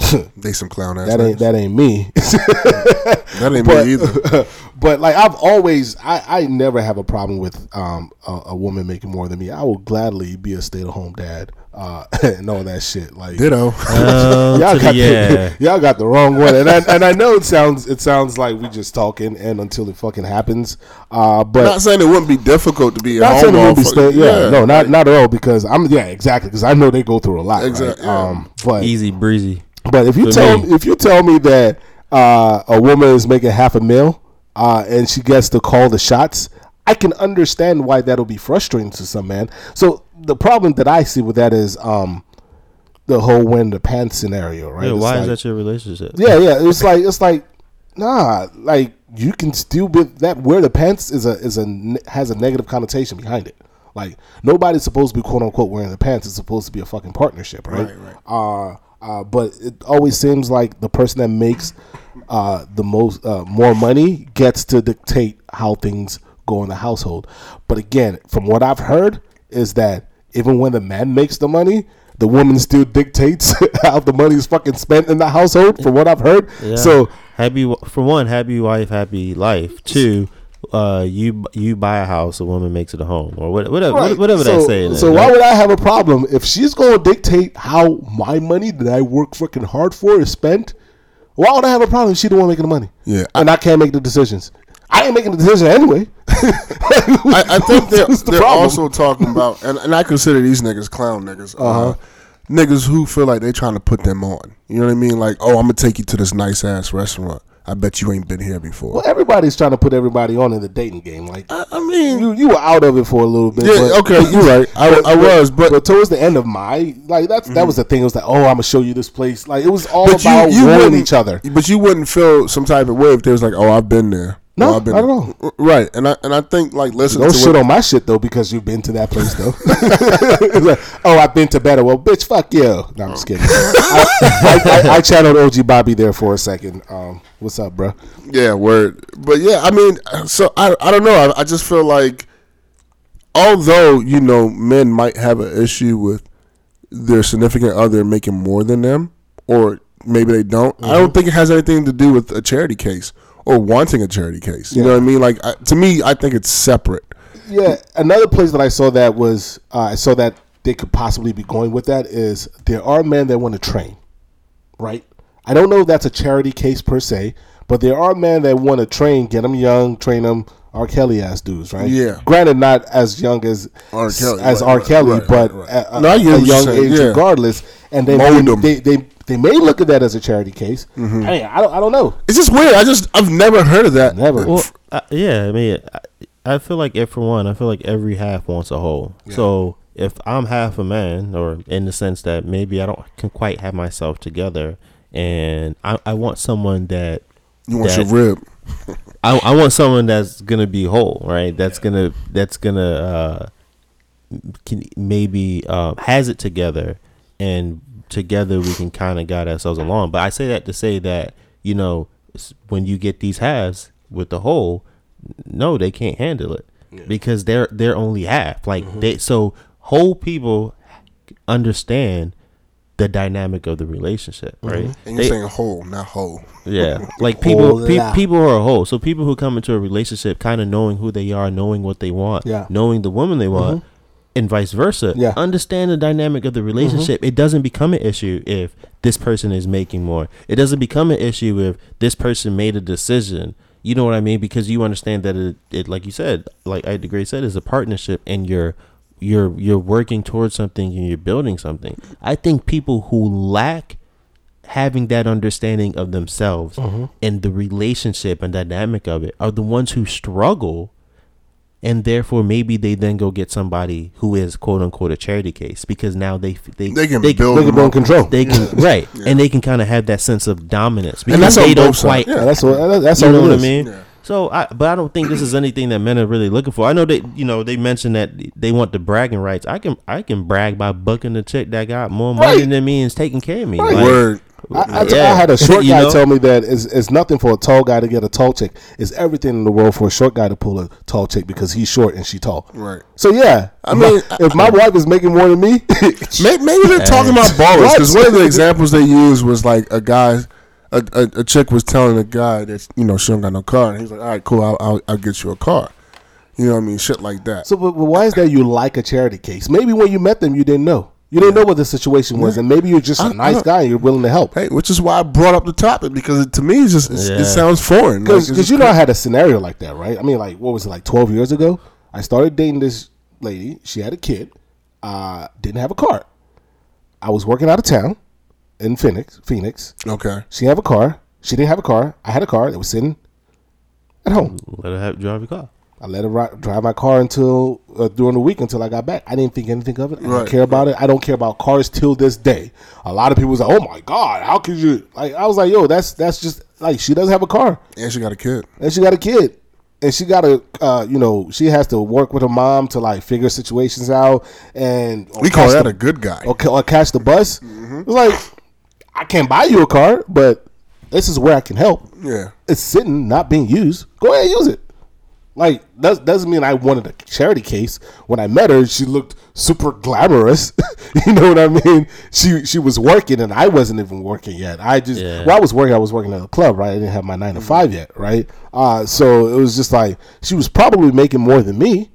[laughs] They some clown ass. that ain't niggas. that ain't me. [laughs] That ain't but, me either. [laughs] but like I've always, I, I never have a problem with um a, a woman making more than me. I will gladly be a stay at home dad uh and all that shit. Like Ditto. Um, y'all got the- yeah. y'all got the wrong one, and I, and I know it sounds it sounds like we just talking, and until it fucking happens, uh, but not saying it wouldn't be difficult to be a not home saying it won't be stay, yeah, no, not not at all, because I'm yeah, exactly, because I know they go through a lot, Exactly. right? yeah. Um, but Easy breezy. But if you tell me. if you tell me that uh, a woman is making half a mil uh, and she gets to call the shots, I can understand why that'll be frustrating to some man. So the problem that I see with that is um, the whole win the pants scenario, right? Yeah, It's why like- is that your relationship? Yeah, yeah. It's like it's like nah, like you can still be that wear the pants is a is a has a negative connotation behind it. Like nobody's supposed to be quote unquote wearing the pants. It's supposed to be a fucking partnership, right? Right, right. Uh, Uh, but it always seems like the person that makes uh, the most uh, more money gets to dictate how things go in the household. But again, from what I've heard, is that even when the man makes the money, the woman still dictates [laughs] how the money is fucking spent in the household. From what I've heard, Yeah. so happy for one, happy wife, happy life. Two, uh, you you buy a house, a woman makes it a home, or whatever Right. whatever so, that saying. is, So why right? would I have a problem if she's going to dictate how my money that I work freaking hard for is spent? Why would I have a problem if she the one making the money? Yeah. and I can't make the decisions. I ain't making the decision anyway. [laughs] I, I think [laughs] they're, the they're also talking about, and, and I consider these niggas clown niggas. uh Uh-huh. niggas who feel like they trying to put them on. You know what I mean? Like, oh, I'm gonna take you to this nice ass restaurant. I bet you ain't been here before. well, everybody's trying to put everybody on in the dating game. Like I, I mean, you, you were out of it for a little bit. yeah, but- okay, you're right. I, I was, but but towards the end of my like that's that mhm. was the thing. It was like, oh, I'm gonna show you this place. Like it was all but about you, you each other. But you wouldn't feel some type of way if there was like, oh, I've been there. No, I've been not at all. Right, and I and I think like listen Don't shit on my shit though because you've been to that place though. [laughs] Like, oh, I've been to better. Well, bitch, fuck you. No, I'm just kidding. I, I, I, I channeled OG Bobby there for a second. Um, what's up, bro? Yeah, word. But yeah, I mean, so I I don't know. I, I just feel like, although you know, men might have an issue with their significant other making more than them, or maybe they don't. I Mm-hmm. don't think it has anything to do with a charity case or wanting a charity case. You know what I mean? Like I, to me, I think it's separate. Yeah, another place that I saw that was uh, I saw that they could possibly be going with that is there are men that want to train, right? I don't know if that's a charity case per se, but there are men that want to train, get them young, train them. R. Kelly ass dudes, right? Yeah. Granted, not as young as R. Kelly, as right, R. Kelly, right, but right, right. at a, No, a young age yeah. regardless. And they Mold may, 'em. they, they they may look at that as a charity case. I, mean, I don't I don't know. It's just weird. I just I've never heard of that. Never. Well, I, yeah, I mean, I, I feel like if for one, I feel like every half wants a whole. So if I'm half a man, or in the sense that maybe I don't can quite have myself together, and I, I want someone that You want that- your rib? [laughs] I, I want someone that's gonna be whole, right? That's gonna that's gonna uh, can maybe uh, has it together, and together we can kind of guide ourselves along. But I say that to say that you know when you get these halves with the whole, no, they can't handle it because they're they're only half. Like they so whole people understand the dynamic of the relationship, right? And you're They- saying whole, not whole. yeah, [laughs] like people, pe- people who are whole. So people who come into a relationship, kind of knowing who they are, knowing what they want, Yeah. Mm-hmm. knowing the woman they want, and vice versa. Yeah. Mm-hmm. understand the dynamic of the relationship. It doesn't become an issue if this person is making more. It doesn't become an issue if this person made a decision. You know what I mean? Because you understand that it, it like you said, like I Degree said, is a partnership, and you're you're you're working towards something and you're building something. I think people who lack having that understanding of themselves Mm-hmm. and the relationship and dynamic of it are the ones who struggle and therefore maybe they then go get somebody who is quote unquote a charity case because now they they They can they build Look at them control. they can right and they can kind of have that sense of dominance because And that's they don't quite. Yeah. Yeah, that's what that's you know what I mean? Yeah. So, I but I don't think this is anything that men are really looking for. I know they, you know, they mentioned that they want the bragging rights. I can, I can brag by bucking the chick that got more money Right. than me and is taking care of me. Right. Like, Word. I, I, Yeah. I had a short [laughs] You guy know? tell me that it's, it's nothing for a tall guy to get a tall chick. It's everything in the world for a short guy to pull a tall chick because he's short and she tall. Right. So yeah, I mean, if my wife is making more than me, [laughs] Maybe, maybe they're talking about ballers because one of the examples they used was like a guy, a, a, a chick was telling a guy that you know she don't got no car, and he's like, "All right, cool, I'll, I'll, I'll get you a car." You know what I mean? Shit like that. so but, but why is that you like a charity case? Maybe when you met them, you didn't know. You didn't know what the situation was, and maybe you're just a nice guy. and You're willing to help. hey, which is why I brought up the topic because it, to me, it's just it's, Yeah. it sounds foreign. Like, Because it's just you know I had a scenario like that, right? I mean, like what was it like twelve years ago? I started dating this lady. She had a kid. Uh, didn't have a car. I was working out of town in Phoenix. Phoenix. okay. She didn't have a car. She didn't have a car. I had a car that was sitting at home. let her have drive your car. I let her ri- drive my car until uh, during the week until I got back. I didn't think anything of it. I Right. don't care about it. I don't care about cars till this day. A lot of people was like, "Oh my god, how could you?" Like I was like, "Yo, that's that's just like she doesn't have a car And she got a kid. and she got a kid." And she got to, uh, you know, she has to work with her mom to like figure situations out, and We call that the- a good guy. or, or catch the bus. It's like, I can't buy you a car, but this is where I can help. Yeah. It's sitting, not being used. Go ahead, and use it. Like that doesn't mean I wanted a charity case. When I met her, she looked super glamorous. [laughs] you know what I mean? She she was working and I wasn't even working yet. I just Yeah. well, I was working. I was working at a club, right? I didn't have my nine to five yet, right? Uh, so it was just like she was probably making more than me.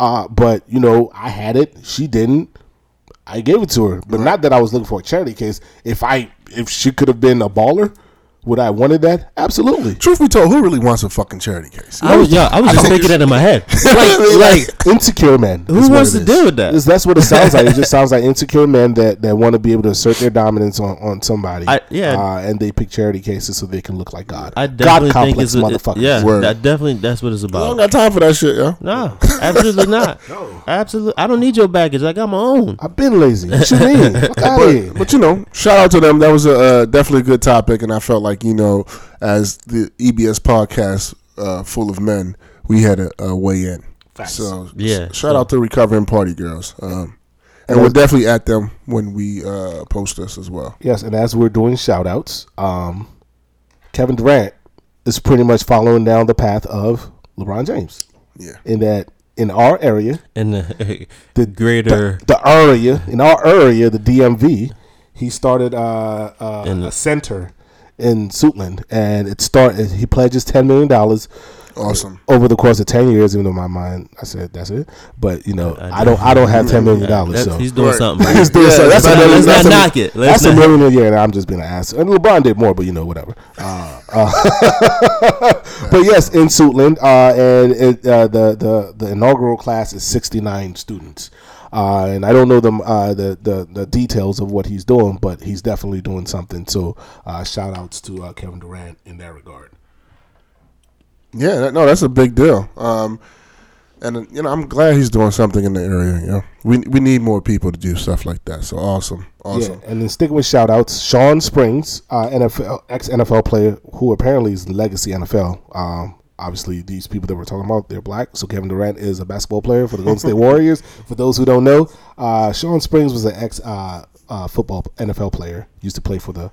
Uh, but you know, I had it. She didn't. I gave it to her, but not that I was looking for a charity case. If I if she could have been a baller, would I wanted that? Absolutely. Truth be told, who really wants a fucking charity case? I was yeah, I was just thinking that in my head. [laughs] like, like insecure men. Who wants to is. deal with that? It's- That's what it sounds like. It just [laughs] sounds like insecure men that, that want to be able to assert their dominance on, on somebody. I- yeah. uh, and they pick charity cases so they can look like God. I God definitely think complex it's a, motherfuckers. yeah. Word. That definitely that's what it's about. I don't about. got time for that shit, yo. No, absolutely not. [laughs] No, absolutely, I don't need your baggage. I got my own. I've been lazy. What you mean? Fuck out of here. But, but you know, shout out to them. That was a uh, definitely a good topic, and I felt like you know, as the EBS podcast uh, full of men, we had a, a way in. Facts. So Yeah, shout so- out to recovering party girls, um, and we're definitely at them when we uh, post this as well. Yes, and as we're doing shout outs, um, Kevin Durant is pretty much following down the path of LeBron James. Yeah. In that, in our area, In the the [laughs] greater the, the area in our area, the DMV, he started uh, uh, In the- a center in Suitland, and it started. He pledges ten million dollars Awesome. over the course of ten years. Even though in my mind, I said that's it, but you know, I- I, don't. I don't have ten million dollars. So he's doing Right. something. [laughs] He's doing Yeah, so. That's, but a million, let's that's not a- knock it. Let's That's a million a year, and I'm just being an ass. And LeBron did more, but you know, whatever. [laughs] Uh, uh, [laughs] but yes, in Suitland, uh, and it, uh, the the the inaugural class is 69 students. Uh, and I don't know them uh, the, the the details of what he's doing, but he's definitely doing something. So, uh, shout outs to uh, Kevin Durant in that regard. Yeah, that, no, that's a big deal. Um, and you know, I'm glad he's doing something in the area. You know, we we need more people to do stuff like that. So awesome, awesome. Yeah, and then sticking with shout outs, Shawn Springs, uh, NFL ex NFL player who apparently is legacy NFL. Um, obviously, these people that we're talking about, they're black. So Kevin Durant is a basketball player for the Golden State Warriors. [laughs] For those who don't know, uh, Shawn Springs was an ex uh, uh, football NFL player. Used to play for the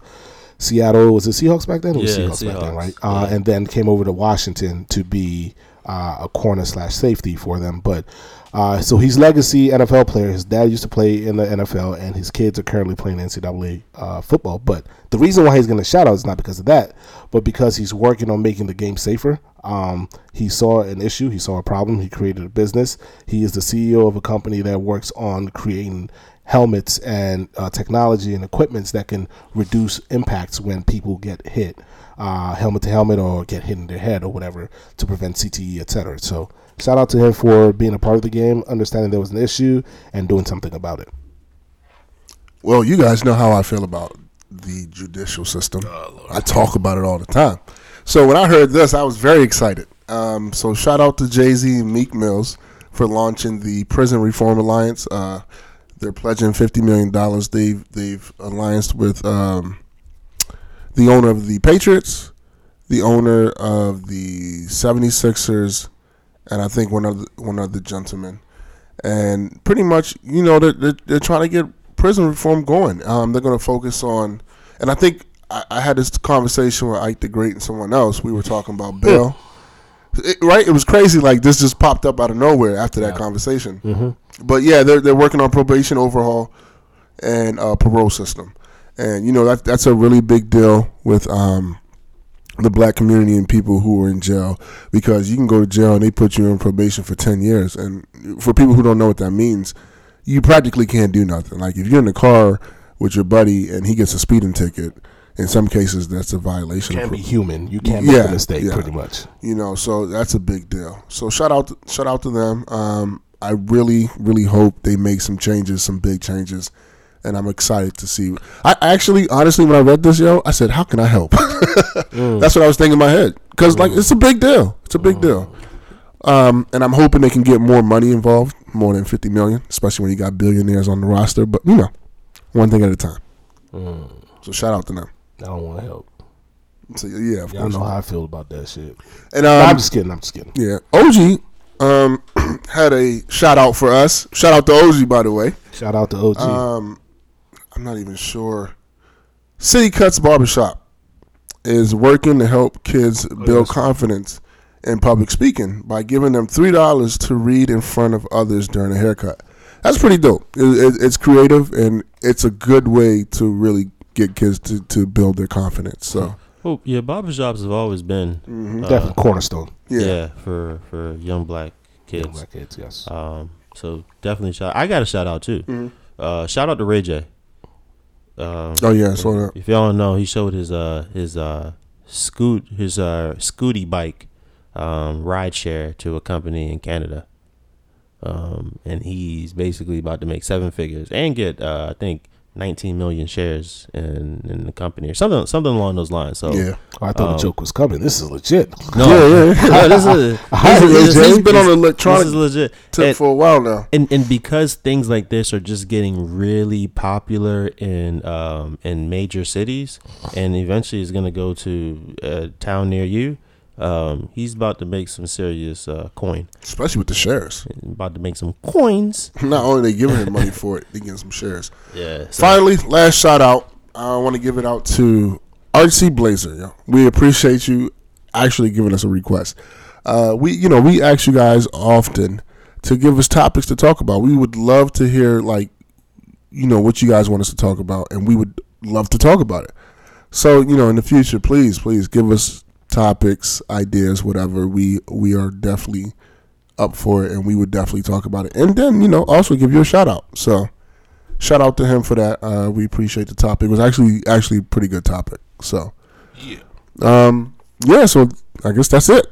Seattle. Was it Seahawks back then? It was Yeah, Seahawks, back then, right? Uh, And then came over to Washington to be uh, a corner slash safety for them. But uh, so he's legacy NFL player. His dad used to play in the NFL, and his kids are currently playing NCAA uh, football. But the reason why he's going to shout out is not because of that, but because he's working on making the game safer. Um, he saw an issue, he saw a problem, he created a business. He is the CEO of a company that works on creating helmets and uh, technology and equipments that can reduce impacts when people get hit, uh, helmet to helmet, or get hit in their head or whatever to prevent CTE, etc. So, shout out to him for being a part of the game, understanding there was an issue, and doing something about it. Well, you guys know how I feel about the judicial system. I talk about it all the time. So when I heard this, I was very excited. Um, so shout out to Jay Z and Meek Mills for launching the Prison Reform Alliance. Uh, they're pledging fifty million dollars. They've they've allianced with um, the owner of the Patriots, the owner of the 76ers, and I think one other one other gentleman. And pretty much, you know, they're, they're, they're trying to get prison reform going. Um, they're going to focus on, and I think I, I had this conversation with Ike the Great and someone else. We were talking about bail. It- right? It was crazy. Like this just popped up out of nowhere after that conversation. But yeah, they're they're working on probation overhaul and uh, parole system, and you know that that's a really big deal with um, the black community and people who are in jail because you can go to jail and they put you in probation for 10 years and for people who don't know what that means you practically can't do nothing like if you're in the car with your buddy and he gets a speeding ticket in some cases that's a violation Can't of be human. You can't make a mistake, yeah. pretty much. you know so that's a big deal so shout out to, shout out to them um, i really really hope they make some changes some big changes and i'm excited to see i actually honestly when i read this yo i said how can i help [laughs] that's what i was thinking in my head because like it's a big deal it's a big deal um, and i'm hoping they can get more money involved more than 50 million especially when you got billionaires on the roster but you know one thing at a time so shout out to them I don't want to help. so yeah of Y'all course know how I feel about that shit. and um, I'm just kidding. I'm just kidding. Yeah, OG um, [clears throat] had a shout out for us. Shout out to OG, by the way. Shout out to OG. Um, I'm not even sure. City Cuts Barbershop is working to help kids build yes. confidence in public speaking by giving them three dollars to read in front of others during a haircut. That's pretty dope. It, it, it's creative and it's a good way to really get kids to, to build their confidence. So Well, yeah, barbershops have always been uh, Definitely cornerstone. yeah, yeah. for for young black kids. Young black kids, yes. Um, so definitely shout. I got a shout out too. Uh, shout out to Ray J. Um, oh yeah, so that. if y'all don't know, he showed his uh his uh scoot his uh scooty bike um ride share to a company in Canada. Um, and he's basically about to make seven figures and get uh I think 19 million shares in in the company or something something along those lines. So Yeah, Oh, I thought um, the joke was coming. This is legit. no, yeah, yeah. yeah. [laughs] no, this is [laughs] Hi, this is- Ray J. He's been on the this electronic is legit. tip And- for a while now. and and because things like this are just getting really popular in um in major cities and eventually is going to go to a town near you um he's about to make some serious uh coin Especially with the shares. about to make some coins [laughs] Not only they giving him money for it, they getting some shares. yeah so, Finally, last shout out. I want to give it out to RC Blazer. Yo. We appreciate you actually giving us a request. Uh, we, you know, we ask you guys often to give us topics to talk about. We would love to hear, like, you know, what you guys want us to talk about, and we would love to talk about it. So, you know, in the future, please, please give us topics, ideas, whatever. We we are definitely up for it, and we would definitely talk about it. And then, you know, also give you a shout out. So shout out to him for that. Uh, we appreciate the topic. It was actually actually a pretty good topic. So Yeah. um, yeah. So I guess that's it.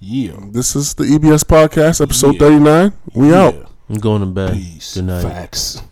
Yeah. This is the EBS podcast, episode Yeah. thirty nine. We out. I'm going to bed Peace. good night Facts.